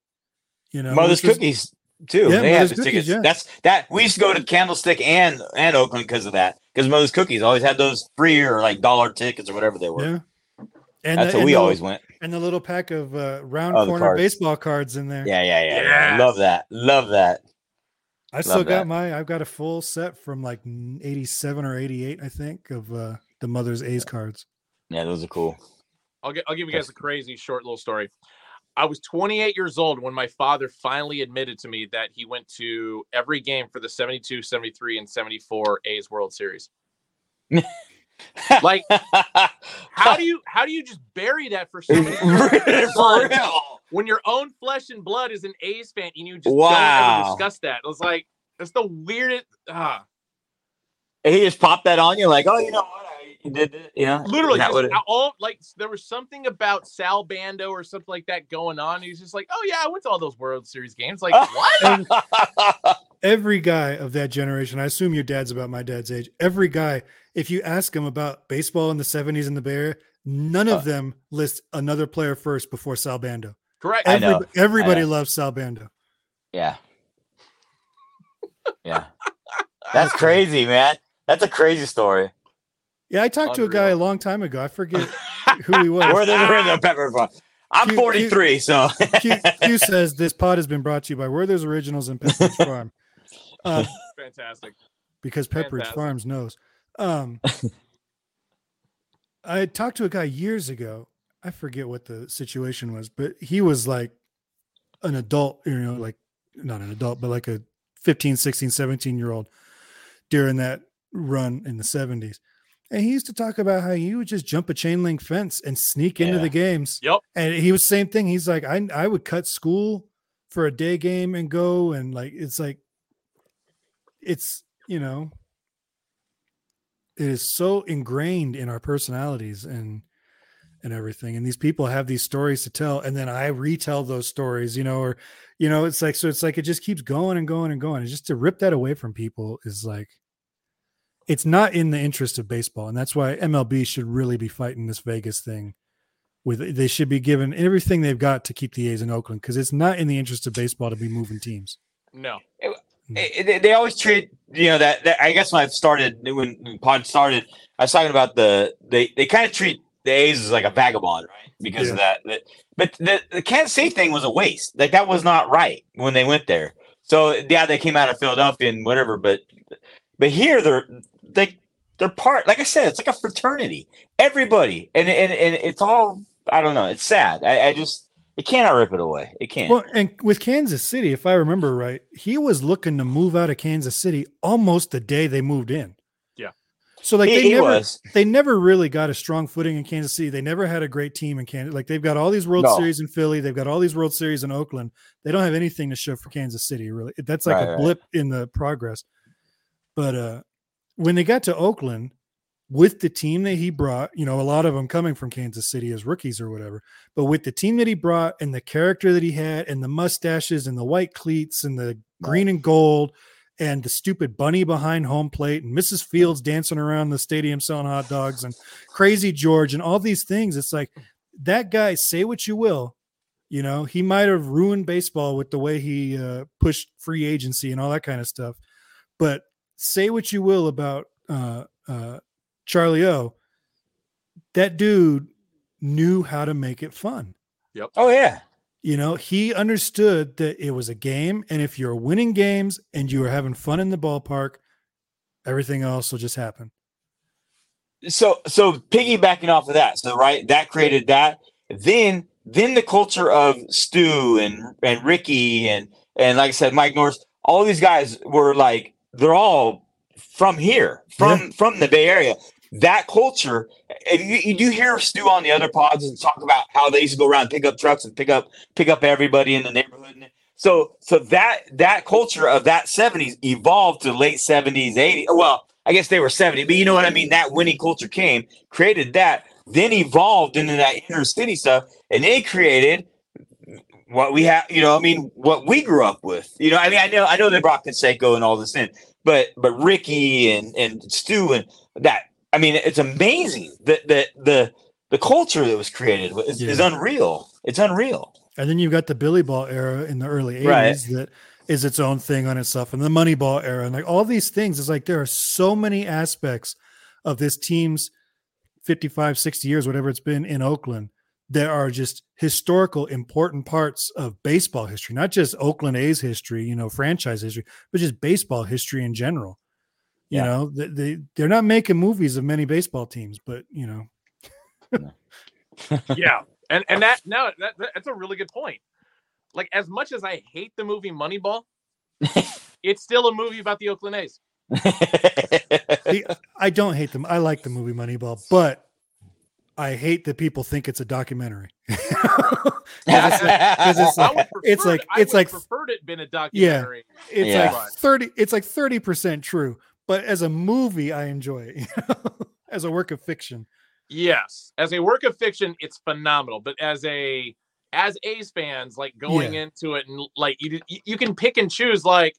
You know, Mother's which was- cookies too. Yeah, they have the Cookies, tickets. yeah. That's that. We used to go to Candlestick and and Oakland because of that. Because Mother's Cookies always had those free or like dollar tickets or whatever they were. Yeah. And That's the- what and we the- always went. and the little pack of uh, round Oh, corner cards. baseball cards in there. Yeah, yeah, yeah. Yes. Love that. Love that. I still got that. my I've got a full set from like 87 or 88 I think of uh the mother's A's cards. Yeah, those are cool. I'll get, I'll give you guys a crazy short little story. I was 28 years old when my father finally admitted to me that he went to every game for the 72, 73, and 74 A's World Series. Like, how do you how do you just bury that for so many? *laughs* For real. when your own flesh and blood is an A's fan and you just don't ever discuss that? It was like that's the weirdest. Ah, He just popped that on you, like, oh, you know what? I did it. yeah. literally, That just all like there was something about Sal Bando or something like that going on. He's just like, oh yeah, I went to all those World Series games. Like *laughs* what? Every guy of that generation, I assume your dad's about my dad's age. Every guy, if you ask him about baseball in the 70s in the Bay Area, none of Uh, them list another player first before Sal Bando. Correct. I know. Everyb- everybody know. loves Sal Bando. yeah, *laughs* yeah. That's crazy, man. That's a crazy story. Yeah, I talked to a guy a long time ago. I forget *laughs* who he was. Where the, where the pepper from? I'm Cute, cute. 43, so Q, Q says this pod has been brought to you by Werther's Originals and Pepperidge *laughs* Farm. Um, Fantastic. because Pepperidge Fantastic. Farms knows. Um, I talked to a guy years ago. I forget what the situation was, but he was like an adult, you know, like not an adult, but like a 15, 16, 17 year old during that run in the 70s. And he used to talk about how he would just jump a chain link fence and sneak into Yeah. the games. Yep. And he was same thing. He's like, I I would cut school for a day game and go and like it's like it's you know it is so ingrained in our personalities and and everything. And these people have these stories to tell, and then I retell those stories, you know, or you know, it's like so it's like it just keeps going and going and going. And just to rip that away from people is like it's not in the interest of baseball. And that's why MLB should really be fighting this Vegas thing with they should be given everything they've got to keep the A's in Oakland because it's not in the interest of baseball to be moving teams. No. Eh, they, they always treat you know that, that I guess when I started when, when pod started, I was talking about the they they kind of treat the A's as like a vagabond, right? Because of that. that but the, the Kansas City thing was a waste. Like that was not right when they went there. So yeah, they came out of Philadelphia and whatever, but but here they're they they're part. Like I said, it's like a fraternity. Everybody and and and it's all I don't know. It's sad. I, I just it cannot rip it away. It can't. Well, and with Kansas City, if I remember right, he was looking to move out of Kansas City almost the day they moved in. Yeah. So like he, they he never was. they never really got a strong footing in Kansas City. They never had a great team in Kansas. Like they've got all these World No. Series in Philly, they've got all these World Series in Oakland. They don't have anything to show for Kansas City, really. That's like Right, a right. blip in the progress. But uh when they got to Oakland with the team that he brought, you know, a lot of them coming from Kansas City as rookies or whatever, but with the team that he brought and the character that he had and the mustaches and the white cleats and the green and gold and the stupid bunny behind home plate and Mrs. Fields dancing around the stadium selling hot dogs and crazy George and all these things. It's like that guy, say what you will, you know, he might have ruined baseball with the way he uh, pushed free agency and all that kind of stuff. But say what you will about uh, uh, Charlie O, that dude knew how to make it fun. Yep. Oh yeah. You know, he understood that it was a game, and if you're winning games and you are having fun in the ballpark, everything else will just happen. so so piggybacking off of that so right that created that then then the culture of stu and and ricky and and like i said mike norris all these guys were like they're all from here from from the bay area. That culture and you, you do hear stu on the other pods and talk about how they used to go around and pick up trucks and pick up pick up everybody in the neighborhood. So so that that culture of that 70s evolved to late 70s 80s well I guess they were 70, but you know what I mean? That winning culture came, created that, then evolved into that inner city stuff, and they created what we have, you know, I mean, what we grew up with. You know, I mean, I know I know they brought Canseco and all this in, but but Ricky and and Stu and that I mean, it's amazing that the the the culture that was created is, is unreal. It's unreal. And then you've got the Billy Ball era in the early 80s Right. that is its own thing on itself, and the Moneyball era, and like all these things. It's like there are so many aspects of this team's 55, 60 years, whatever it's been in Oakland, that are just historical, important parts of baseball history, not just Oakland A's history, you know, franchise history, but just baseball history in general. You Yeah. know, they, they they're not making movies of many baseball teams, but you know, *laughs* yeah and and that no that, that- that's a really good point like as much as i hate the movie moneyball *laughs* it's still a movie about the oakland a's *laughs* I don't hate them. I like the movie Moneyball, but I hate that people think it's a documentary. *laughs* it's like, it's *laughs* like- it's like- it's like- preferred it been a documentary Yeah, it's Yeah. like 30 it's like 30% true, but as a movie I enjoy it. *laughs* you know, as a work of fiction. yes as a work of fiction it's phenomenal but as a as a's fans like going into it and like you you can pick and choose like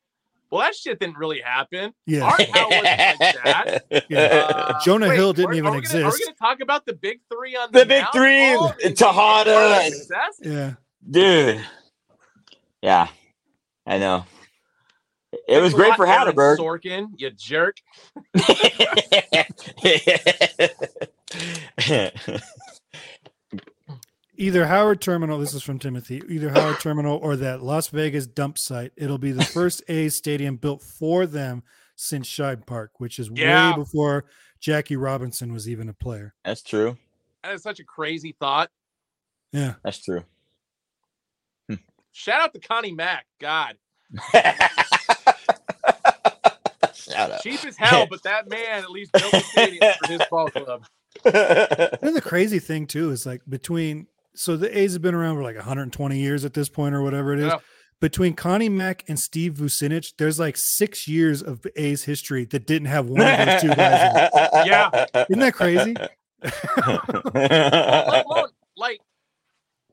well that shit didn't really happen Yeah. Art Howe wasn't like that *laughs* Yeah. Uh, Jonah wait, Hill didn't are- even are we gonna- Are we going to talk about the big three on the, The big mound? three, Oh, and Tejada part of and- success? Yeah. Dude. Yeah, I know. It was great for Aaron Hatteberg. Sorkin, you jerk. *laughs* *laughs* Either Howard Terminal, this is from Timothy, either Howard Terminal or that Las Vegas dump site. It'll be the *laughs* first A stadium built for them since Shibe Park, which is Yeah. way before Jackie Robinson was even a player. That's true. That is such a crazy thought. Yeah. That's true. Hmm. Shout out to Connie Mack. God. *laughs* Shut up. Cheap as hell, but that man at least built a stadium for his ball club. *laughs* And the crazy thing too is like between so the A's have been around for like 120 years at this point or whatever it is. Yeah. Between Connie Mack and Steve Vucinich, there's like six years of A's history that didn't have one of those two guys. In it. *laughs* Yeah. Isn't that crazy? *laughs* Let alone, like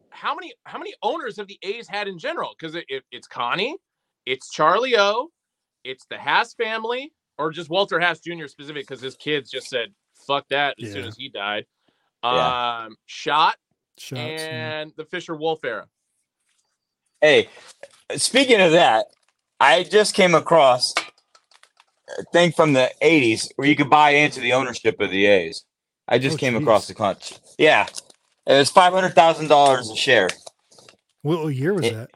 how many how many owners have the A's had in general? Because it, it- it's Connie, it's Charlie O, it's the Haas family, or just Walter Haas Jr. specific because his kids just said fuck that as soon as he died. Yeah. Um, Shot Shots. yeah. and the Fisher Wolff era. Hey, speaking of that, I just came across a thing from the 80s where you could buy into the ownership of the A's. I just Oh, came jeez. across the con. Yeah. It was $500,000 a share. What, what year was It- that?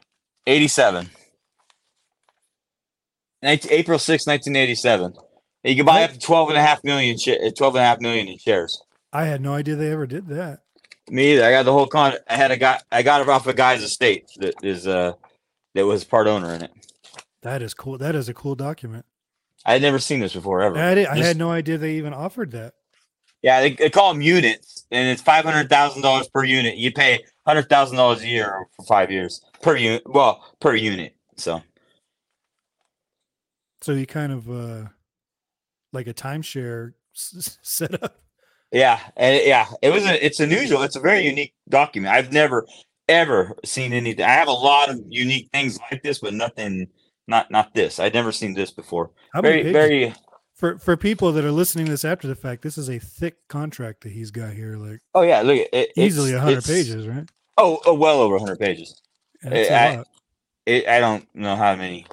87. 19, April 6, 1987. You can buy up to 12 and a half million, 12 and a half million in shares. I had no idea they ever did that. Me either. I got the whole con. I had a guy. I got it off a guy's estate that is uh that was part owner in it. That is cool. That is a cool document. I had never seen this before ever. I, did, I had no idea they even offered that. Yeah, they, they call them units, and it's five hundred thousand dollars per unit. You pay hundred thousand dollars a year for five years per unit. Well, per unit. So So you kind of uh like a timeshare s- *laughs* setup. Yeah, and it- yeah, it was a. It's unusual. It's a very unique document. I've never ever seen anything. I have a lot of unique things like this, but nothing. Not not this. I'd never seen this before. How Very pages? very. for for people that are listening to this after the fact, this is a thick contract that he's got here, like Oh yeah, look. At it, easily a hundred pages, right? Oh, oh, well over hundred pages. A I-. It, I don't know how many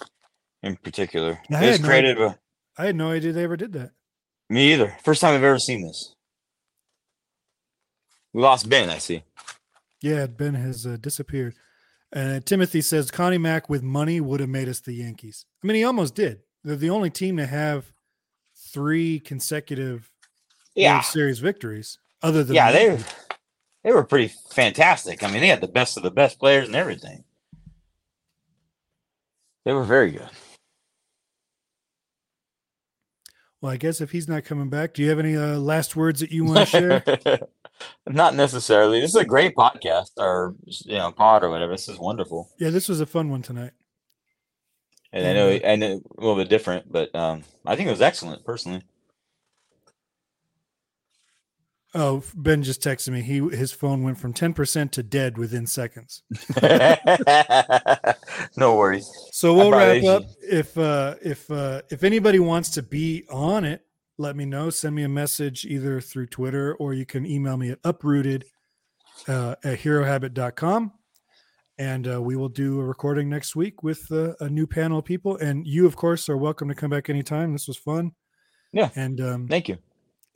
in particular. I It's no created. I had no idea they ever did that. me either. First time I've ever seen this. We lost Ben. I see. Yeah, Ben has uh, disappeared. Uh, Timothy says Connie Mack with money would have made us the Yankees. I mean, he almost did. They're the only team to have three consecutive Yeah, World Series victories, other than yeah. They they were pretty fantastic. I mean, they had the best of the best players and everything. They were very good. Well, I guess if he's not coming back, do you have any uh, last words that you want to share? *laughs* Not necessarily. This is a great podcast or you know pod or whatever. This is wonderful. yeah, this was a fun one tonight. And I know I know a little bit different, but um, I think it was excellent personally. Oh, Ben just texted me. He his phone went from ten percent to dead within seconds. *laughs* no worries. So we'll wrap up. If uh, if uh, if anybody wants to be on it, let me know. Send me a message either through Twitter or you can email me at uprooted uh, at herohabit.com. And uh, we will do a recording next week with uh, a new panel of people. And you, of course, are welcome to come back anytime. This was fun. Yeah. And um, Thank you.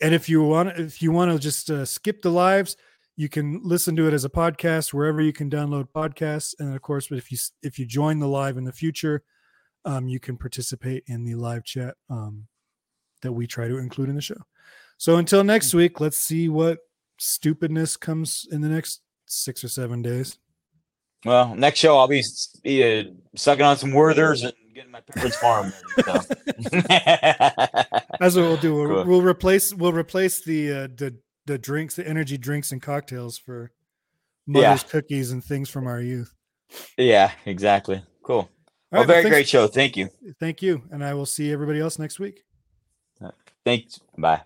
and if you want if you want to just uh, skip the lives you can listen to it as a podcast wherever you can download podcasts and of course if you if you join the live in the future um, you can participate in the live chat um, that we try to include in the show so until next week let's see what stupidness comes in the next six or seven days Well, next show I'll be, be uh, sucking on some Werthers and getting my parents' Farm. so. *laughs* that's what we'll do we'll, Cool. we'll replace we'll replace the uh, the the drinks the energy drinks and cocktails for Yeah. mother's cookies and things from our youth yeah, exactly. Cool. All well, right, very great show. Thank you. Thank you. And I will see everybody else next week. Thanks. Bye.